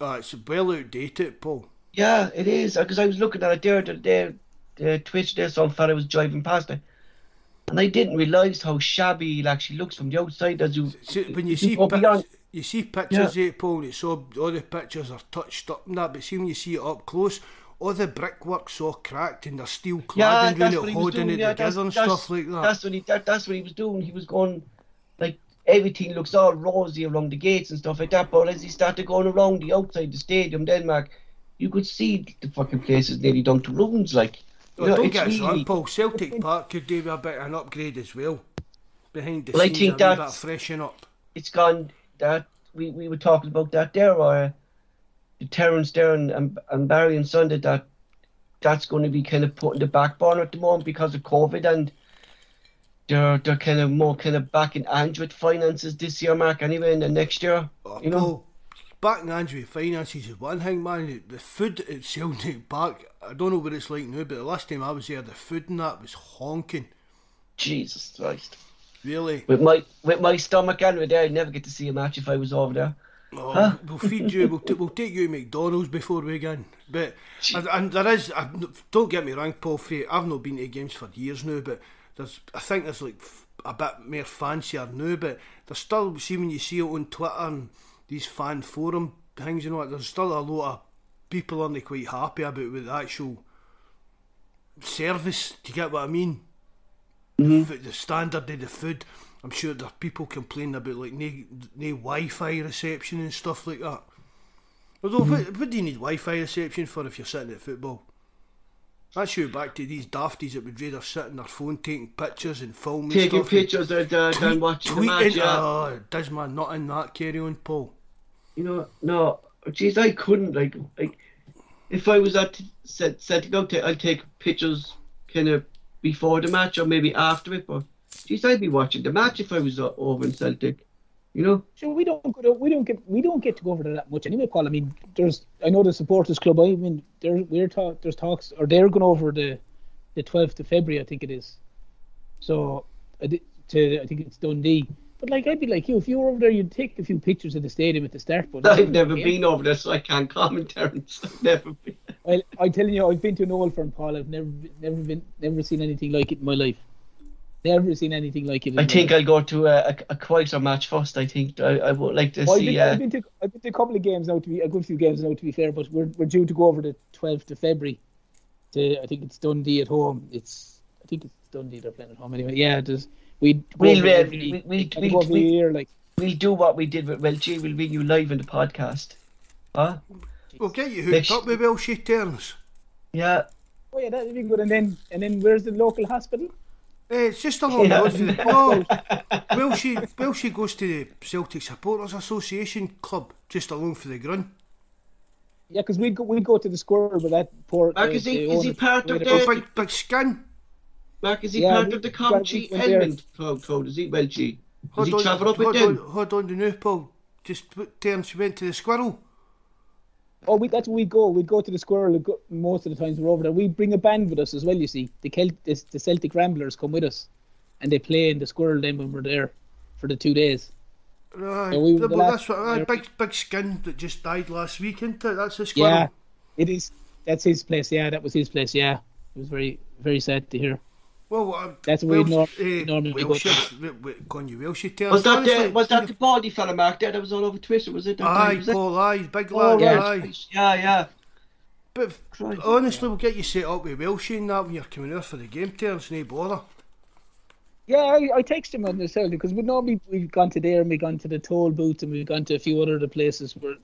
Ah, it's a well outdated, Paul. Yeah, it is. Because I was looking at it there the day, the Twitch there, some fella was driving past it. And I didn't realise how shabby it actually looks from the outside as you. See, when you if see pic- beyond- you see pictures of it, Paul, it's all, all the pictures are touched up and that, but see when you see it up close, all the brickwork's all cracked and they're steel cladding that's around what he was holding doing. it Yeah, together that's, and stuff like that. That's what he. That, that's what he was doing. He was going like everything looks all rosy around the gates and stuff like that. But as he started going around the outside the stadium, Denmark, you could see the fucking place is nearly down to ruins. Like, you Oh, know, don't get us wrong, Paul. Celtic *laughs* Park could do a bit of an upgrade as well. Behind the Well, I scenes, think a bit that's- of freshen up. it's gone that we, we were talking about that there or the Terence there and, and, and Barry and Sunday that that's going to be kind of put in the back burner at the moment because of COVID and they're they're kind of more kind of back in Andrew with finances this year, Mark. Anyway, and the next year, Oh, you know. Paul, back in Andrew finances is one thing, man. The- The food at Celtic Park, I don't know what it's like now, but the last time I was there, the food and that was honking. Jesus Christ. Really. With my with my stomach anyway, there I'd never get to see a match if I was over there. Oh, Huh? We'll feed you. We'll, t- we'll take you to McDonald's before we go in. But and, and there is. I, don't get me wrong, Paul. Fay, I've not been to games for years now, but there's. I think there's like a bit more fancier now, but there's still. See when you see it on Twitter and these fan forum things, you know, what? there's still a lot of people aren't quite happy about with the actual service. Do you get what I mean? The, mm-hmm. f- the standard of the food. I'm sure there are people complaining about like no, no Wi-Fi reception and stuff like that. Although, mm-hmm. what, what do you need Wi-Fi reception for if you're sitting at football? That's you back to these dafties that would rather sit on their phone taking pictures and filming Taking and pictures of the, tweet- and watching the tweeting. match. Yeah. Oh, does man not in that carry on, Paul? You know, no, jeez, I couldn't like like if I was at set setting out, I'd take pictures kind of before the match or maybe after it. But jeez, I'd be watching the match if I was uh, over in Celtic. You know, Sure, we don't go to, we don't get we don't get to go over that much anyway, Paul. I mean, there's I know the supporters club. I mean, there we're talk there's talks or they're going over the the 12th of February, I think it is. So to I think it's Dundee. But like I'd be like you, if you were over there, you'd take a few pictures of the stadium at the start. But I've never been over there, so I can't comment, Terence. I've never been. Well, I'm telling you, I've been to an old firm, Paul. I've never, never been, never seen anything like it in my life. Never seen anything like it. I think. I'll go to a, a, a quieter match first. I think I, I would like to Well, I've, see. been, Uh, I've, been to, I've been to a couple of games now. To be a good few games now, to be fair. But we're we're due to go over the 12th of February. To I think it's Dundee at home. It's I think it's Dundee they're playing at home anyway. Yeah, there's we go We'll, over uh, every- we- we- I think we- over we- the year like we'll do what we did with Welshy. We'll bring you live in the podcast. Huh? We'll get you Next- hooked up with Welshy Terns. Yeah. oh yeah that'd be good. And then and then where's the local hospital? Eh, it's just along Yeah. the road. from the- *laughs* No, Welshy, Welshy goes to the Celtic Supporters Association Club, just along for the grun. Yeah, because we'd go we'd go to the squirrel with that poor. Mark, uh, is he- is he part of the- the- big, big skin. Mark, is he Yeah, part of the we- Comchi we went there. Edmund crowd code? Is he Welshy? Does Hold he on, travel up with hold on, hold on to now, Paul. Just put terms, went to the squirrel. Oh, we, that's where we go. We'd go to the squirrel go- most of the times we're over there. We bring a band with us as well. You see, the Celt, the, the Celtic Ramblers come with us, and they play in the squirrel then when we're there for the two days. Right, Yeah, we the well, last- that's what, aye, yeah. big, big skin that just died last week, isn't it? That's the squirrel. Yeah, it is. That's his place. Yeah, that was his place. Yeah, it was very very sad to hear. Well, uh, That's where we Welsh, nor- eh, normally go. Welsh, Con you Welshy Terns. Was that honestly, the, was that the baldy fella, Mark? There, that was all over Twitter. Was it? That Aye, time, was it? Paul, aye, big Oh, lad, right. aye. Yeah, yeah. But honestly, we'll get you set up with Welsh and that when you're coming out for the game turns, no bother. Yeah, I, I text him on the cell because we normally we've gone to there and we've gone to the toll booth and we've gone to a few other places where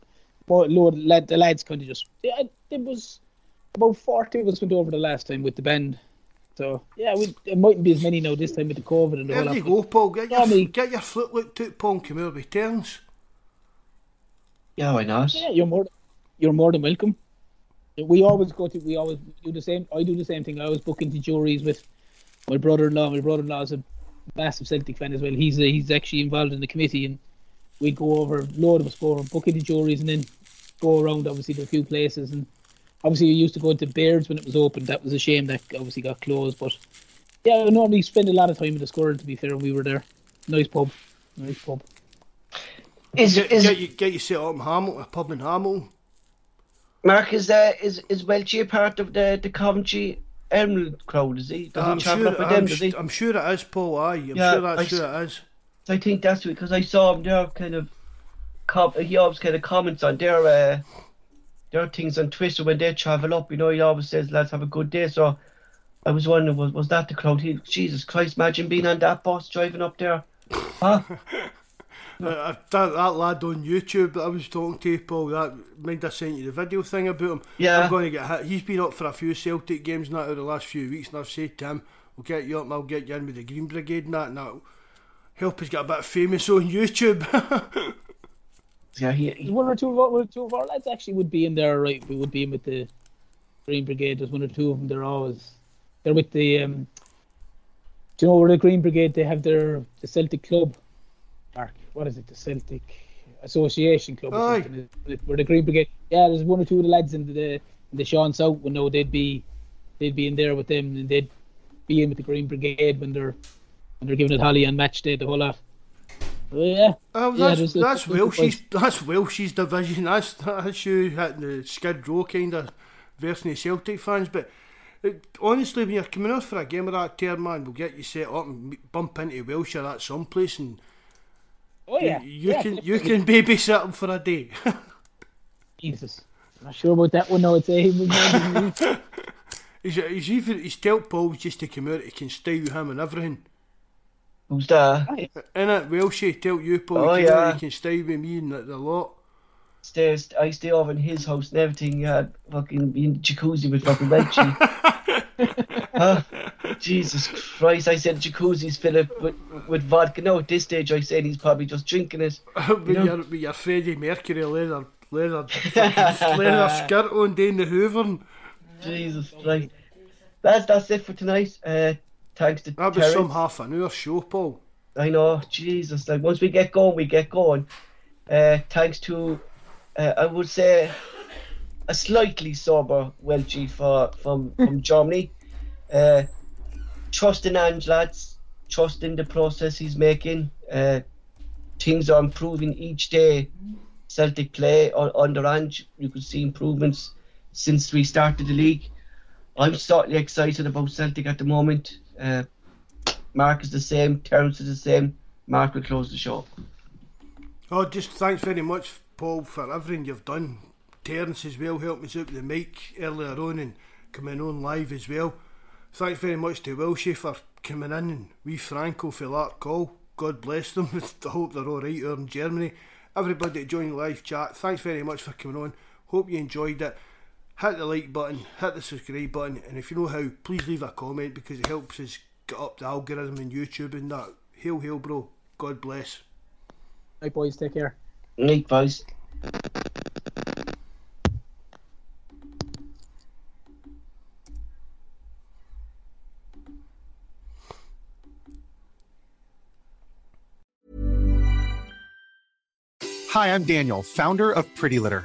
but Lord, lad, the lads kind of just yeah, it was about forty of us went over the last time with the band. So yeah, we, it mightn't be as many now this time with the COVID and the There whole you go, Paul. Get your, Tommy. get your foot looked at, Paul, and come out with turns. Yeah, why not? Yeah, you're more you're more than welcome. We always go to we always do the same. I do the same thing. I always book into Jurys with my brother-in-law. My brother-in-law is a massive Celtic fan as well. He's uh, he's actually involved in the committee, and we go over. A load of us go over, book into Jurys, and then go around obviously to a few places. And obviously, we used to go into Beards when it was open. That was a shame that obviously got closed. But yeah, we normally spend a lot of time in the square. To be fair, when we were there. Nice pub, nice pub. Is get, is get you get you set up in Hamilton, a pub in Hamilton. Mark is uh, is is Welshy a part of the the Coventry Emerald crowd? Is he? Does I'm he travel sure, up with I'm, them? Does he? I'm sure it is, Paul. Aye, I'm Yeah, sure that's I sure it is. I think that's it because I saw him there kind of com- he always kind of comments on their uh, their things on Twitter when they travel up. You know, he always says, "Let's have a good day." So I was wondering, was was that the crowd? He, Jesus Christ, imagine being on that bus driving up there. Huh? *laughs* Uh, that, that lad on YouTube that I was talking to, Paul, that mind I sent you the video thing about him. Yeah. I'm going to get hit. He's been up for a few Celtic games now over the last few weeks, and I've said to him, we'll get you up and I'll get you in with the Green Brigade and that, and that'll help us get a bit famous on YouTube. *laughs* yeah, he, one or two of our, one or two of our lads actually would be in there, right? We would be in with the Green Brigade. There's one or two of them. They're always they're with the um. Do you know where the Green Brigade? They have their the Celtic Club. Mark, what is it? The Celtic Association Club. or Aye. something, isn't it? Where the Green Brigade? Yeah, there's one or two of the lads in the in the Sean South. Well, no, they'd be they'd be in there with them, and they'd be in with the Green Brigade when they're when they're giving it Holly on match day, the whole lot. Yeah. Oh, that's there's- that's Welsh's that's Welsh's division. That's that's you hitting the skid row kind of version of Celtic fans. But it, honestly, when you're coming off for a game of that tier, man, we'll get you set up and bump into Welsh or some place, and Oh yeah. you, you yeah, can you can babysit them for a day. *laughs* Jesus. I'm not sure about that one. No, it's a him. he's, he's even he's told Paul just to come out. He can stay with him and everything. Who's that? In it, Welshy tell you, Paul. Oh, yeah. he can stay with me and the, the lot. Stays, I stay over in his house and everything. Yeah, fucking be in jacuzzi with fucking Welshy. *laughs* huh? Jesus Christ! I said jacuzzi's filled with, with vodka. No, at this stage I said he's probably just drinking it. *laughs* with, know? your, with your Freddie Mercury leather leather leather *laughs* skirt on down the Hoovern. Jesus Christ! That's that's it for tonight. Uh, thanks to That was some half an hour show, Paul. I know, Jesus. Like once we get going, we get going. Uh, thanks to, uh, I would say, a slightly sober Welshy for from from Germany. Uh, trust in Ange, lads. Trust in the process he's making. Uh, things are improving each day. Celtic play on, under Ange, you could see improvements since we started the league. I'm certainly excited about Celtic at the moment. Uh, Mark is the same, Terence is the same. Mark will close the show. Oh, just thanks very much, Paul, for everything you've done. Terence as well helped us out with the mic earlier on and coming on live as well. Thanks very much to Welshy for coming in and we Franco for that call. God bless them. *laughs* I hope they're all right over in Germany. Everybody that joined live chat, thanks very much for coming on. Hope you enjoyed it. Hit the like button, hit the subscribe button, and if you know how, please leave a comment because it helps us get up the algorithm in YouTube and that. Hail, hail, bro. God bless. Right, boys, take care. Night, boys. Hi, I'm Daniel, founder of Pretty Litter.